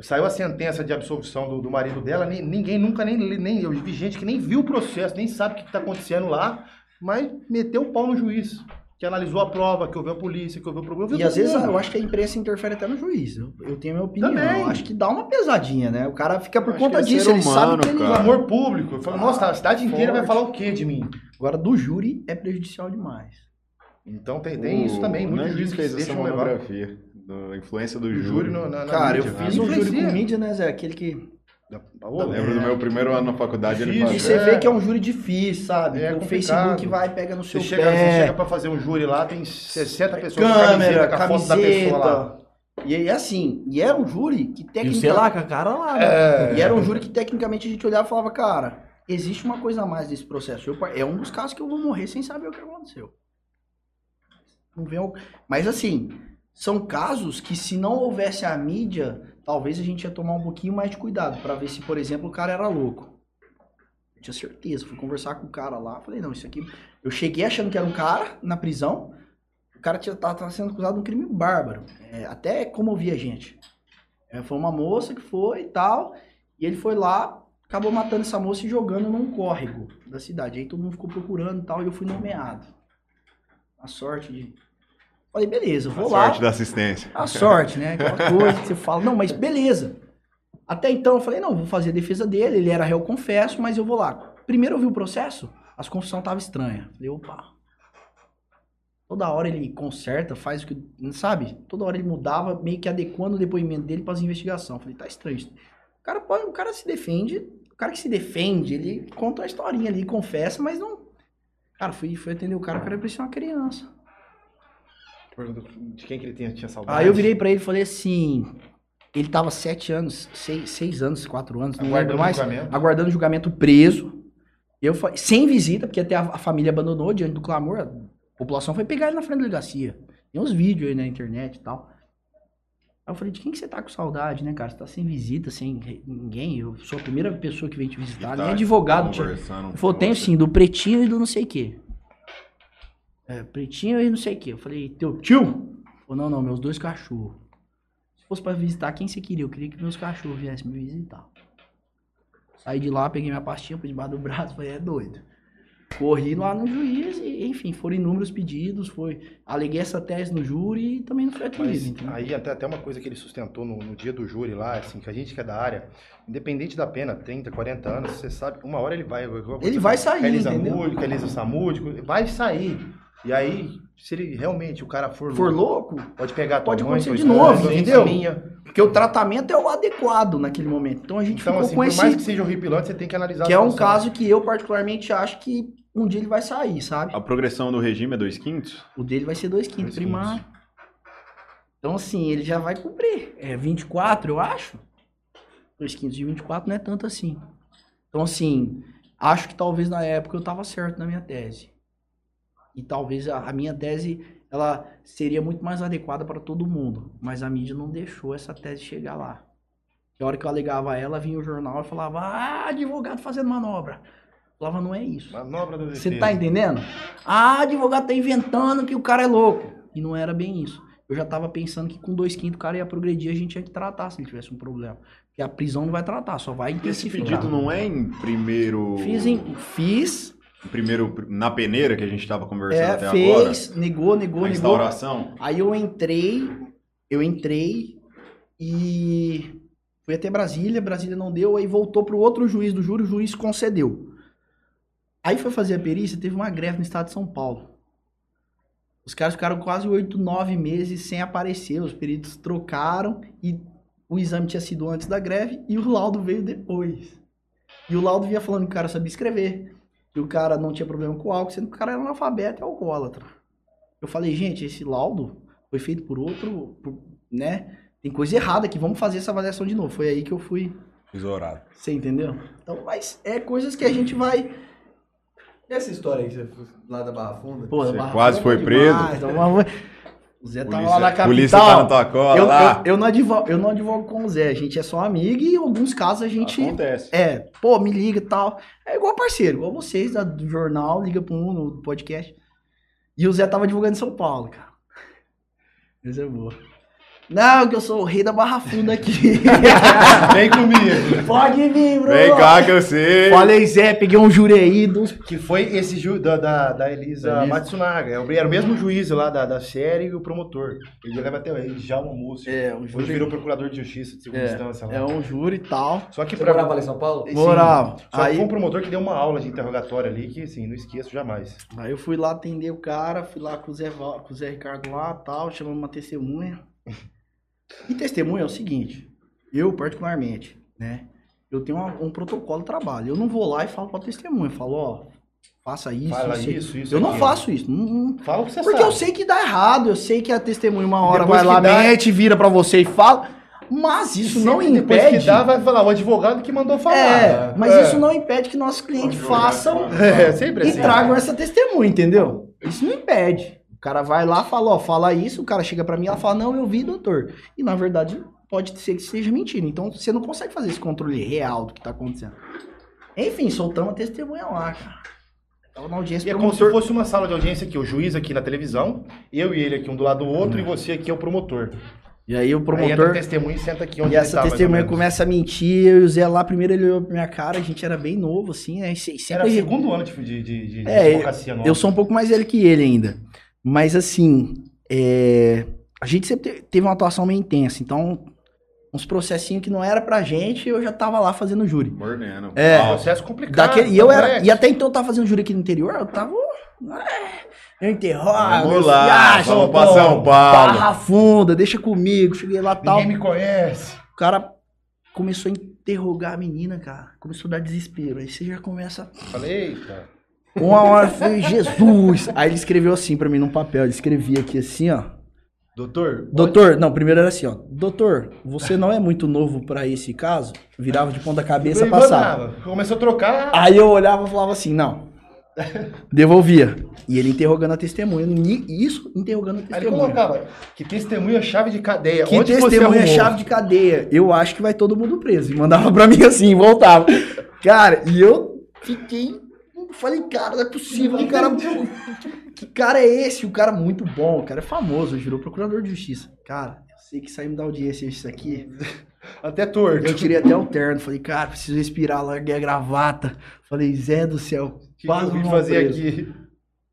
saiu a sentença de absolvição do, do marido dela, ni- ninguém nunca nem, nem eu vi gente que nem viu o processo, nem sabe o que está acontecendo lá, mas meteu o pau no juiz, que analisou a prova, que ouviu a polícia, que ouviu o problema. E às vezes eu acho que a imprensa interfere até no juiz. Eu, eu tenho a minha opinião. Também. Eu acho que dá uma pesadinha, né? O cara fica por Eu conta que é disso, ser ele sabe humano, que ele o cara. amor público. Eu falo, nossa, a cidade inteira vai forte. falar o que de mim? Agora, do júri é prejudicial demais. Então tem, tem isso também, O muitos Nandinho juízes que fez se essa monografia. Da influência do O júri. júri no- na, na Cara, eu mídia. fiz um júri com mídia, né, Zé? Aquele que. Eu lembro do meu primeiro ano na faculdade, ele Difícil, E fazia. você vê que é um júri difícil, sabe? É o complicado. Facebook vai, pega no Você seu chega, pé. você chega pra fazer um júri lá, tem 60 pessoas com câmera, com a foto da pessoa lá. camiseta. E aí, assim, e era um júri que E tecnicamente. sei lá, com a cara lá. né? É. E era um júri que tecnicamente a gente olhava e falava, cara, existe uma coisa a mais nesse processo. Eu é um dos casos que eu vou morrer sem saber o que aconteceu. Não vem ao- Mas assim, são casos que se não houvesse a mídia, talvez a gente ia tomar um pouquinho mais de cuidado pra ver se, por exemplo, o cara era louco. Eu tinha certeza, fui conversar com o cara lá, falei, não, isso aqui. Eu cheguei achando que era um cara na prisão. O cara tinha, tava sendo acusado de um crime bárbaro. É, até comovia a gente. É, foi uma moça que foi e tal. E ele foi lá, acabou matando essa moça e jogando num córrego da cidade. Aí todo mundo ficou procurando e tal, e eu fui nomeado. A sorte de. Falei, beleza, A vou lá. sorte da assistência. A sorte, né? Aquela coisa que você fala, não, mas beleza. Até então eu falei, não, vou fazer a defesa dele, ele era réu confesso, mas eu vou lá. Primeiro eu vi o processo, as confissões estavam estranhas. Falei, opa. Toda hora ele conserta, faz o que. Sabe? Toda hora ele mudava, meio que adequando o depoimento dele para as investigações. Falei, tá estranho. isso. O cara, pode, o cara se defende, o cara que se defende, ele conta uma historinha ali, confessa, mas não. Cara, fui, fui atender o cara, o cara parecia uma criança. De quem que ele tinha, tinha saudade. Aí eu virei pra ele e falei assim. Ele tava sete anos, seis, seis anos, quatro anos, não Aguardando lembro mais. julgamento. Aguardando julgamento preso. Eu sem visita, porque até a, a família abandonou diante do clamor. A população foi pegar ele na frente da delegacia. Tem uns vídeos aí na internet e tal. Aí eu falei, de quem que você tá com saudade, né, cara? Você tá sem visita, sem ninguém. Eu sou a primeira pessoa que vem te visitar. Nem advogado. tinha- Conversando ele falou, tenho sim, do pretinho e do não sei o quê. É, pretinho e não sei o quê. Eu falei, teu tio? Falou, não, não, meus dois cachorros. Se fosse pra visitar, quem você queria? Eu queria que meus cachorros viessem me visitar. Saí de lá, peguei minha pastinha por debaixo do braço, falei, é doido. Corri lá no juiz e, enfim, foram inúmeros pedidos, foi. Aleguei essa tese no júri e também não foi atendido. aí até, até uma coisa que ele sustentou no, no dia do júri lá, assim, que a gente que é da área, independente da pena, 30, 40 anos, você sabe, uma hora ele vai. Ele vai sair, Com a Elisa entendeu? Múdico, Elisa Samúdico, vai sair. E aí, se ele realmente, o cara for, For louco, louco, pode pegar a tua Pode mãe, acontecer de novo, entendeu? minha. porque o tratamento é o adequado naquele momento. Então a gente Então, ficou assim, com por esse. mais que seja horripilante, você tem que analisar Que é um situação. caso que eu, particularmente, acho que um dia ele vai sair, sabe? A progressão do regime é 2 quintos? O dele vai ser 2 quintos Dois primário. Então, assim, ele já vai cumprir. É 24, eu acho. 2 quintos de 24 não é tanto assim. Então, assim, acho que talvez na época eu tava certo na minha tese. E talvez a, a minha tese, ela seria muito mais adequada para todo mundo. Mas a mídia não deixou essa tese chegar lá. Que a hora que eu alegava ela, vinha o jornal e falava, ah, advogado fazendo manobra. Eu falava, não é isso. Manobra do Você tá entendendo? Ah, advogado tá inventando que o cara é louco. E não era bem isso. Eu já tava pensando que com dois quintos o cara ia progredir, a gente ia que tratar se ele tivesse um problema. Porque a prisão não vai tratar, só vai Esse intensificar. pedido não é em primeiro. Fiz, em, fiz, primeiro na peneira que a gente tava conversando é, até fez, negou, negou, agora? A negou. instauração? Aí eu entrei, eu entrei e fui até Brasília, Brasília não deu, aí voltou pro outro juiz do júri, o juiz concedeu. Aí foi fazer a perícia, teve uma greve no estado de São Paulo. Os caras ficaram quase oito, nove meses sem aparecer, os peritos trocaram e o exame tinha sido antes da greve e o laudo veio depois. E o laudo vinha falando que o cara sabia escrever, que o cara não tinha problema com álcool, sendo que o cara era analfabeto e alcoólatra. Eu falei, gente, esse laudo foi feito por outro, por- né? Tem coisa errada aqui, vamos fazer essa avaliação de novo. Foi aí que eu fui, Tesourado. você entendeu? Então, mas é coisas que a gente vai. E essa história aí que você foi lá da Barra Funda? Pô, Você Barra quase Funda é foi demais, então vamos- O Zé tava lá na capital. polícia tá na tua cola eu, lá. eu, eu não advogo, eu não advogo com o Zé, a gente é só amigo e em alguns casos a gente. Acontece. É, pô, me liga e tal. É igual parceiro, igual vocês da- do jornal, liga pra um no podcast. E o Zé tava divulgando em São Paulo, cara. Isso é boa. Não, que eu sou o rei da Barra Funda aqui. [laughs] Vem comigo. Pode vir, Bruno. Vem cá que eu sei. Falei, Zé, peguei um aí dos. Que foi esse ju da, da, da Elisa Da Elisa. Matsunaga. É o- Era o mesmo juiz lá da, da série e o promotor. Ele leva até ele, já o almoço. É, um Hoje júri. virou procurador de justiça de segunda É, instância lá. É um júri e tal. Só que Você pra. morava lá em São Paulo? Sim. Morava. Só que Aí- foi um promotor que deu uma aula de interrogatório ali que, assim, não esqueço jamais. Aí eu fui lá atender o cara, fui lá com o Zé, com o Zé Ricardo lá tal, chamamos uma testemunha. [laughs] E testemunha é o seguinte, eu particularmente, né? Eu tenho uma- um protocolo de trabalho. Eu não vou lá e falo pra testemunha, eu falo, ó, faça isso, Fala isso, isso, isso. Eu não faço isso. não- não- Fala o que você Porque sabe. eu sei que dá errado, eu sei que a testemunha uma hora Depois vai lá, dá- mete, vira pra você e fala. Mas isso não Sempre depois impede. que dá, vai falar o advogado que mandou falar. É, mas É. isso não impede que nossos clientes façam É, sempre e assim. tragam essa testemunha, entendeu? Isso não impede. O cara vai lá, fala, ó, fala isso, o cara chega pra mim, ela fala, não, eu vi, doutor. E na verdade, pode ser que seja mentira. Então você não consegue fazer esse controle real do que tá acontecendo. Enfim, soltamos a testemunha lá, cara. Tava na audiência E é como se fosse uma sala de audiência aqui, o juiz aqui na televisão, eu e ele aqui um do lado do outro, e você aqui é o promotor. E aí o Aí promotor. testemunho e senta aqui onde E essa tá, testemunha começa a mentir, eu e o Zé lá, primeiro ele olhou pra minha cara, a gente era bem novo, assim, né? E se- Era sempre segundo ano de, de, de, de É, advocacia nova. Eu sou um pouco mais velho que ele ainda. Mas assim, é, a gente sempre te- teve uma atuação meio intensa. Então, uns processinhos que não era pra gente, eu já tava lá fazendo júri. Mordendo. É. Pau. processo complicado. Daquele, e eu era. E até então eu tava fazendo júri aqui no interior, eu tava. é, Eu interrogo. Vamos lá, vamos pra São Paulo. Barra funda, deixa comigo. Cheguei lá tal. Ninguém me conhece. O cara começou a interrogar a menina, cara. Começou a dar desespero. Aí você já começa. Falei, eita. Uma hora foi Jesus. Aí ele escreveu assim pra mim num papel. Ele escrevia aqui assim, ó. Doutor, Doutor, não, primeiro era assim, ó. Doutor, você não é muito novo pra esse caso? Virava de ponta cabeça, passava. Começou a trocar. Aí eu olhava e falava assim, não. Devolvia. E ele interrogando a testemunha. Isso, interrogando a Aí ele testemunha. colocava que testemunha chave de cadeia. Que Onde testemunha arrumou? chave de cadeia. Eu acho que vai todo mundo preso. E mandava pra mim assim, voltava. Cara, e eu fiquei. Falei, cara, não é possível. Que cara, [laughs] que cara é esse? O cara muito bom. O cara é famoso, virou procurador de justiça. Cara, eu sei que saímos da audiência isso aqui. [laughs] Até torto. Eu tirei até o terno. Falei, cara, preciso respirar. Larguei a gravata. Falei, Zé do céu. O que, que quase eu vim fazer preso. aqui?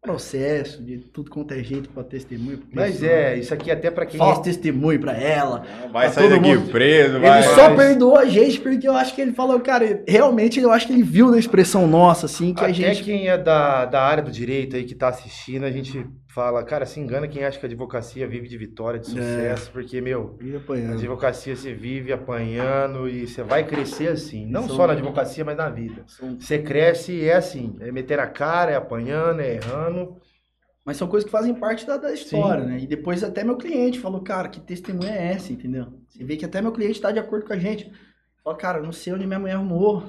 Processo, de tudo quanto é jeito pra testemunho. Mas é, isso aqui até pra quem. Falso testemunho pra ela. Vai sair daqui mundo- preso, Ele vai. só mas- perdoou a gente porque eu acho que ele falou, cara, realmente eu acho que ele viu na expressão nossa, assim, que a Até gente. quem é da, da área do direito aí que tá assistindo, a gente fala, cara, se engana quem acha que a advocacia vive de vitória, de sucesso, porque, meu, apanhando. advocacia você vive apanhando e você vai crescer assim. Não Isso só é na advocacia, mas na vida. São- Você cresce e é assim, é meter a cara, é apanhando, é errando. Mas são coisas que fazem parte da, da história, né? E depois até meu cliente falou, cara, que testemunha é essa, entendeu? Você vê que até meu cliente tá de acordo com a gente. Fala, cara, não sei onde minha mulher arrumou.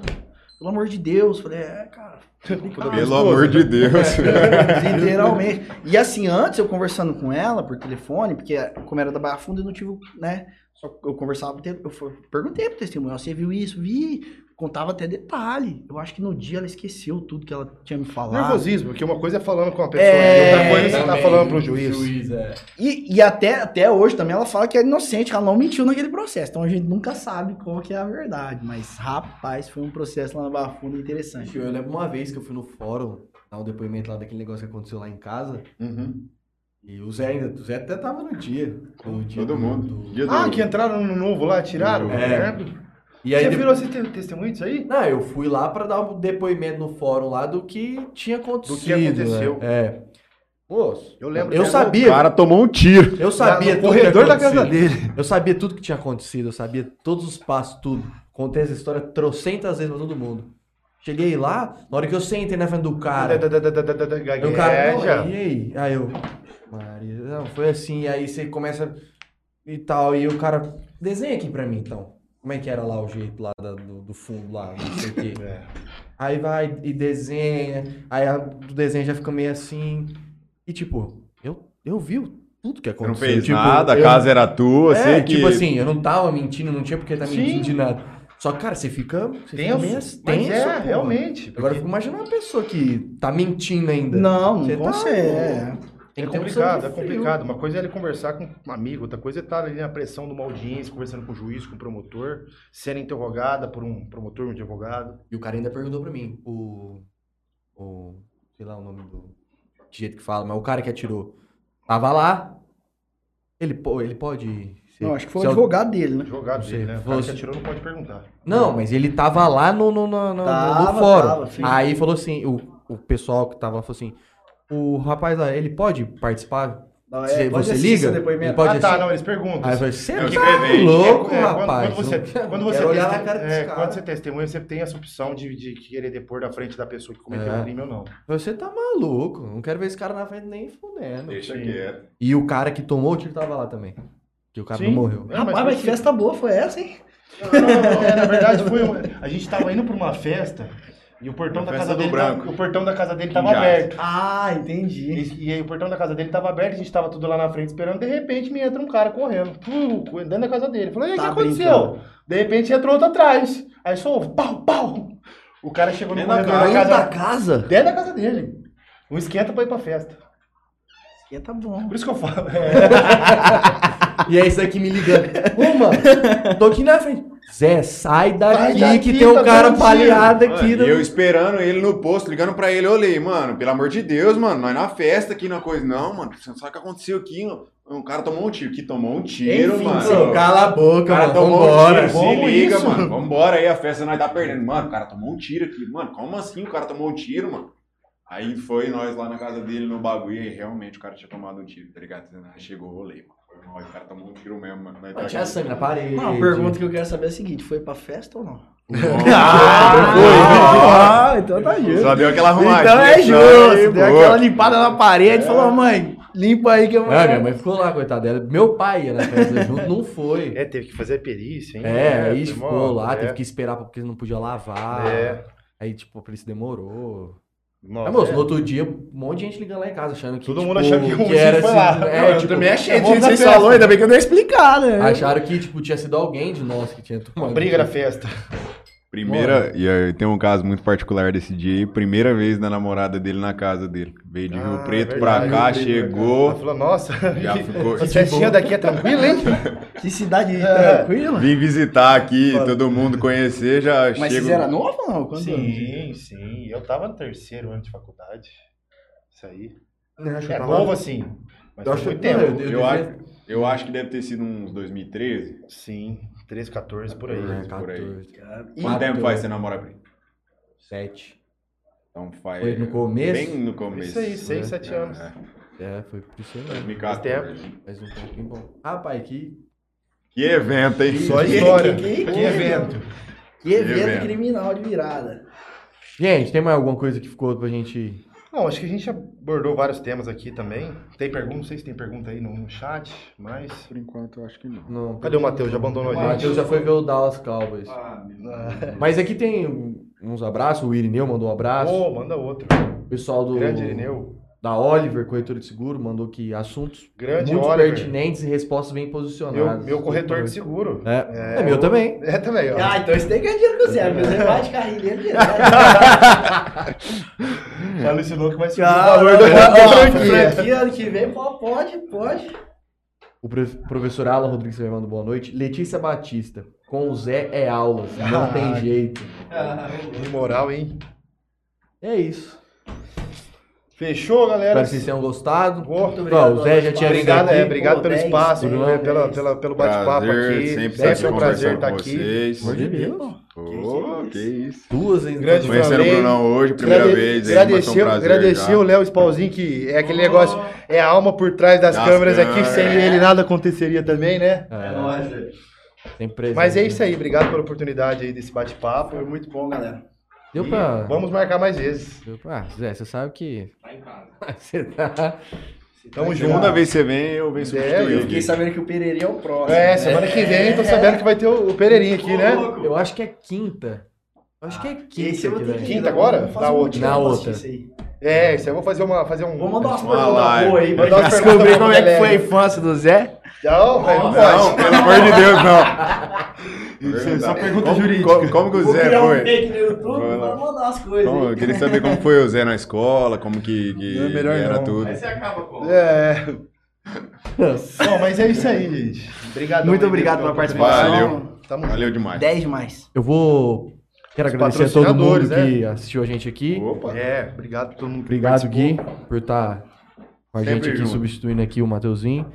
Pelo amor de Deus. Falei, é, cara. [laughs] complicado." Pelo amor de Deus. [laughs] Literalmente. E assim, antes eu conversando com ela por telefone, porque como era da Barra Funda, eu não tive, né? Só eu conversava, eu perguntei pro testemunho, você viu isso? Vi. Contava até detalhe. Eu acho que no dia ela esqueceu tudo que ela tinha me falado. Nervosismo, porque uma coisa é falando com uma pessoa, É, e outra coisa você tá falando pro juiz. é. E, e até, até hoje também ela fala que é inocente, ela não mentiu naquele processo. Então a gente nunca sabe qual que é a verdade. Mas, rapaz, foi um processo lá na Barra Funda interessante. Eu lembro uma vez que eu fui no fórum, dar um depoimento lá daquele negócio que aconteceu lá em casa. Uhum. E o Zé ainda, o Zé até tava no dia. No dia Todo do- mundo. do- Dia do- Ah, que entraram no novo lá, tiraram? É. Lembro. E aí Você virou esse te- testemunho disso aí? Não, eu fui lá pra dar um depoimento no fórum lá do que tinha acontecido. aconteceu. né? É. Moço, Eu lembro eu que O sabia, cara tomou um tiro. eu sabia no tudo que corredor da casa dele. Eu sabia tudo que tinha acontecido, eu sabia todos os passos, tudo. Contei essa história trocentas vezes pra todo mundo. Cheguei lá, na hora que eu sentei na frente do cara, Da- da- da- da- da- da- da- Aí o cara, não, gagueja. e aí? Aí eu, Maria, não, foi assim, e aí você começa e tal, e o cara, desenha aqui pra mim então. Como é que era lá o jeito lá da- do, do fundo lá, não sei o quê. [laughs] É. Aí vai e desenha, aí a, do desenho já fica meio assim, e tipo, eu, eu vi tudo que Você não aconteceu. fez tipo, nada, a eu- casa era tua, é, sei que... tipo assim, eu não tava mentindo, não tinha porque tá Sim. mentindo de nada. Só que, cara, você fica, você fica Tenso, mas tenso, é, porra. realmente. Agora porque fico imaginando uma pessoa que tá mentindo ainda. Não, não Você tá- consegue. é. Tem é complicado, é complicado. Uma coisa é ele conversar com um amigo, outra coisa é estar ali na pressão de uma audiência, conversando com o juiz, com o promotor, sendo interrogada por um promotor, um advogado. E o cara ainda perguntou pra mim, o. O. Sei lá o nome do. De jeito que fala, mas o cara que atirou. Tava lá. Ele, ele pode. ser- Não, acho que foi o advogado dele, né? Advogado dele, né? O cara que atirou não pode perguntar. Não, mas ele tava lá no, no, no, no- Tava, no fórum. tava. Aí falou assim: o, o pessoal que tava lá falou assim: o rapaz lá, ele pode participar? Não, é, você liga, ele pode ah, tá, não, eles perguntam. Aí eu falei: você É tá louco, É, quando- rapaz. Quando, você, não- quando, você olhar teste- na cara desse é, cara. quando você testemunha, você tem essa opção de, de querer depor da frente da pessoa que cometeu É. o crime ou não. Você tá maluco. Não quero ver esse cara na frente nem fudendo. Deixa quieto. E o cara que tomou o tiro tava lá também. Que o cara Sim. não morreu. É, Rapaz, mas que festa boa foi essa, hein? Não, não, não, é, na verdade, foi uma- a gente tava indo pra uma festa e o portão Uma da casa do dele branco. o portão da casa dele tava Jales. aberto. Ah, entendi. E, e aí o portão da casa dele tava aberto, a gente tava tudo lá na frente esperando, de repente me entra um cara correndo, uh, dentro da casa dele. Falei, e aí, o Tá que aconteceu? brincando. De repente entrou outro atrás. Aí só ouve, pau, pau. O cara chegou no Dentro da corredor da Dentro casa, da casa? dentro da casa dele. Um esquenta pra ir pra festa. Tá bom. Por isso que eu falo. é, [laughs] E é isso aqui me ligando. Ô, mano, tô aqui na frente. Zé, sai daqui, daqui, que tem um tá cara dando baleado Mano, aqui. e no- eu esperando ele no posto, ligando pra ele, eu olhei, mano, pelo amor de Deus, mano, nós na festa aqui na coisa. Não, mano, você não sabe o que aconteceu aqui, mano. Um cara tomou um tiro, que tomou um tiro, Enfim, mano. Cala a O boca, cara mano. tomou um Vambora. tiro, se liga, isso? mano. Vambora aí, a festa nós tá perdendo. Mano, o cara tomou um tiro aqui. Mano, como assim o cara tomou um tiro, mano? Aí foi nós lá na casa dele no bagulho e realmente o cara tinha tomado um tiro, tá ligado? Chegou o rolê, mano. Foi mal, o cara tomou um tiro mesmo, mano. Nós tá Mas tinha sangue na parede. Não, a pergunta que eu quero saber é a seguinte: foi pra festa ou não? [laughs] Ah, Ah, então tá justo. Só deu aquela arrumadinha. Então é justo. aí, Deu boa. aquela limpada na parede e falou, mãe, limpa aí que eu vou. Ah, minha mãe ficou lá, coitada dela. Meu pai ia na festa [laughs] junto, não foi. é, teve que fazer a perícia, hein? É, aí foi ficou lá, é. teve que esperar porque não podia lavar. É. Aí, tipo, a polícia demorou. Nossa, Aí, moço, é. no outro dia, um monte de gente ligando lá em casa, achando que. Todo tipo, mundo achando que motivo era foi assim, lá. É, Não, eu tipo, também achei. Na vocês falaram, ainda bem que eu dei explicar, né? Acharam que, tipo, tinha sido alguém de nós que tinha tomado. Briga na festa. [laughs] Primeira, e aí tem um caso muito particular desse dia aí, primeira vez da namorada dele na casa dele. Veio de Rio Ah, Preto é pra verdade, cá, Rio Preto Ela chegou, falou, nossa, já ficou. festinha daqui é tranquila, hein? [laughs] Que cidade É. tranquila. Vim visitar aqui, todo mundo conhecer, já Mas chego. vocês eram novos ou não? Quantos anos? Sim, sim. Eu tava no terceiro ano de faculdade. Isso aí. Eu acho É eu novo assim. Mas Eu acho muito tempo. Eu, devia- acho, eu acho que deve ter sido uns 2013. Sim, 13, 14, por aí. É, por aí. 14. Quanto tempo faz você namora, Pri? 7. Então faz. Foi no começo? Bem no começo. Isso aí, 6, 7 anos. É, É, foi por isso aí. 2014. Faz um tempinho bom. Rapaz, que. Que evento, hein? Só Que- história. que- Que, que- evento. Que evento evento. criminal de virada. Gente, tem mais alguma coisa que ficou pra gente. Bom, acho que a gente abordou vários temas aqui também. Tem pergunta, não sei se tem pergunta aí no, no chat, mas. Por enquanto, eu acho que não. Não. Cadê o Matheus? Já abandonou O a gente? Matheus já foi ver o Dallas Cowboys. Ah. Mas aqui tem uns abraços. O Irineu mandou um abraço. Ô, manda outro. O pessoal do. Grande Irineu. Da Oliver, corretora de seguro, mandou que assuntos Grande muito Oliver. pertinentes e respostas bem Meu, posicionadas. meu corretor de seguro. É, é meu também. É também, ó. Ah, então você tem que ganhar dinheiro com o Zé, porque você bate carrilheiro direto. Já alucinou que vai subir Ah, o valor da franquia. franquia ano que vem, pode, pode. O pro- professor Alan Rodrigues também mandou boa noite. Letícia Batista. Com o Zé é aulas. Não Ah. tem jeito. Que moral, hein? É isso. Fechou, galera? Espero que vocês tenham gostado. Boa. Muito Ó, o Zé já tinha Obrigado, é, obrigado Pô, pelo 10, espaço, pela, pela, pelo bate-papo aqui. sempre é um prazer estar com aqui. vocês. De Deus. Que isso. Duas ainda. Grande Conhecendo o. Brunão hoje, primeira Agrade- vez. foi um Agradecer, agradecer o Léo Spauzinho, que é aquele negócio, é a alma por trás das, Das câmeras aqui, sem ele nada aconteceria também, né? É, nóis, sempre presente. Mas é isso aí, obrigado pela oportunidade aí desse bate-papo. Foi muito bom, galera. Deu E pra. Vamos marcar mais vezes. Deu pra... Ah, Zé, você sabe que. Tá em casa. [laughs] Você tá. Tamo junto. Segunda vez que você vem, eu venho É, substituir. eu Eu fiquei sabendo que o Pereirinha é o próximo. É, semana que vem, tô sabendo que vai ter o, o Pereirinha aqui, né? Eu acho que é quinta. Eu acho que é quinta Esse eu aqui, vou ter né? que ir, Quinta né? agora? Na outra. Na outra. É, isso aí eu vou fazer uma. Fazer um... Vou mandar umas Uma perguntas boas aí. Mandar descobrir como é que foi a infância do Zé. Não, velho, não Não, pelo amor de Deus, não. [laughs] Isso é só pergunta como, jurídica. Como, como que o Vou Zé criar um foi? fake no YouTube pra mandar as coisas. Como- eu queria saber como foi o Zé na escola, como que, que Não, melhor era não. tudo. Aí você acaba com. É. Bom, mas é isso aí, gente. Obrigado. Muito obrigado pela participação. Valeu. Tamo Valeu demais. 10 demais. Eu vou. Quero Os agradecer a todo mundo né? que assistiu a gente aqui. Opa. É, obrigado por todo mundo que Obrigado. Gui, por estar com a Sempre gente aqui, junto. substituindo aqui o Mateuzinho.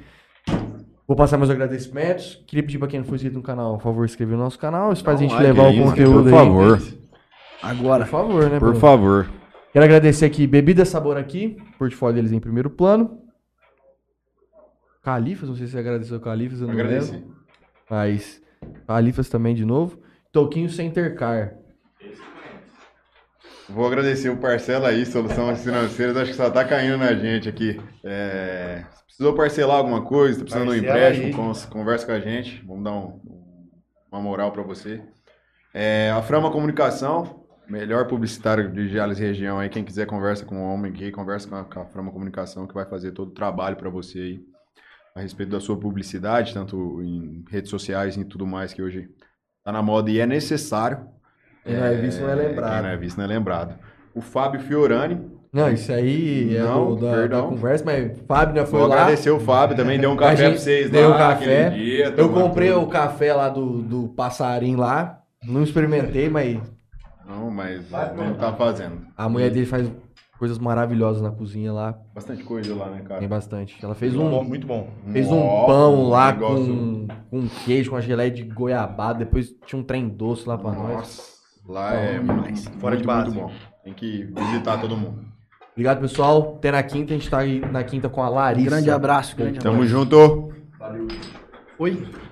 Vou passar meus agradecimentos. Queria pedir pra quem não for inscrito no canal, por favor, inscrever no nosso canal. Isso faz a Dá um gente like levar o conteúdo Por aí. favor. Agora. Por favor, né, Por Bruno? favor. Quero agradecer aqui Bebida Sabor aqui, portfólio deles em primeiro plano. Califas, não sei se você agradeceu o Califas, eu não Agradeci. lembro. Mas Califas também de novo. Toquinho Center Car. Vou agradecer o Parcela aí, Soluções [laughs] Financeiras. Acho que só tá caindo na gente aqui. É, precisou parcelar alguma coisa, tá precisando de um empréstimo, cons- conversa com a gente. Vamos dar um- uma moral pra você. É, a Frama Comunicação, melhor publicitário de Jales região aí. Quem quiser conversa com o homem aqui, conversa com a, com a Frama Comunicação, que vai fazer todo o trabalho pra você aí. A respeito da sua publicidade, tanto em redes sociais e tudo mais que hoje tá na moda e é necessário. Quem não é visto não é lembrado. Quem não é visto não é lembrado. O Fábio Fiorani. Não, isso aí é Não, do- da, da conversa, mas Fábio já foi Vou lá. agradecer o Fábio também, deu um café pra vocês deu lá um café. dia, Eu comprei tudo. o café lá do, do passarinho lá. Não experimentei, mas Não, mas vamos tá fazendo. a mulher dele faz coisas maravilhosas na cozinha lá. Bastante coisa lá, né, cara? Tem bastante. Ela fez Muito um, bom, muito bom. fez um pão lá negócio- com, com queijo, com a geleia de goiabada. Depois tinha um trem doce lá pra nós. Nossa, lá é Bom muito, Fora de muito, base. muito bom. Tem que visitar todo mundo. Obrigado, pessoal. Até na quinta. A gente tá aí na quinta com a Um Larissa. grande abraço. Grande Tamo abraço. junto. Valeu. Oi.